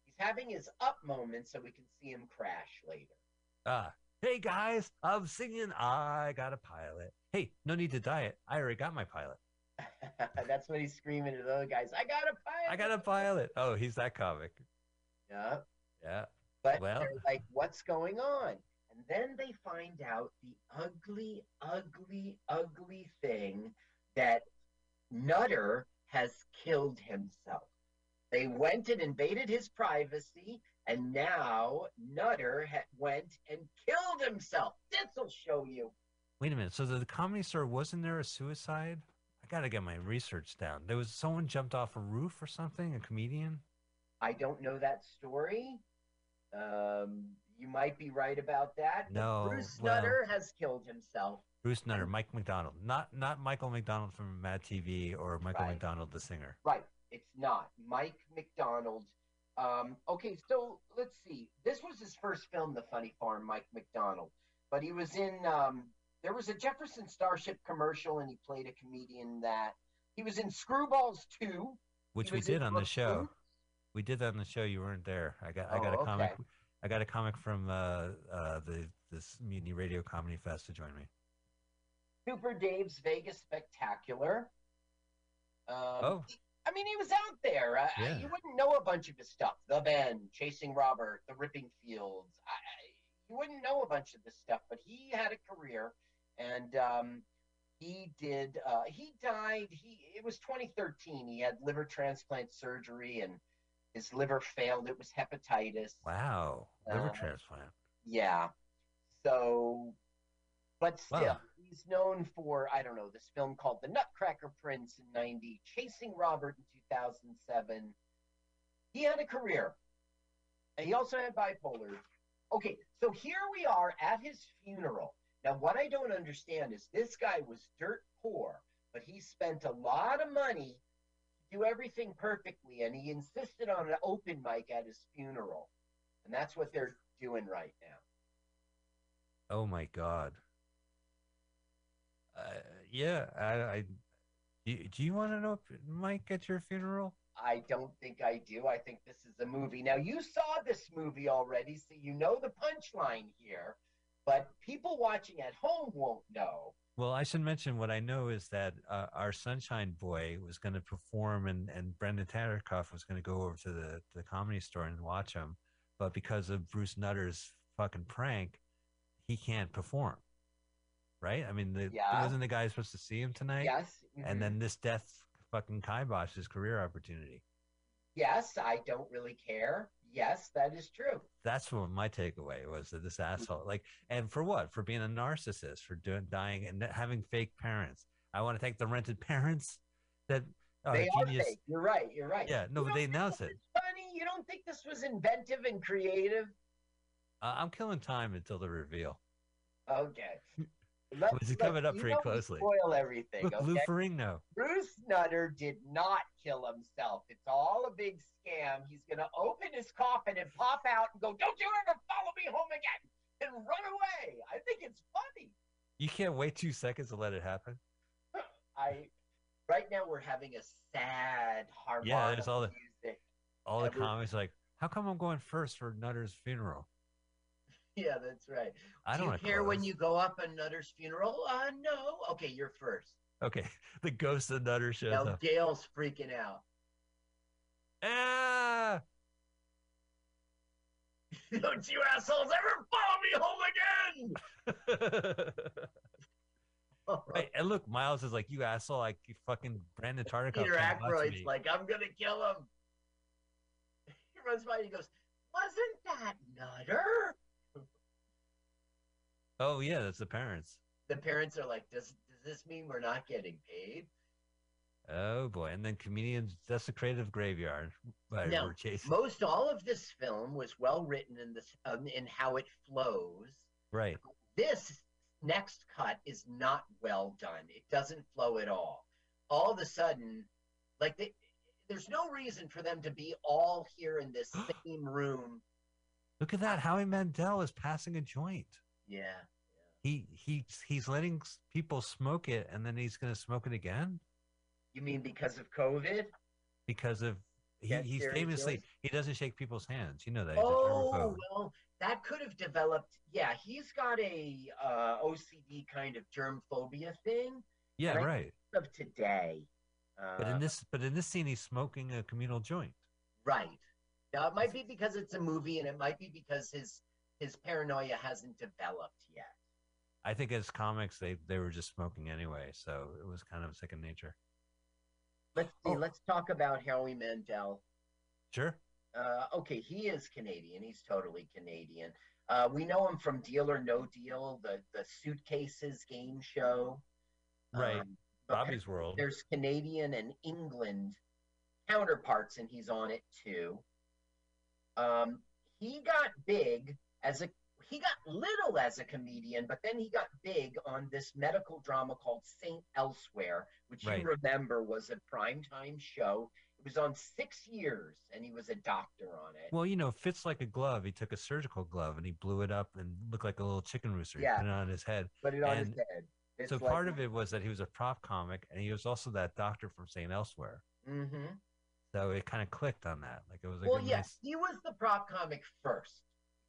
Speaker 2: He's having his up moment so we can see him crash later.
Speaker 1: Ah, hey guys, I'm singing. I got a pilot. Hey, no need to diet. I already got my pilot.
Speaker 2: That's what he's screaming to the other guys. I got a pilot.
Speaker 1: I got a pilot. Oh, he's that comic.
Speaker 2: Yeah.
Speaker 1: Yeah.
Speaker 2: But
Speaker 1: Well-
Speaker 2: they're like, what's going on? And then they find out the ugly, ugly, ugly thing that Nutter has killed himself. They went and invaded his privacy, and now Nutter ha- went and killed himself. This'll show you.
Speaker 1: Wait a minute. So the, the comedy store wasn't there a suicide? I gotta get my research down. There was someone jumped off a roof or something. A comedian.
Speaker 2: I don't know that story. Um, you might be right about that.
Speaker 1: No,
Speaker 2: Bruce
Speaker 1: well-
Speaker 2: Nutter has killed himself.
Speaker 1: Bruce Nutter, Mike MacDonald, not not Michael McDonald from Mad TV or Michael
Speaker 2: Right.
Speaker 1: McDonald the singer.
Speaker 2: Right. It's not. Mike MacDonald. Um, okay, so let's see. This was his first film, The Funny Farm, Mike MacDonald. But he was in, um, there was a Jefferson Starship commercial, and he played a comedian that. He was in Screwballs 2.
Speaker 1: Which we did on the show. We did that on the show. You weren't there. I got I
Speaker 2: Oh,
Speaker 1: got a comic.
Speaker 2: okay.
Speaker 1: I got a comic from uh, uh, the this Mutiny Radio Comedy Fest to join me.
Speaker 2: Super Dave's Vegas Spectacular. Um,
Speaker 1: Oh.
Speaker 2: I mean, he was out there. Uh,
Speaker 1: Yeah.
Speaker 2: You wouldn't know a bunch of his stuff. The Bend, Chasing Robert, The Ripping Fields. I, I, you wouldn't know a bunch of this stuff, but he had a career, and um, he did. Uh, he died. He it was 2013. He had liver transplant surgery, and his liver failed. It was hepatitis.
Speaker 1: Wow, liver
Speaker 2: Uh,
Speaker 1: transplant.
Speaker 2: Yeah. So, but still,
Speaker 1: Wow.
Speaker 2: he's known for, I don't know, this film called The Nutcracker Prince in 90, Chasing Robert in 2007. He had a career. And he also had bipolar. Okay, so here we are at his funeral. Now, what I don't understand is this guy was dirt poor, but he spent a lot of money do everything perfectly, and he insisted on an open mic at his funeral. And that's what they're doing right now.
Speaker 1: Oh my god. Uh, yeah, I, I do, do you want to know Mike at your funeral?
Speaker 2: I don't think I do. I think this is a movie. Now, you saw this movie already, so you know the punchline here, but people watching at home won't know.
Speaker 1: Well, I should mention what I know is that uh, our Sunshine Boy was going to perform, and, and Brandon Tartikoff was going to go over to the, the comedy store and watch him. But because of Bruce Nutter's fucking prank, he can't perform. Right? I mean, the,
Speaker 2: Yeah.
Speaker 1: wasn't the guy supposed to see him tonight?
Speaker 2: Yes.
Speaker 1: And
Speaker 2: mhm.
Speaker 1: then this death fucking kiboshed his career opportunity.
Speaker 2: yes, I don't really care. Yes, that is true.
Speaker 1: That's what my takeaway was that this asshole, like, and for what? For being a narcissist, for doing dying and having fake parents. I want to thank the rented parents that
Speaker 2: they
Speaker 1: genius.
Speaker 2: are fake. You're right. You're right.
Speaker 1: Yeah, no, but they announced it.
Speaker 2: Funny. You don't think this was inventive and creative?
Speaker 1: Uh, I'm killing time until the reveal.
Speaker 2: Okay. Let's, let's-
Speaker 1: coming up pretty closely.
Speaker 2: Spoil everything.
Speaker 1: Look,
Speaker 2: okay?
Speaker 1: Lou Ferrigno.
Speaker 2: Bruce Nutter did not kill himself. It's all a big scam. He's going to open his coffin and pop out and go, Don't you ever follow me home again and run away. I think it's funny.
Speaker 1: You can't wait two seconds to let it happen.
Speaker 2: I Right now, we're having a sad harmonic
Speaker 1: Yeah, there's all the-
Speaker 2: music.
Speaker 1: All the comments like, "How come I'm going first for Nutter's funeral?"
Speaker 2: Yeah, that's right.
Speaker 1: I
Speaker 2: Do
Speaker 1: don't
Speaker 2: you care when you go up on Nutter's funeral? Uh, no. Okay, you're first.
Speaker 1: Okay, the ghost of Nutter shows
Speaker 2: Now,
Speaker 1: up.
Speaker 2: Gail's freaking out.
Speaker 1: Ah!
Speaker 2: Don't you assholes ever follow me home again?
Speaker 1: Hey, and look, Miles is like, you asshole, like you fucking Brandon Tartikoff.
Speaker 2: Peter
Speaker 1: can't
Speaker 2: Aykroyd's like, I'm gonna kill him. He runs by and he goes, Wasn't that Nutter?
Speaker 1: Oh yeah, that's the parents.
Speaker 2: The parents are like, Does does this mean we're not getting paid?
Speaker 1: Oh boy, and then comedians desecrative graveyard by
Speaker 2: Now,
Speaker 1: Robert Chase.
Speaker 2: Most all of this film was well written in this um, in how it flows.
Speaker 1: right.
Speaker 2: This next cut is not well done. It doesn't flow at all. All of a sudden, like they, there's no reason for them to be all here in this same room.
Speaker 1: Look at that. Howie Mandel is passing a joint.
Speaker 2: Yeah.
Speaker 1: He he he's letting people smoke it, and then he's going to smoke it again
Speaker 2: You mean because of COVID?
Speaker 1: because of he, he's famously he doesn't shake people's hands. You know that. he's
Speaker 2: Oh well, that could have developed. Yeah, he's got a uh, OCD kind of germ phobia thing
Speaker 1: yeah,
Speaker 2: right.
Speaker 1: right.
Speaker 2: of today. Uh,
Speaker 1: But in this but in this scene, he's smoking a communal joint.
Speaker 2: right now, it might be because it's a movie, and it might be because his his paranoia hasn't developed yet.
Speaker 1: I think as comics, they they were just smoking anyway, so it was kind of second nature.
Speaker 2: Let's see.
Speaker 1: Oh.
Speaker 2: Let's talk about Howie Mandel.
Speaker 1: Sure.
Speaker 2: Uh, okay, he is Canadian. He's totally Canadian. Uh, we know him from Deal or No Deal, the the suitcases game show.
Speaker 1: Right.
Speaker 2: Um,
Speaker 1: Bobby's World.
Speaker 2: there's Canadian and England counterparts, and he's on it too. Um, he got big as a he got little as a comedian, but then he got big on this medical drama called Saint Elsewhere, which
Speaker 1: Right.
Speaker 2: you remember was a primetime show. It was on six years, and he was a doctor on it.
Speaker 1: Well, you know, fits like a glove. He took a surgical glove and he blew it up and looked like a little chicken rooster. He
Speaker 2: Yeah.
Speaker 1: put it on his head.
Speaker 2: Put it on
Speaker 1: and
Speaker 2: his head. It's
Speaker 1: so
Speaker 2: like-
Speaker 1: part of it was that he was a prop comic and he was also that doctor from St. Elsewhere.
Speaker 2: Mm-hmm.
Speaker 1: So it kind of clicked on that. Like it was like
Speaker 2: Well,
Speaker 1: a
Speaker 2: yes,
Speaker 1: nice.
Speaker 2: he was the prop comic first.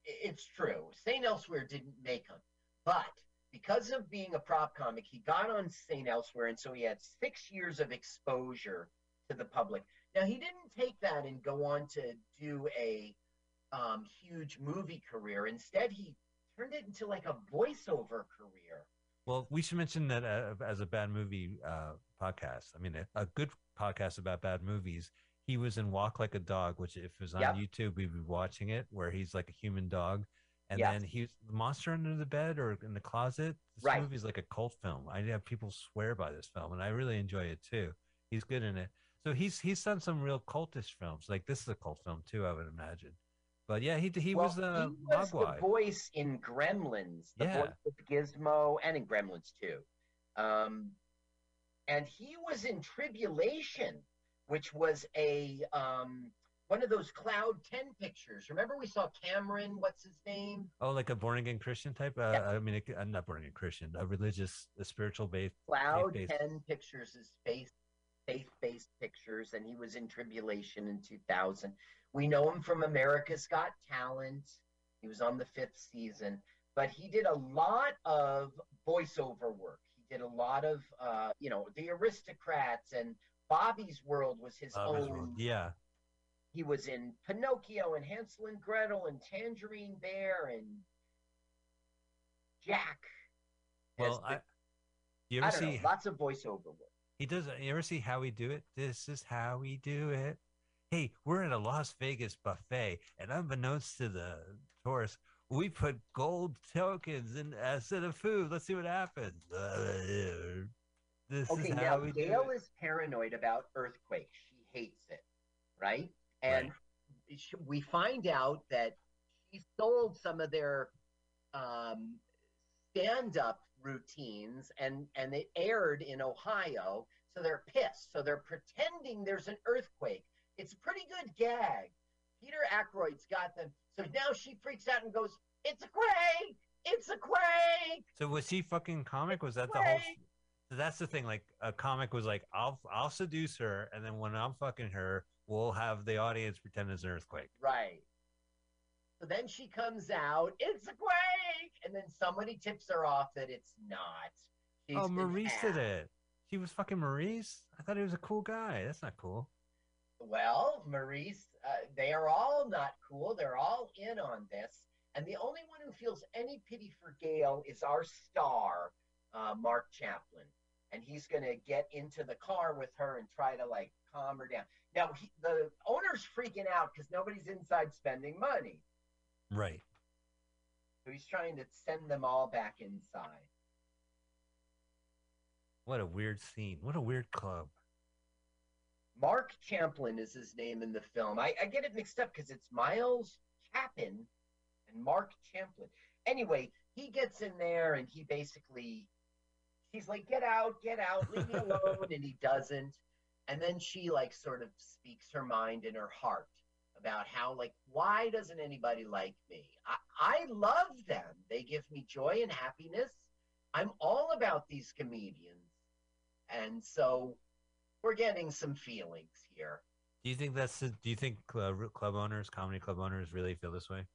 Speaker 2: It's true. St. Elsewhere didn't make him. But because of being a prop comic, he got on St. Elsewhere, and so he had six years of exposure to the public. Now, he didn't take that and go on to do a um, huge movie career. Instead, he turned it into like a voiceover career.
Speaker 1: Well, we should mention that uh, as a bad movie uh, podcast. I mean, a, a good podcast about bad movies. He was in Walk Like a Dog, which if it was on
Speaker 2: Yep.
Speaker 1: YouTube, we'd be watching it, where he's like a human dog. And then he's the monster under the bed or in the closet. This
Speaker 2: Right.
Speaker 1: movie is like a cult film. I have people swear by this film, and I really enjoy it too. He's good in it. So he's he's done some real cultish films. Like this is a cult film too, I would imagine. But yeah, he he
Speaker 2: well,
Speaker 1: was uh,
Speaker 2: he was the voice in Gremlins, the
Speaker 1: Yeah.
Speaker 2: voice of Gizmo, and in Gremlins 2. Um, and he was in Tribulation, which was a um, one of those Cloud Ten pictures. Remember, we saw Cameron. What's his name?
Speaker 1: Oh, like a born again Christian type. Uh,
Speaker 2: Yeah.
Speaker 1: I mean, it, I'm not born again Christian. A religious, a spiritual based.
Speaker 2: Cloud
Speaker 1: Faith-based.
Speaker 2: Ten Pictures is faith faith-based pictures, and he was in Tribulation in 2000. We know him from America's Got Talent. He was on the fifth season, but he did a lot of voiceover work. He did a lot of, uh, you know, The Aristocrats and Bobby's World was his
Speaker 1: Uh,
Speaker 2: own.
Speaker 1: yeah,
Speaker 2: He was in Pinocchio and Hansel and Gretel and Tangerine Bear and Jack.
Speaker 1: Well,
Speaker 2: the-
Speaker 1: I. You
Speaker 2: I
Speaker 1: ever
Speaker 2: don't
Speaker 1: see?
Speaker 2: know, lots of voiceover work.
Speaker 1: He does. You ever see how we do it? This is how we do it. Hey, we're at a Las Vegas buffet, and unbeknownst to the tourists, we put gold tokens in a set of food. Let's see what happens. This
Speaker 2: Okay, now
Speaker 1: how we
Speaker 2: Gail
Speaker 1: do it.
Speaker 2: is paranoid about earthquakes. She hates it, right? And sh- we find out that she sold some of their um, stand-up routines, and and they aired in Ohio, so they're pissed. So they're pretending there's an earthquake. It's a pretty good gag. Peter Aykroyd's got them. So now she freaks out and goes, "It's a quake! It's a quake!"
Speaker 1: So was she fucking comic? Was that the whole? That's the thing. Like a comic was like, I'll I'll seduce her, and then when I'm fucking her, we'll have the audience pretend it's an earthquake.
Speaker 2: Right. So then she comes out, it's a quake, and then somebody tips her off that it's not. She's
Speaker 1: oh, Maurice did it. She was fucking Maurice. I thought he was a cool guy. That's not cool.
Speaker 2: Well, Maurice, uh, they are all not cool. They're all in on this. And the only one who feels any pity for Gail is our star, uh, Mark Champlin, and he's gonna get into the car with her and try to like calm her down. Now he, the owner's freaking out because nobody's inside spending money,
Speaker 1: Right.
Speaker 2: so he's trying to send them all back inside.
Speaker 1: What a weird scene. What a weird club.
Speaker 2: Mark Champlin is his name in the film. I, I get it mixed up because it's Miles Chapin and Mark Champlin. Anyway, he gets in there and he basically, she's like, "Get out, get out, leave me alone," and he doesn't. And then she like sort of speaks her mind in her heart about how like why doesn't anybody like me? I, I love them. They give me joy and happiness. I'm all about these comedians, and so we're getting some feelings here.
Speaker 1: Do you think that's do you think club, club owners, comedy club owners really feel this way?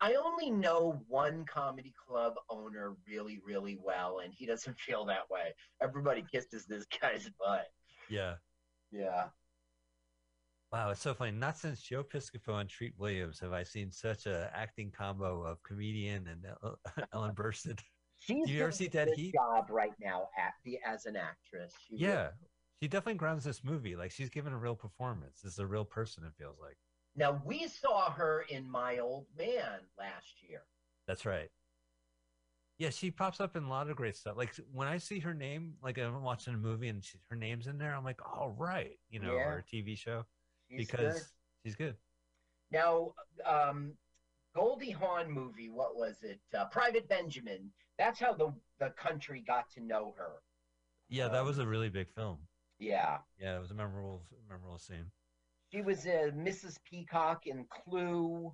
Speaker 2: I only know one comedy club owner really, really well, and he doesn't feel that way. Everybody kisses this guy's butt.
Speaker 1: Yeah.
Speaker 2: Yeah.
Speaker 1: Wow, it's so funny. Not since Joe Piscopo and Treat Williams have I seen such a acting combo of comedian and Eileen Brennan.
Speaker 2: She's
Speaker 1: Do you ever see
Speaker 2: a
Speaker 1: Dead Heat?
Speaker 2: job right now at the, as an actress. She really-
Speaker 1: Yeah, she definitely grounds this movie. Like she's given a real performance. This is a real person. It feels like.
Speaker 2: Now we saw her in My Old Man last year.
Speaker 1: That's right. Yeah, she pops up in a lot of great stuff. Like when I see her name, like I'm watching a movie and she, her name's in there, I'm like, all right, you know,
Speaker 2: Yeah.
Speaker 1: or a TV show
Speaker 2: She's
Speaker 1: because
Speaker 2: good.
Speaker 1: she's good.
Speaker 2: Now, um, Goldie Hawn movie, what was it? Uh, Private Benjamin. That's how the the country got to know her.
Speaker 1: Yeah, that
Speaker 2: Um,
Speaker 1: was a really big film.
Speaker 2: Yeah.
Speaker 1: Yeah, it was a memorable, memorable scene.
Speaker 2: She was uh, Mrs. Peacock in Clue.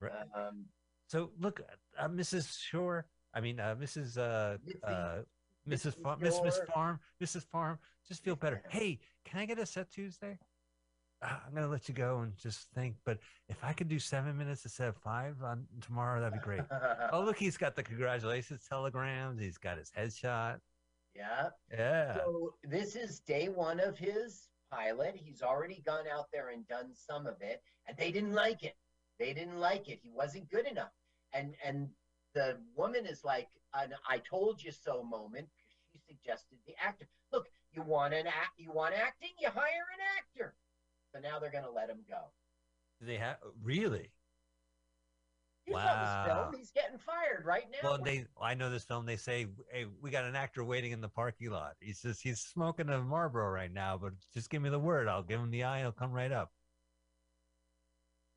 Speaker 1: Right.
Speaker 2: Um,
Speaker 1: So look, uh, Mrs. Shore. I mean, uh, Mrs. Uh,
Speaker 2: Missy-
Speaker 1: uh, Mrs.
Speaker 2: Mrs.
Speaker 1: Farm, Miss Miss Farm, Mrs. Farm. Just feel better. Hey, can I get a set Tuesday? Uh, I'm gonna let you go and just think. But if I could do seven minutes instead of five on tomorrow, that'd be great. oh, look, he's got the congratulations telegrams. He's got his headshot.
Speaker 2: yeah.
Speaker 1: Yeah.
Speaker 2: So this is day one of his pilot. He's already gone out there and done some of it, and they didn't like it. They didn't like it. He wasn't good enough. And and the woman is like, an "I told you so" moment she suggested the actor. Look, you want an act, you want acting, you hire an actor. So now they're going to let him go.
Speaker 1: Do they have really?
Speaker 2: You saw
Speaker 1: Wow.
Speaker 2: this film. He's getting fired right now.
Speaker 1: Well, they. I know this film. They say, "Hey, we got an actor waiting in the parking lot. He's just he's smoking a Marlboro right now, but just give me the word. I'll give him the eye. He'll come right up."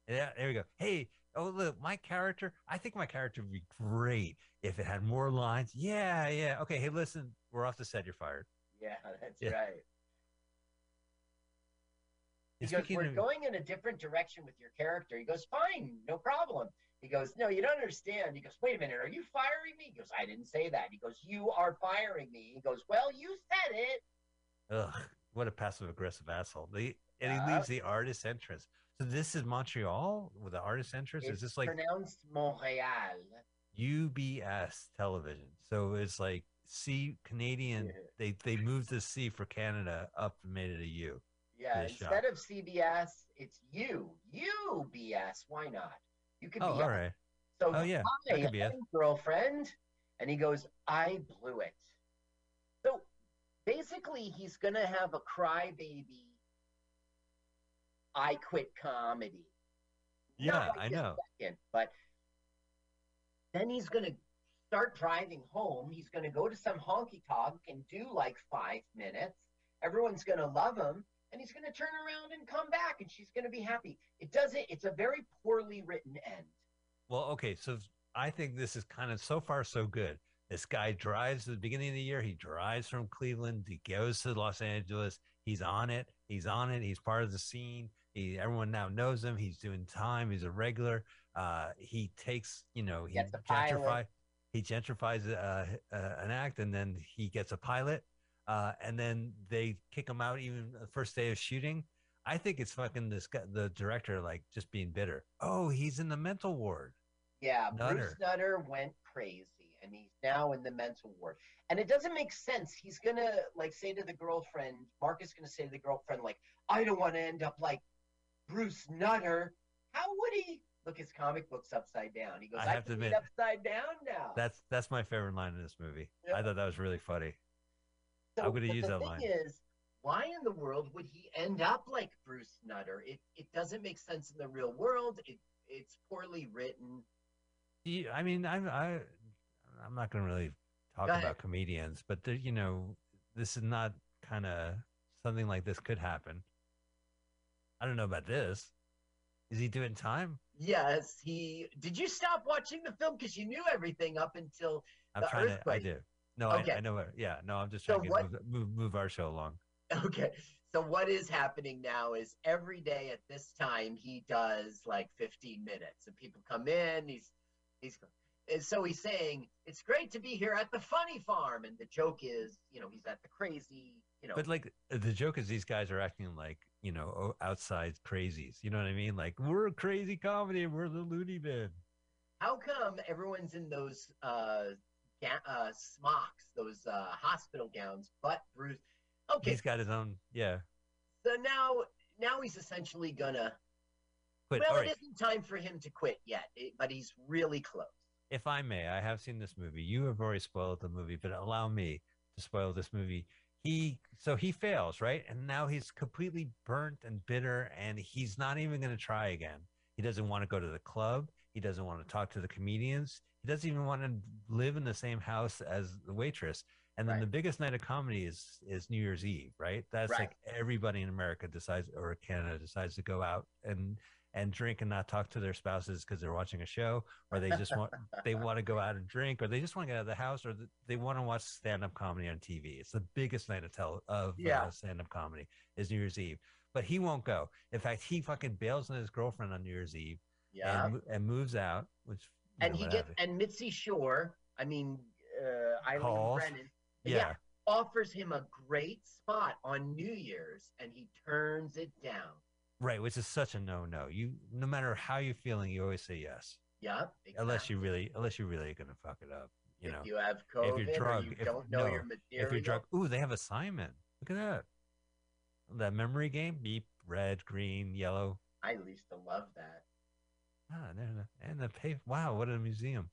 Speaker 1: Yeah, there we go. Hey, oh look, my character. I think my character would be great if it had more lines. Yeah, yeah. Okay. Hey, listen, we're off the set. You're fired.
Speaker 2: yeah, that's
Speaker 1: Yeah.
Speaker 2: right. He goes,
Speaker 1: speaking
Speaker 2: We're
Speaker 1: of-
Speaker 2: going in a different direction with your character. He goes, Fine, no problem. He goes, No, you don't understand. He goes, Wait a minute, are you firing me? He goes, I didn't say that. He goes, You are firing me. He goes, Well, you said it.
Speaker 1: Ugh, what a passive aggressive asshole. The, and he leaves the artist entrance. So this is Montreal with the artist entrance.
Speaker 2: It's
Speaker 1: is this like
Speaker 2: pronounced Montreal.
Speaker 1: UBS television. So it's like C Canadian.
Speaker 2: Yeah.
Speaker 1: They they moved the C for Canada up and made it a U.
Speaker 2: Yeah, instead of CBS, it's you. UBS. Why not? You could
Speaker 1: Oh,
Speaker 2: be
Speaker 1: all right.
Speaker 2: So,
Speaker 1: Oh, yeah, that
Speaker 2: hi,
Speaker 1: could be it.
Speaker 2: girlfriend. And he goes, I blew it. So basically, he's going to have a crybaby, I quit comedy.
Speaker 1: Yeah, I know.
Speaker 2: second, but then he's going to start driving home. He's going to go to some honky tonk and do like five minutes. Everyone's going to love him. And he's going to turn around and come back, and she's going to be happy. It doesn't, it's a very poorly written end.
Speaker 1: Well, okay. So I think this is kind of so far so good. This guy drives at the beginning of the year. He drives from Cleveland. He goes to Los Angeles. He's on it. He's on it. He's part of the scene. He, everyone now knows him. He's doing time. He's a regular. Uh, he takes, you know, he
Speaker 2: Gets a pilot.
Speaker 1: gentrify, he gentrifies uh, uh, an act, and then he gets a pilot. Uh, and then they kick him out even the first day of shooting. I think it's fucking this guy, the director, like just being bitter. Oh, he's in the mental ward.
Speaker 2: Yeah,
Speaker 1: Nutter.
Speaker 2: Bruce Nutter went crazy and he's now in the mental ward. And it doesn't make sense. He's gonna like say to the girlfriend, Mark is gonna say to the girlfriend, like, I don't want to end up like Bruce Nutter. How would he? look, his comic book's upside down. He goes,
Speaker 1: I
Speaker 2: I,
Speaker 1: have to admit,
Speaker 2: upside down now.
Speaker 1: That's that's my favorite line in this movie.
Speaker 2: Yeah.
Speaker 1: I thought that was really funny.
Speaker 2: So,
Speaker 1: I'm gonna use
Speaker 2: the
Speaker 1: that
Speaker 2: thing
Speaker 1: line.
Speaker 2: Is why in the world would he end up like Bruce Nutter? It it doesn't make sense in the real world. It it's poorly written.
Speaker 1: Yeah, I mean, I'm I, I'm not going to really talk
Speaker 2: Go
Speaker 1: about comedians, but there, you know, this is not kind of something like this could happen. I don't know about this. Is he doing time?
Speaker 2: Yes, he. Did you stop watching the film because you knew everything up until?
Speaker 1: I'm
Speaker 2: The
Speaker 1: trying to. I
Speaker 2: earthquake.
Speaker 1: do. No,
Speaker 2: Okay.
Speaker 1: I, I know. What, yeah, no, I'm just
Speaker 2: So
Speaker 1: trying to
Speaker 2: what-
Speaker 1: move, move move our show along.
Speaker 2: Okay, so what is happening now is every day at this time he does like 15 minutes, and people come in. He's he's and so he's saying it's great to be here at the funny farm, and the joke is, you know, he's at the crazy, you know.
Speaker 1: But like the joke is, these guys are acting like you know outside crazies. You know what I mean? Like we're a crazy comedy. and We're the loony bin.
Speaker 2: How come everyone's in those uh, ga- uh smocks, those uh hospital gowns, but Bruce? Okay,
Speaker 1: He's got his own. Yeah.
Speaker 2: so now now he's essentially gonna.
Speaker 1: But
Speaker 2: well,
Speaker 1: all
Speaker 2: it
Speaker 1: right.
Speaker 2: isn't time for him to quit yet, it- but he's really close.
Speaker 1: if I may, I have seen this movie. You have already spoiled the movie, but allow me to spoil this movie. He so he fails, right? And now he's completely burnt and bitter and he's not even going to try again. He doesn't want to go to the club. He doesn't want to talk to the comedians. He doesn't even want to live in the same house as the waitress. And then
Speaker 2: Right.
Speaker 1: the biggest night of comedy is is New Year's Eve, right? That's
Speaker 2: Right.
Speaker 1: like everybody in America decides or Canada decides to go out and and drink and not talk to their spouses because they're watching a show or they just want they want to go out and drink or they just want to get out of the house or they want to watch stand-up comedy on tv it's the biggest night of tell of
Speaker 2: Yeah.
Speaker 1: uh, stand-up comedy is new year's eve but he won't go in fact he fucking bails on his girlfriend on new year's eve
Speaker 2: Yeah.
Speaker 1: and, and moves out which
Speaker 2: and
Speaker 1: know,
Speaker 2: he gets and Mitzi Shore, I mean uh Eileen. Brennan, yeah.
Speaker 1: yeah
Speaker 2: offers him a great spot on New Year's and he turns it down.
Speaker 1: right which is such a no-no you no matter how you're feeling you always say yes
Speaker 2: Yep.
Speaker 1: unless you really unless you're really gonna fuck it up you
Speaker 2: if
Speaker 1: know
Speaker 2: you have COVID
Speaker 1: if you're drunk,
Speaker 2: you
Speaker 1: if-
Speaker 2: don't know
Speaker 1: no,
Speaker 2: your material.
Speaker 1: if you're drunk ooh they have assignment look at that that memory game beep red green yellow
Speaker 2: I used to love that.
Speaker 1: Ah, there, the- and the pay. Wow, what a museum!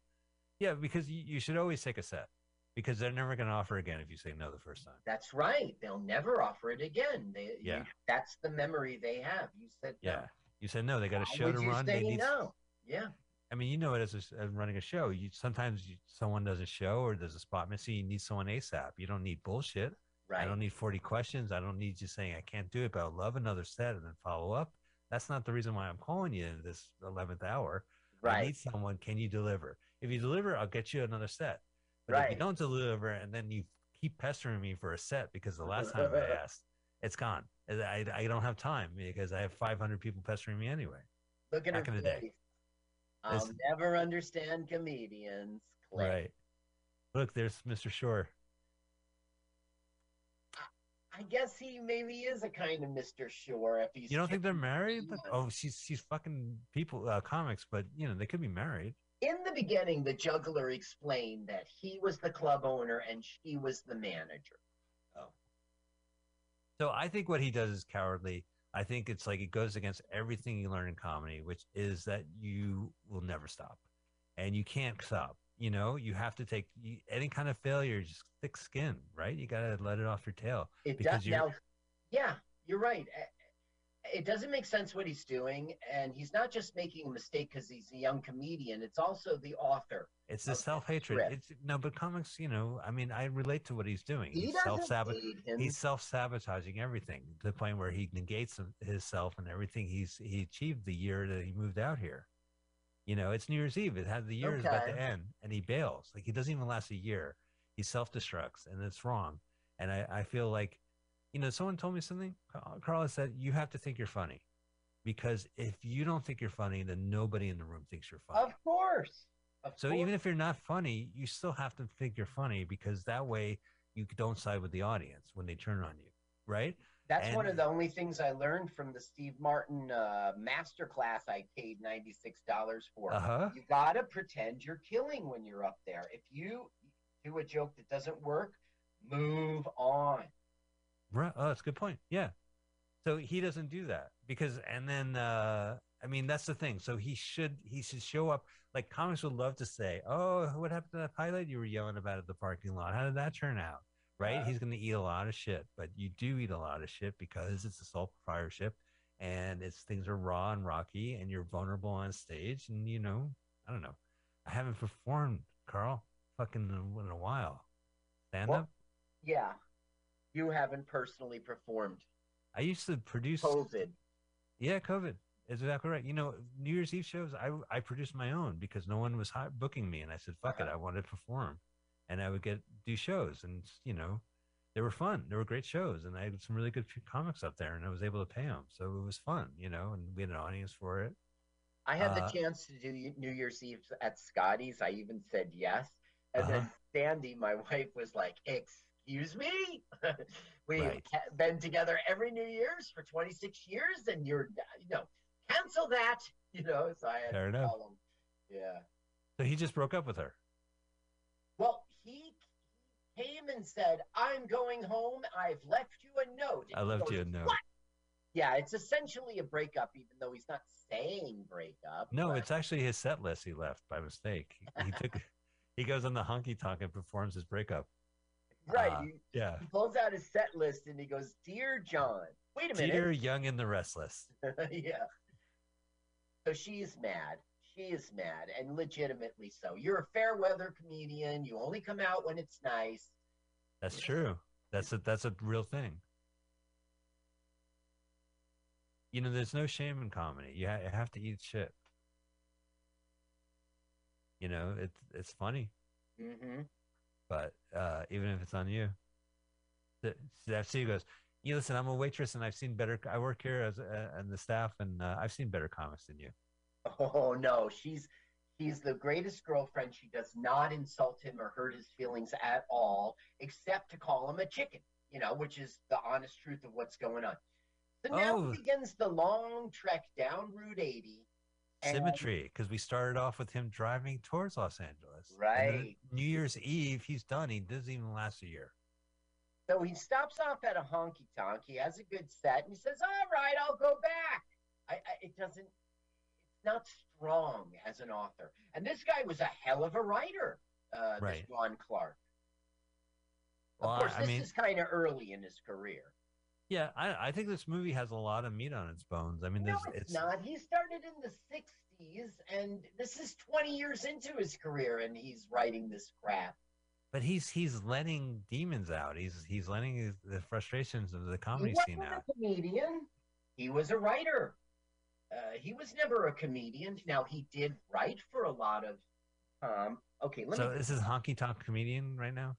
Speaker 1: Yeah, because you, you should always take a set because they're never going to offer again if you say no the first time.
Speaker 2: That's right. They'll never offer it again. They, you-
Speaker 1: Yeah.
Speaker 2: that's the memory they have. You said no.
Speaker 1: Yeah, you said no. They got a show to
Speaker 2: you
Speaker 1: run.
Speaker 2: Say
Speaker 1: They need.
Speaker 2: no. Yeah.
Speaker 1: I mean, you know it as, a as running a show. You sometimes you, someone does a show or there's a spot missing. You need someone ASAP. You don't need bullshit.
Speaker 2: Right.
Speaker 1: I don't need 40 questions. I don't need you saying I can't do it, but I'll love another set and then follow up. That's not the reason why I'm calling you in this 11th hour. I
Speaker 2: right.
Speaker 1: need someone. Can you deliver? If you deliver, I'll get you another set. But if you don't deliver and then you keep pestering me for a set because the last time I asked, it's gone. I, I don't have time because I have 500 people pestering me anyway.
Speaker 2: Look at
Speaker 1: back
Speaker 2: her
Speaker 1: in the day.
Speaker 2: I'll
Speaker 1: It's-
Speaker 2: never understand comedians. Click.
Speaker 1: Right. Look, there's Mr. Shore.
Speaker 2: Guess he maybe is a kind of Mr. Shore if he's.
Speaker 1: You don't think they're married? Oh, she's she's fucking people uh, comics, but you know they could be married.
Speaker 2: In the beginning, the juggler explained that he was the club owner and she was the manager. Oh.
Speaker 1: So I think what he does is cowardly. I think it's like it goes against everything you learn in comedy, which is that you will never stop, and you can't stop. You know, you have to take you, any kind of failure, just thick skin, right? You got to let it off your tail.
Speaker 2: It
Speaker 1: Because
Speaker 2: does now. Yeah, you're right. Uh, It doesn't make sense what he's doing, and he's not just making a mistake because he's a young comedian. It's also the author.
Speaker 1: It's the self hatred. It's no, but comics, you know, I mean, I relate to what he's doing.
Speaker 2: He
Speaker 1: he's
Speaker 2: doesn't
Speaker 1: self sabotage.
Speaker 2: hate him.
Speaker 1: He's self sabotaging everything to the point where he negates him- himself and everything he's he achieved the year that he moved out here. You know, it's New Year's Eve. It had the year is about to end, and he bails. Like he doesn't even last a year. He self destructs, and it's wrong. And I, I feel like, you know, someone told me something. Carl- Carla said you have to think you're funny, because if you don't think you're funny, then nobody in the room thinks you're funny.
Speaker 2: Of course. Of
Speaker 1: So
Speaker 2: course.
Speaker 1: even if you're not funny, you still have to think you're funny because that way you don't side with the audience when they turn on you, right?
Speaker 2: That's one of the only things I learned from the Steve Martin uh, master class I paid $96 for.
Speaker 1: Uh huh.
Speaker 2: You got to pretend you're killing when you're up there. If you do a joke that doesn't work, move on.
Speaker 1: Right. Oh, that's a good point. Yeah. So he doesn't do that because, and then, uh, I mean, that's the thing. So he should he should show up. Like comics would love to say, "Oh, what happened to that pilot you were yelling about at the parking lot? How did that turn out?" Right?
Speaker 5: Yeah.
Speaker 1: He's going to eat a lot of shit, but you do eat a lot of shit because it's a sole proprietorship, and it's things are raw and rocky, and you're vulnerable on stage, and you know, I don't know. I haven't performed, Carl, fucking in, a while. Stand
Speaker 2: Well,
Speaker 1: up.
Speaker 2: Yeah. You haven't personally performed.
Speaker 1: I used to produce.
Speaker 2: COVID.
Speaker 1: Yeah, COVID. Is exactly right. You know, New Year's Eve shows, I I produced my own because no one was hi- booking me, and I said, "Fuck it,
Speaker 2: Uh-huh.
Speaker 1: I want to perform," and I would get do shows, and you know, they were fun. They were great shows, and I had some really good comics up there, and I was able to pay them, so it was fun, you know, and we had an audience for it.
Speaker 2: I had
Speaker 1: Uh,
Speaker 2: the chance to do New Year's Eve at Scotty's. I even said yes. And then
Speaker 1: Uh-huh.
Speaker 2: Sandy, my wife, was like, Excuse me? We've
Speaker 1: Right.
Speaker 2: been together every New Year's for 26 years, and you're, you know, cancel that. You know, so I had
Speaker 1: Fair
Speaker 2: to
Speaker 1: enough.
Speaker 2: Yeah.
Speaker 1: So he just broke up with her.
Speaker 2: Well, he he came and said, I'm going home. I've left you a note. And
Speaker 1: I left
Speaker 2: goes,
Speaker 1: you a note.
Speaker 2: "What?" Yeah, it's essentially a breakup, even though he's not saying breakup.
Speaker 1: No,
Speaker 2: but-
Speaker 1: it's actually his set list he left by mistake. He, took, he goes on the honky tonk and performs his breakup.
Speaker 2: right.
Speaker 1: uh,
Speaker 2: he,
Speaker 1: Yeah,
Speaker 2: he pulls out his set list and he goes, Dear John. Wait a minute. Dear.
Speaker 1: Young and the Restless.
Speaker 2: yeah. So she's mad. She is mad, and legitimately so. You're a fair weather comedian. You only come out when it's nice.
Speaker 1: That's true. That's a that's a real thing. You know, there's no shame in comedy. You, ha- you have to eat shit. You know, it's it's funny,
Speaker 2: Mm-hmm.
Speaker 1: but uh, even if it's on you, the, that she goes. You listen. I'm a waitress, and I've seen better. I work here as uh, and the staff, and uh, I've seen better comics than you.
Speaker 2: Oh no, she's she's the greatest girlfriend. She does not insult him or hurt his feelings at all, except to call him a chicken. You know, which is the honest truth of what's going on. So now
Speaker 1: Oh.
Speaker 2: begins the long trek down Route 80.
Speaker 1: Symmetry, because we started off with him driving towards Los Angeles.
Speaker 2: Right.
Speaker 1: New Year's Eve, he's done. He doesn't even last a year.
Speaker 2: So he stops off at a honky tonk. He has a good set, and he says, "All right, I'll go back." I, I it doesn't. It's not strong as an author. And this guy was a hell of a writer. Uh,
Speaker 1: Right.
Speaker 2: This Ron Clark.
Speaker 1: Well,
Speaker 2: of course,
Speaker 1: I
Speaker 2: this
Speaker 1: mean-
Speaker 2: is kind of early in his career.
Speaker 1: Yeah, I, I think this movie has a lot of meat on its bones. I mean,
Speaker 2: No,
Speaker 1: there's
Speaker 2: it's, not. He started in the '60s, and this is 20 years into his career, and he's writing this crap.
Speaker 1: but he's he's letting demons out. He's he's letting his, the frustrations of the
Speaker 2: He
Speaker 1: comedy
Speaker 2: wasn't
Speaker 1: scene out.
Speaker 2: a comedian. He was a writer. Uh, he was never a comedian. Now he did write for a lot of. Um, okay, let
Speaker 1: So
Speaker 2: me.
Speaker 1: this is honky tonk comedian right now.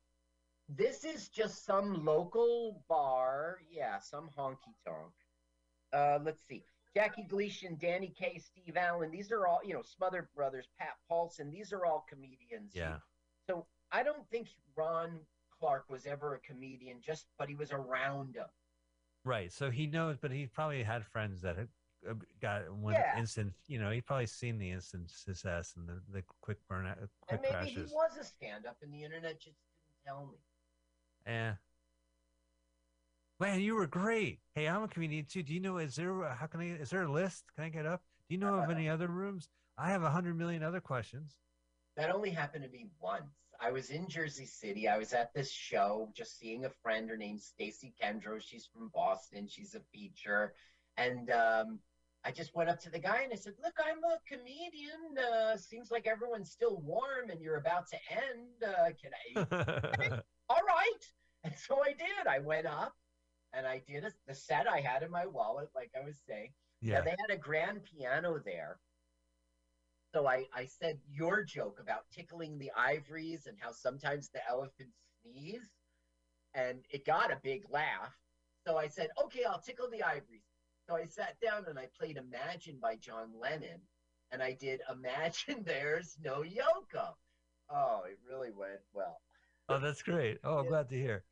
Speaker 2: This is just some local bar. Yeah, some honky tonk. Uh, let's see. Jackie Gleason, Danny Kaye, Steve Allen. These are all, you know, Smothers Brothers, Pat Paulsen. These are all comedians.
Speaker 1: Yeah,
Speaker 2: So I don't think Ron Clark was ever a comedian, just but he was around them.
Speaker 1: right. So he knows, but he probably had friends that had Uh, got one
Speaker 2: Yeah.
Speaker 1: instant. You know, he probably seen the instant success and the, the quick burnout, uh,
Speaker 2: And
Speaker 1: quick
Speaker 2: maybe
Speaker 1: crashes.
Speaker 2: he was a stand-up, and the internet just didn't tell me.
Speaker 1: Yeah. Man, you were great. Hey, I'm a comedian too. Do you know? Is there? Uh, how can I? Is there a list? Can I get up? Do you know of any other rooms? I have a hundred million other questions.
Speaker 2: That only happened to me once. I was in Jersey City. I was at this show, just seeing a friend. Her name's Stacy Kendro. She's from Boston. She's a feature, and um, I just went up to the guy and I said, "Look, I'm a comedian. Uh, seems like everyone's still warm, and you're about to end. Uh, can I?" all right. And so I did. I went up and I did a, the set I had in my wallet, like I was saying.
Speaker 1: yeah.
Speaker 2: Now, they had a grand piano there. So I, I said your joke about tickling the ivories and how sometimes the elephants sneeze. And it got a big laugh. So I said, okay, I'll tickle the ivories. So I sat down and I played Imagine by John Lennon. And I did Imagine There's No Yoko. Oh, it really went well.
Speaker 1: Oh, that's great. Oh, I'm
Speaker 2: Yeah.
Speaker 1: glad to hear.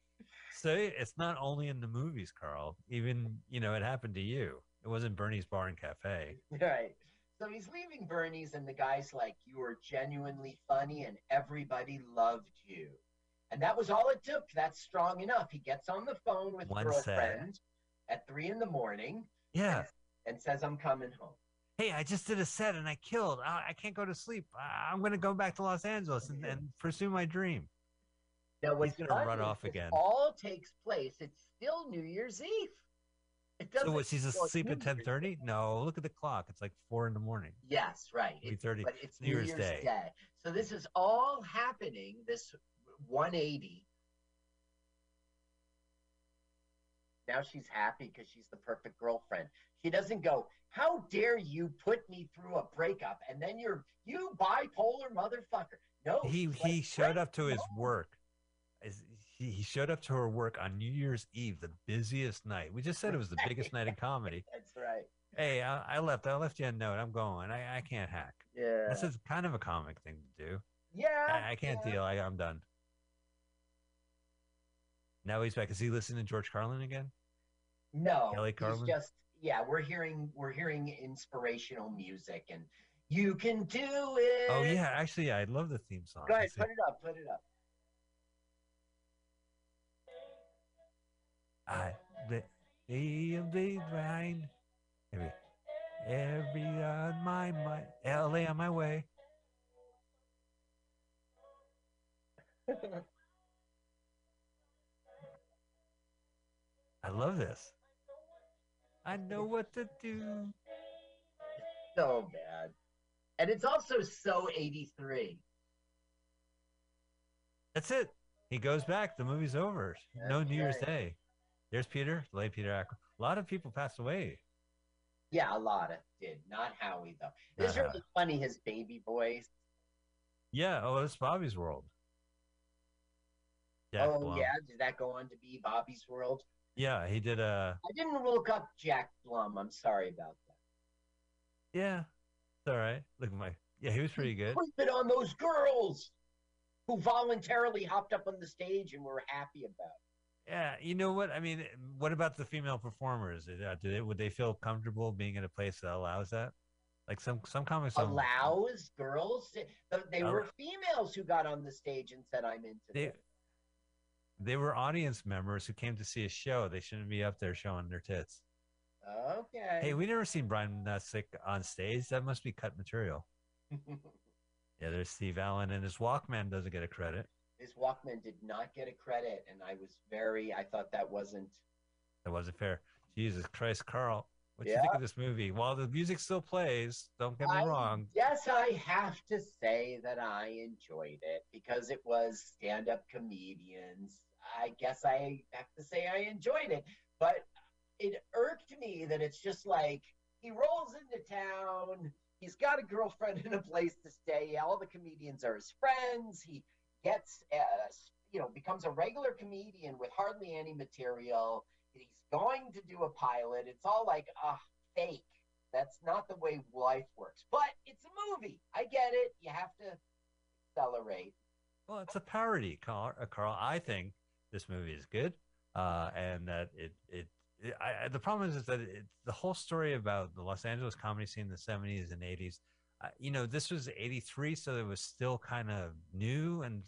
Speaker 1: So it's not only in the movies, Carl. Even you know, it happened to you. It wasn't Bernie's Bar and Cafe.
Speaker 2: Right. So he's leaving Bernie's, and the guy's like, You were genuinely funny, and everybody loved you. And that was all it took. That's strong enough. He gets on the phone with
Speaker 1: One
Speaker 2: girlfriend at three in the morning
Speaker 1: Yeah.
Speaker 2: and says, I'm coming home.
Speaker 1: hey, I just did a set and I killed. I, I can't go to sleep. I, I'm going to go back to Los Angeles and, and pursue my dream.
Speaker 2: Now, what's
Speaker 1: gonna run off again.
Speaker 2: All takes place. It's still New Year's Eve. It
Speaker 1: So
Speaker 2: doesn't.
Speaker 1: what? She's asleep at ten thirty? No, look at the clock. It's like four in the morning.
Speaker 2: Yes, right. It's,
Speaker 1: 3:30.
Speaker 2: but it's
Speaker 1: New
Speaker 2: New,
Speaker 1: Year's
Speaker 2: Year's,
Speaker 1: Day.
Speaker 2: Day. So this is all happening. This 180. Now she's happy because she's the perfect girlfriend. She doesn't go, "How dare you put me through a breakup?" And then you're you bipolar motherfucker. No,
Speaker 1: He
Speaker 2: she's
Speaker 1: he
Speaker 2: like,
Speaker 1: showed up to his work. He, he showed up to her work on New Year's Eve, the busiest night. We just said it was the biggest night in comedy.
Speaker 2: That's right.
Speaker 1: Hey, I, I left. I left you a note. I'm going. I, I can't hack.
Speaker 2: Yeah.
Speaker 1: This is kind of a comic thing to do.
Speaker 2: yeah.
Speaker 1: I, I can't
Speaker 2: yeah.
Speaker 1: deal. I, I'm done. Now he's back. Is he listening to George Carlin again?
Speaker 2: No,
Speaker 1: Kelly Carlin?
Speaker 2: just yeah. We're hearing we're hearing inspirational music, and you can do it.
Speaker 1: Oh yeah, actually, yeah, I love the theme song.
Speaker 2: Go ahead, put it up. Put it up.
Speaker 1: I the. Maybe every on my mind, LA on my way. I love this. I know what to do.
Speaker 2: so bad, and it's also so eighty three.
Speaker 1: That's it. He goes back. The movie's over. no
Speaker 2: That's
Speaker 1: New Year's. Day. There's Peter, late Peter Aykroyd. A lot of people passed away.
Speaker 2: Yeah, a lot of did not Howie though. It's
Speaker 1: Not uh-huh.
Speaker 2: really funny his baby voice.
Speaker 1: Yeah. Oh, it's Bobby's World. Jack
Speaker 2: oh
Speaker 1: Blum.
Speaker 2: yeah, did that go on to be Bobby's World?
Speaker 1: Yeah, he did a.
Speaker 2: I didn't look up Jack Blum. I'm sorry about that.
Speaker 1: Yeah, it's all right. Look at my. Yeah, he was pretty good.
Speaker 2: Put it on those girls who voluntarily hopped up on the stage and were happy about. it.
Speaker 1: Yeah, you know what? I mean, what about the female performers? Uh, do they would they feel comfortable being in a place that allows that? Like some some comics
Speaker 2: allows girls. to- They were females who got on the stage and said, "I'm into
Speaker 1: They
Speaker 2: this."
Speaker 1: They were audience members who came to see a show. They shouldn't be up there showing their tits.
Speaker 2: Okay.
Speaker 1: Hey, we never seen Brian Nussick on stage. That must be cut material. Yeah, there's Steve Allen, and his Walkman doesn't get a credit.
Speaker 2: His Walkman did not get a credit, and I was very. I thought that wasn't.
Speaker 1: That wasn't fair. Jesus Christ, Carl. What do you think of this movie? While the music still plays, don't get me
Speaker 2: I-
Speaker 1: wrong.
Speaker 2: Yes, I have to say that I enjoyed it because it was stand-up comedians. I guess I have to say I enjoyed it, but it irked me that it's just like he rolls into town. He's got a girlfriend and a place to stay. All the comedians are his friends. He gets, uh, you know, becomes a regular comedian with hardly any material. Going to do a pilot. It's all like, ah, fake. That's not the way life works. But it's a movie. I get it. You have to accelerate.
Speaker 1: Well, it's a parody, Carl. uh, Carl. I think this movie is good, uh, and that it it. I- the problem is, is that it, the whole story about the Los Angeles comedy scene in the '70s and '80s. Uh, you know, this was '83, so it was still kind of new and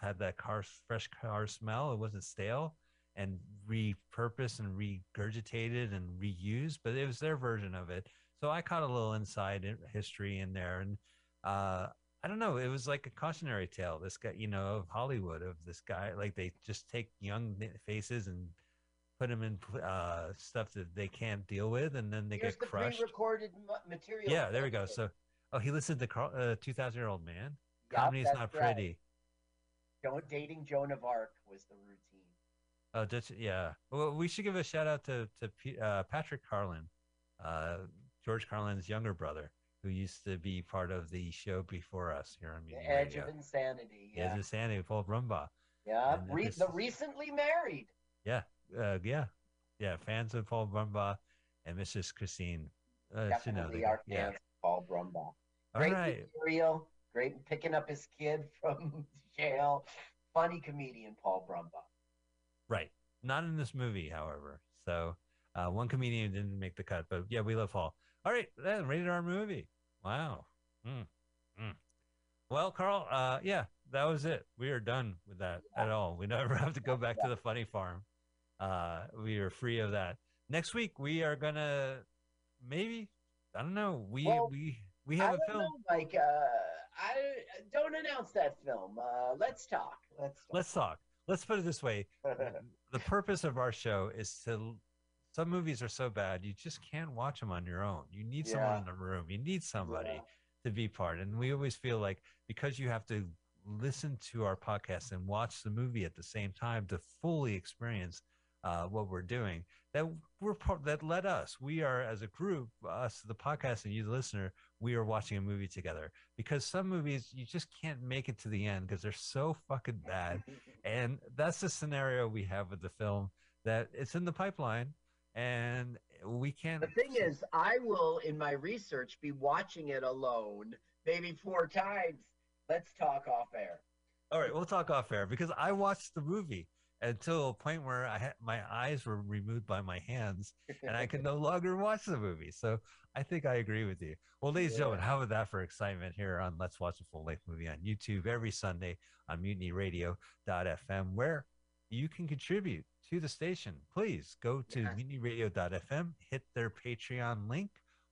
Speaker 1: had that car, fresh car smell. It wasn't stale and repurposed and regurgitated and reused, but it was their version of it. So I caught a little inside history in there, and uh, I don't know. It was like a cautionary tale. This guy, you know, of Hollywood, of this guy, like they just take young faces and put them in uh, stuff that they can't deal with, and then they
Speaker 2: Here's
Speaker 1: get
Speaker 2: the
Speaker 1: crushed.
Speaker 2: pre-recorded material.
Speaker 1: Yeah, there we go. So, oh, he listened to Carl, uh, 2000 year old man.
Speaker 2: Yup,
Speaker 1: Comedy is
Speaker 2: that's
Speaker 1: not
Speaker 2: right.
Speaker 1: pretty.
Speaker 2: Don't dating Joan of Arc was the routine.
Speaker 1: Oh, that's, yeah. Well, we should give a shout out to to P- uh, Patrick Carlin, uh, George Carlin's younger brother, who used to be part of the show before us here on
Speaker 2: The
Speaker 1: Media
Speaker 2: Edge
Speaker 1: Radio.
Speaker 2: of Insanity.
Speaker 1: Yeah,
Speaker 2: Yeah,
Speaker 1: the Sandy, Paul Brumbaugh.
Speaker 2: yeah. Re-
Speaker 1: this
Speaker 2: the recently married.
Speaker 1: Yeah, uh, yeah, yeah. Fans of Paul Brumbaugh and Mrs. Christine. Uh,
Speaker 2: Definitely
Speaker 1: the-
Speaker 2: our
Speaker 1: yeah.
Speaker 2: fans, Paul Brumbaugh.
Speaker 1: All
Speaker 2: Great
Speaker 1: right.
Speaker 2: material. Great picking up his kid from jail. Funny comedian, Paul Brumbaugh.
Speaker 1: Right. Not in this movie, however. So uh, one comedian didn't make the cut, but yeah, we love Hall. All right, then rated our movie. Wow. Mm, mm. Well, Carl, uh, yeah, that was it. We are done with that at all. We never have to go back to the funny farm. Uh, we are free of that. Next week we are gonna maybe I don't know. We
Speaker 2: Well,
Speaker 1: we we have a film.
Speaker 2: know, like, uh, I don't announce that film. Uh, let's talk. Let's talk.
Speaker 1: Let's talk. Let's put it this way: the purpose of our show is to. Some movies are so bad you just can't watch them on your own. You need someone in the room. You need somebody
Speaker 2: Yeah.
Speaker 1: to be part. And we always feel like because you have to listen to our podcast and watch the movie at the same time to fully experience uh, what we're doing, that we're part that let us. We are as a group, us the podcast and you the listener, we are watching a movie together. Because some movies you just can't make it to the end because they're so fucking bad. And that's the scenario we have with the film that it's in the pipeline and we can't
Speaker 2: The thing is, I will, in my research, be watching it alone, maybe four times. Let's talk off air.
Speaker 1: All right, we'll talk off air because I watched the movie until a point where I had my eyes were removed by my hands and I could no longer watch the movie. So I think I agree with you. Well, ladies and gentlemen, how about that for excitement here on Let's Watch a Full Length Movie on YouTube every Sunday on mutinyradio.fm, where you can contribute to the station. Please go to
Speaker 2: Yes.
Speaker 1: mutinyradio.fm, hit their Patreon link,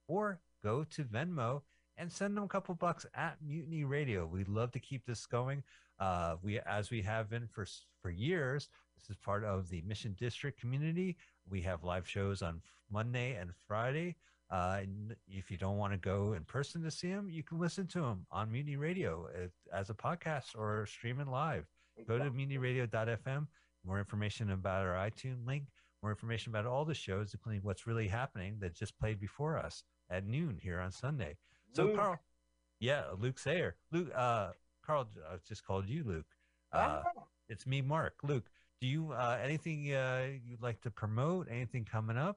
Speaker 1: or go to Venmo and send them a couple bucks at Mutiny Radio. We'd love to keep this going. Uh, we, as we have been for for years, this is part of the Mission District community. We have live shows on Monday and Friday. Uh, and if you don't want to go in person to see them, you can listen to them on Mutiny Radio uh, as a podcast or streaming live. Go to mutinyradio.fm. More information about our iTunes link. More information about all the shows, including what's really happening that just played before us at noon here on Sunday. So
Speaker 2: Luke.
Speaker 1: Carl, yeah, Luke Sayer, Luke, uh, Carl, I just called you Luke. Uh,
Speaker 2: Ah,
Speaker 1: it's me, Mark. Luke, do you uh, anything uh, you'd like to promote? Anything coming up?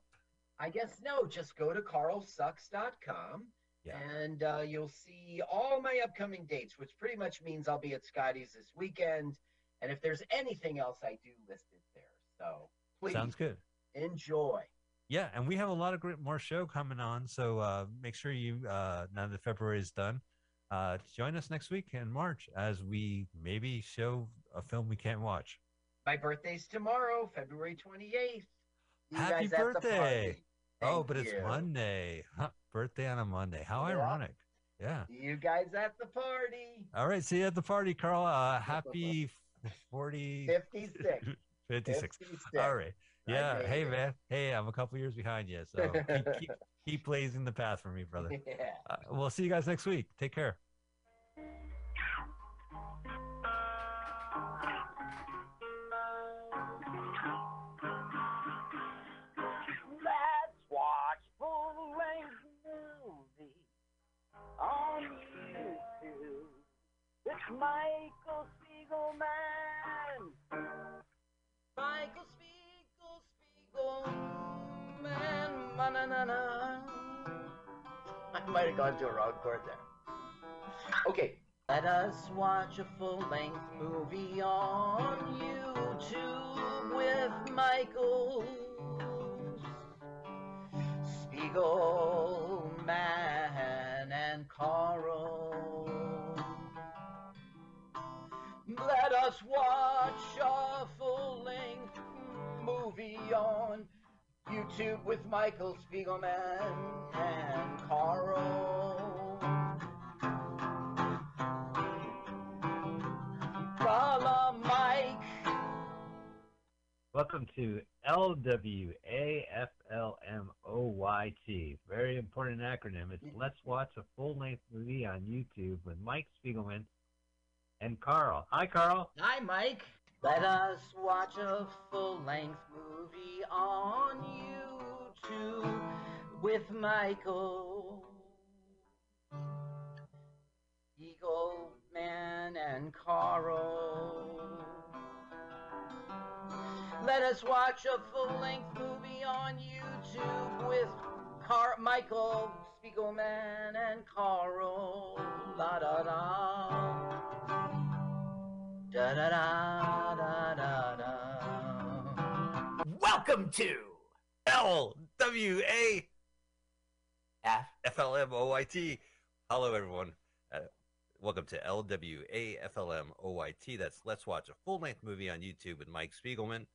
Speaker 2: I guess no. Just go to carlsucks.com
Speaker 1: Yeah.
Speaker 2: and uh, you'll see all my upcoming dates, which pretty much means I'll be at Scotty's this weekend. And if there's anything else, I do list it there. So please
Speaker 1: Sounds good.
Speaker 2: enjoy.
Speaker 1: Yeah, and we have a lot of great more show coming on. So uh, make sure you uh, now that February is done, uh, join us next week in March as we maybe show a film we can't watch.
Speaker 2: My birthday's tomorrow, February 28th. You
Speaker 1: Happy birthday. oh, but it's. Monday. Huh, birthday on a Monday. How
Speaker 2: Yeah.
Speaker 1: ironic. Yeah.
Speaker 2: You guys at the party.
Speaker 1: All right. See you at the party, Carl. Uh, happy 40,
Speaker 2: 56.
Speaker 1: 56.
Speaker 2: 56.
Speaker 1: All right. Yeah. Hey, man. Hey, I'm a couple years behind you. So keep, keep, keep blazing the path for me, brother.
Speaker 2: Yeah.
Speaker 1: Uh, we'll see you guys next week. Take care.
Speaker 3: Michael Spiegelman.
Speaker 2: Michael Spiegel, Spiegel, man, ma-na-na-na. I might have gone to a wrong chord there. Okay. Let us watch a full-length movie on YouTube with Michael Michael Spiegelman and Carl. Follow Mike.
Speaker 1: Welcome to LWAFLMOYT. Very important acronym. It's Let's Watch a Full Length Movie on YouTube with Mike Spiegelman and Carl. Hi, Carl.
Speaker 2: Hi, Mike. Let us watch a full-length movie on YouTube with Michael Eagle Man and Carl. Let us watch a full-length movie on YouTube with Car- Michael Spiegelman and Carl. La da da. Da da da. Welcome to
Speaker 1: LWAFLMOYT.
Speaker 2: F.
Speaker 1: Hello, everyone. Uh, welcome to LWAFLMOYT. That's Let's Watch a Full Length Movie on YouTube with Mike Spiegelman,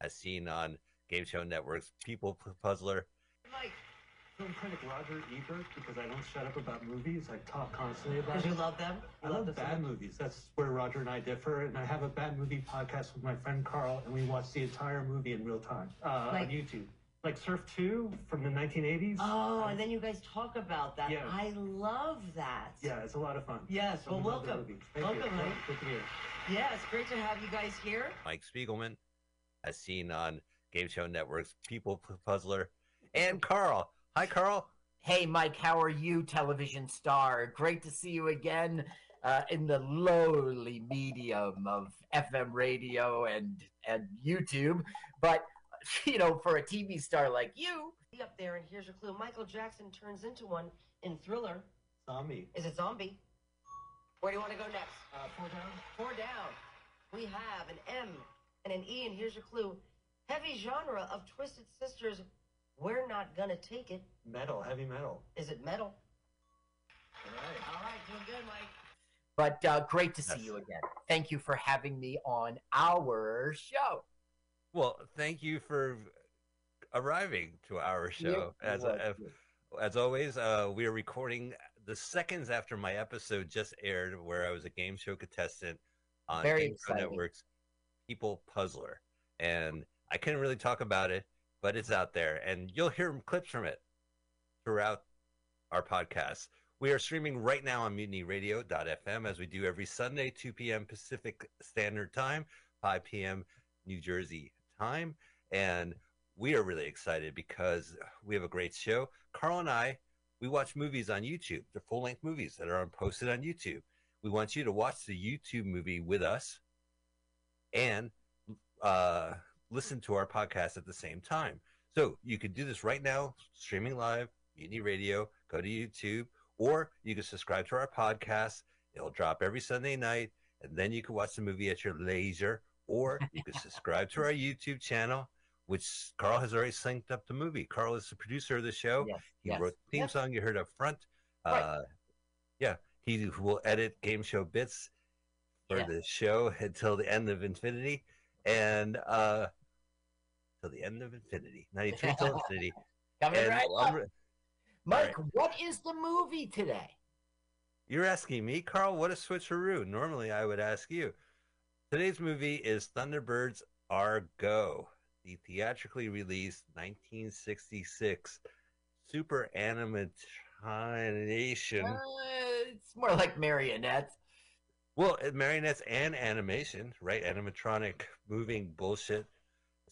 Speaker 1: as seen on Game Show Network's People Puzzler.
Speaker 2: Mike,
Speaker 7: film critic Roger Ebert because I don't shut up about movies. I talk constantly about
Speaker 8: Because
Speaker 7: it.
Speaker 8: you love them?
Speaker 7: I
Speaker 8: You
Speaker 7: love bad movies. That's where Roger and I differ. And I have a bad movie podcast with my friend Carl, and we watch the entire movie in real time uh,
Speaker 8: Like-
Speaker 7: on YouTube. Like Surf 2 from the 1980s.
Speaker 8: Oh, and then you guys talk about that.
Speaker 7: Yeah.
Speaker 8: I love that.
Speaker 7: Yeah, it's a lot of fun.
Speaker 8: Yes,
Speaker 7: So
Speaker 8: well,
Speaker 7: we love the
Speaker 8: welcome.
Speaker 7: movie. Thank
Speaker 8: Welcome,
Speaker 7: you.
Speaker 8: Mike.
Speaker 7: Good to be here.
Speaker 8: Yeah, it's great to have you guys here.
Speaker 1: Mike Spiegelman, as seen on Game Show Network's People Puzzler, and Carl. Hi, Carl.
Speaker 2: Hey, Mike, how are you, television star? Great to see you again uh, in the lowly medium of FM radio and and YouTube. But you know, for a TV star like you,
Speaker 8: Be Up there, and here's your clue. Michael Jackson turns into one in Thriller.
Speaker 7: Zombie.
Speaker 8: Is it Zombie? Where do you want to go next?
Speaker 7: Uh, four down.
Speaker 8: Four down. We have an M and an E, and here's your clue. Heavy genre of Twisted Sisters. We're not gonna take it.
Speaker 7: Metal, heavy metal.
Speaker 8: Is it metal?
Speaker 7: All right.
Speaker 8: All right, doing good, Mike.
Speaker 2: but uh, great to see
Speaker 1: Yes.
Speaker 2: you again. Thank you for having me on our show.
Speaker 1: Well, thank you for arriving to our show.
Speaker 2: You
Speaker 1: As,
Speaker 2: are
Speaker 1: as, always, uh, we are recording the seconds after my episode just aired, where I was a game show contestant on
Speaker 2: Very
Speaker 1: Game Show. Network's People Puzzler, and I couldn't really talk about it, but it's out there, and you'll hear clips from it throughout our podcast. We are streaming right now on mutinyradio.fm as we do every Sunday, 2 p.m. Pacific Standard Time, 5 p.m. New Jersey time. And we are really excited because we have a great show. Carl and I, we watch movies on YouTube. They're full length movies that are posted on YouTube. We want you to watch the YouTube movie with us and uh, listen to our podcast at the same time. So you can do this right now, streaming live, Mutiny Radio, go to YouTube, or you can subscribe to our podcast. It'll drop every Sunday night, and then you can watch the movie at your leisure, or you can subscribe to our YouTube channel, which Carl has already synced up the movie. Carl is the producer of the show.
Speaker 2: Yes,
Speaker 1: He
Speaker 2: yes.
Speaker 1: wrote the theme song you heard up front.
Speaker 2: Right.
Speaker 1: Uh, yeah, he will edit game show bits for the show until the end of infinity, and uh, till the end of infinity, ninety three till infinity.
Speaker 2: Coming
Speaker 1: And
Speaker 2: right up.
Speaker 1: re-
Speaker 2: Mike, what is the movie today?
Speaker 1: You're asking me, Carl. What a switcheroo! Normally, I would ask you. Today's movie is Thunderbirds Are Go, the theatrically released 1966 super animation.
Speaker 2: Uh, it's more like marionettes.
Speaker 1: Well, marionettes and animation, right? Animatronic moving bullshit.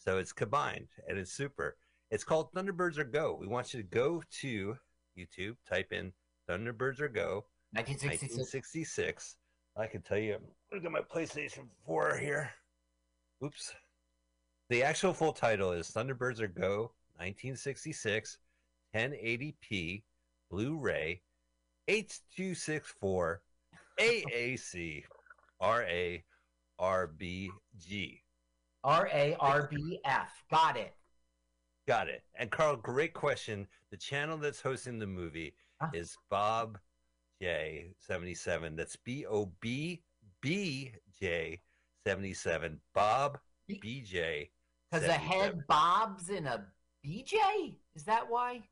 Speaker 1: So it's combined and it's super. It's called Thunderbirds Are Go. We want you to go to YouTube, type in Thunderbirds Are Go
Speaker 2: 1966.
Speaker 1: 1966. I can tell you, look at my PlayStation 4 here. Oops. The actual full title is Thunderbirds Are Go 1966 1080p Blu ray H264 AAC RA RBG.
Speaker 2: R A R B F. Got it.
Speaker 1: Got it. And Carl, great question. The channel that's hosting the movie
Speaker 2: Ah.
Speaker 1: is Bob J77. That's B O B B J 77. Bob BJ.
Speaker 2: Because a head bobs in a BJ? Is that why?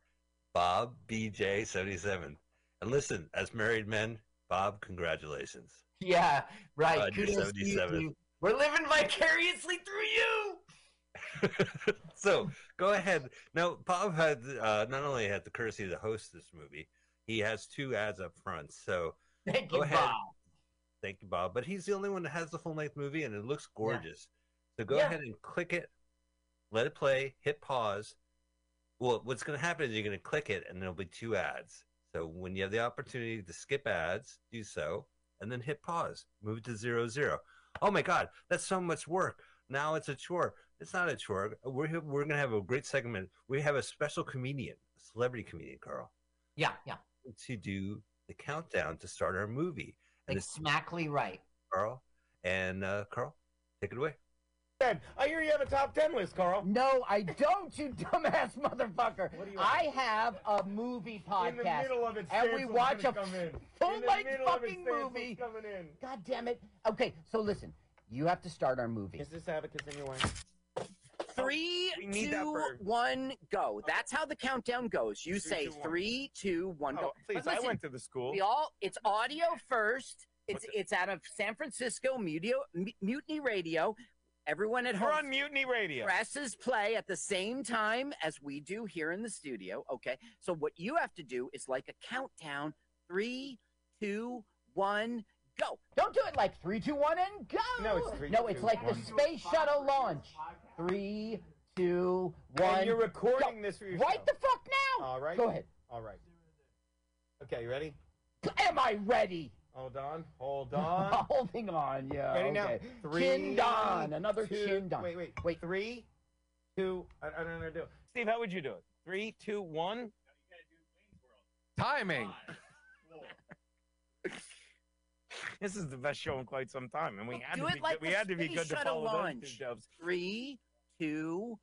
Speaker 1: Bob BJ 77. And listen, as married men, Bob, congratulations.
Speaker 2: Yeah, right.
Speaker 1: God, you're
Speaker 2: to you
Speaker 1: 77.
Speaker 2: We're living vicariously through you.
Speaker 1: so go ahead. Now, Bob had uh, not only had the courtesy to host this movie, he has two ads up front. So
Speaker 2: Thank
Speaker 1: Go
Speaker 2: you,
Speaker 1: ahead.
Speaker 2: Bob.
Speaker 1: Thank you, Bob. But he's the only one that has the full length movie, and it looks gorgeous. So go
Speaker 2: Yeah.
Speaker 1: ahead and click it, let it play, hit pause. Well, what's going to happen is you're going to click it, and there'll be two ads. So when you have the opportunity to skip ads, do so, and then hit pause. Move to zero zero. Oh my God, that's so much work. Now it's a chore. It's not a chore. We're we're going to have a great segment. We have a special comedian, a celebrity comedian, Carl,
Speaker 2: Yeah, yeah.
Speaker 1: to do the countdown to start our movie. And
Speaker 2: smackly right.
Speaker 1: Carl. And uh, Carl, take it away.
Speaker 9: I hear you have a top ten list, Carl.
Speaker 10: No, I don't, you dumbass motherfucker.
Speaker 9: What do you
Speaker 10: I have a movie
Speaker 9: In the
Speaker 10: podcast.
Speaker 9: middle of it,
Speaker 10: and we watch a
Speaker 9: come in. In the
Speaker 10: full-length
Speaker 9: middle of it,
Speaker 10: fucking movie.
Speaker 9: coming in.
Speaker 10: God damn it. Okay, so listen, you have to start our movie.
Speaker 9: Is this advocates in your way?
Speaker 10: Three
Speaker 2: three,
Speaker 9: we need that
Speaker 2: two, one, go. That's how the countdown goes. You
Speaker 9: Three,
Speaker 2: say
Speaker 9: two, one.
Speaker 2: three, two, one,
Speaker 9: Oh,
Speaker 2: go.
Speaker 9: please,
Speaker 2: But
Speaker 9: I
Speaker 2: listen,
Speaker 9: went to the school.
Speaker 2: We all it's audio first. It's
Speaker 9: What's it?
Speaker 2: it's out of San Francisco Mutiny, Mutiny Radio. Everyone at
Speaker 9: We're
Speaker 2: home
Speaker 9: on Mutiny Radio.
Speaker 2: presses play at the same time as we do here in the studio. Okay. So what you have to do is like a countdown. Three, two, one, go. Don't do it like three, two, one, and go.
Speaker 9: No, it's three,
Speaker 11: No, it's
Speaker 9: two,
Speaker 11: like the space shuttle launch. Three, two, one.
Speaker 9: And you're recording
Speaker 11: go.
Speaker 9: this for yourself.
Speaker 11: Right the fuck now.
Speaker 9: All right.
Speaker 11: Go ahead.
Speaker 9: All right. Okay, you ready?
Speaker 11: Am I ready?
Speaker 9: Hold on. Hold on.
Speaker 11: Holding on, yeah.
Speaker 9: ready now? Three.
Speaker 11: Chin don, another
Speaker 9: two-
Speaker 11: chin don.
Speaker 9: Wait, wait,
Speaker 11: Wait.
Speaker 9: Three, two. I, I don't know how to do it. Steve, how would you do it? Three, two, one. Timing. this is the best show in quite some time, and we had
Speaker 2: do
Speaker 9: to
Speaker 2: it
Speaker 9: be
Speaker 2: like
Speaker 9: good. we had to be good to
Speaker 2: shuttle
Speaker 9: follow those
Speaker 2: launch.
Speaker 9: two dubs.
Speaker 2: Three, two,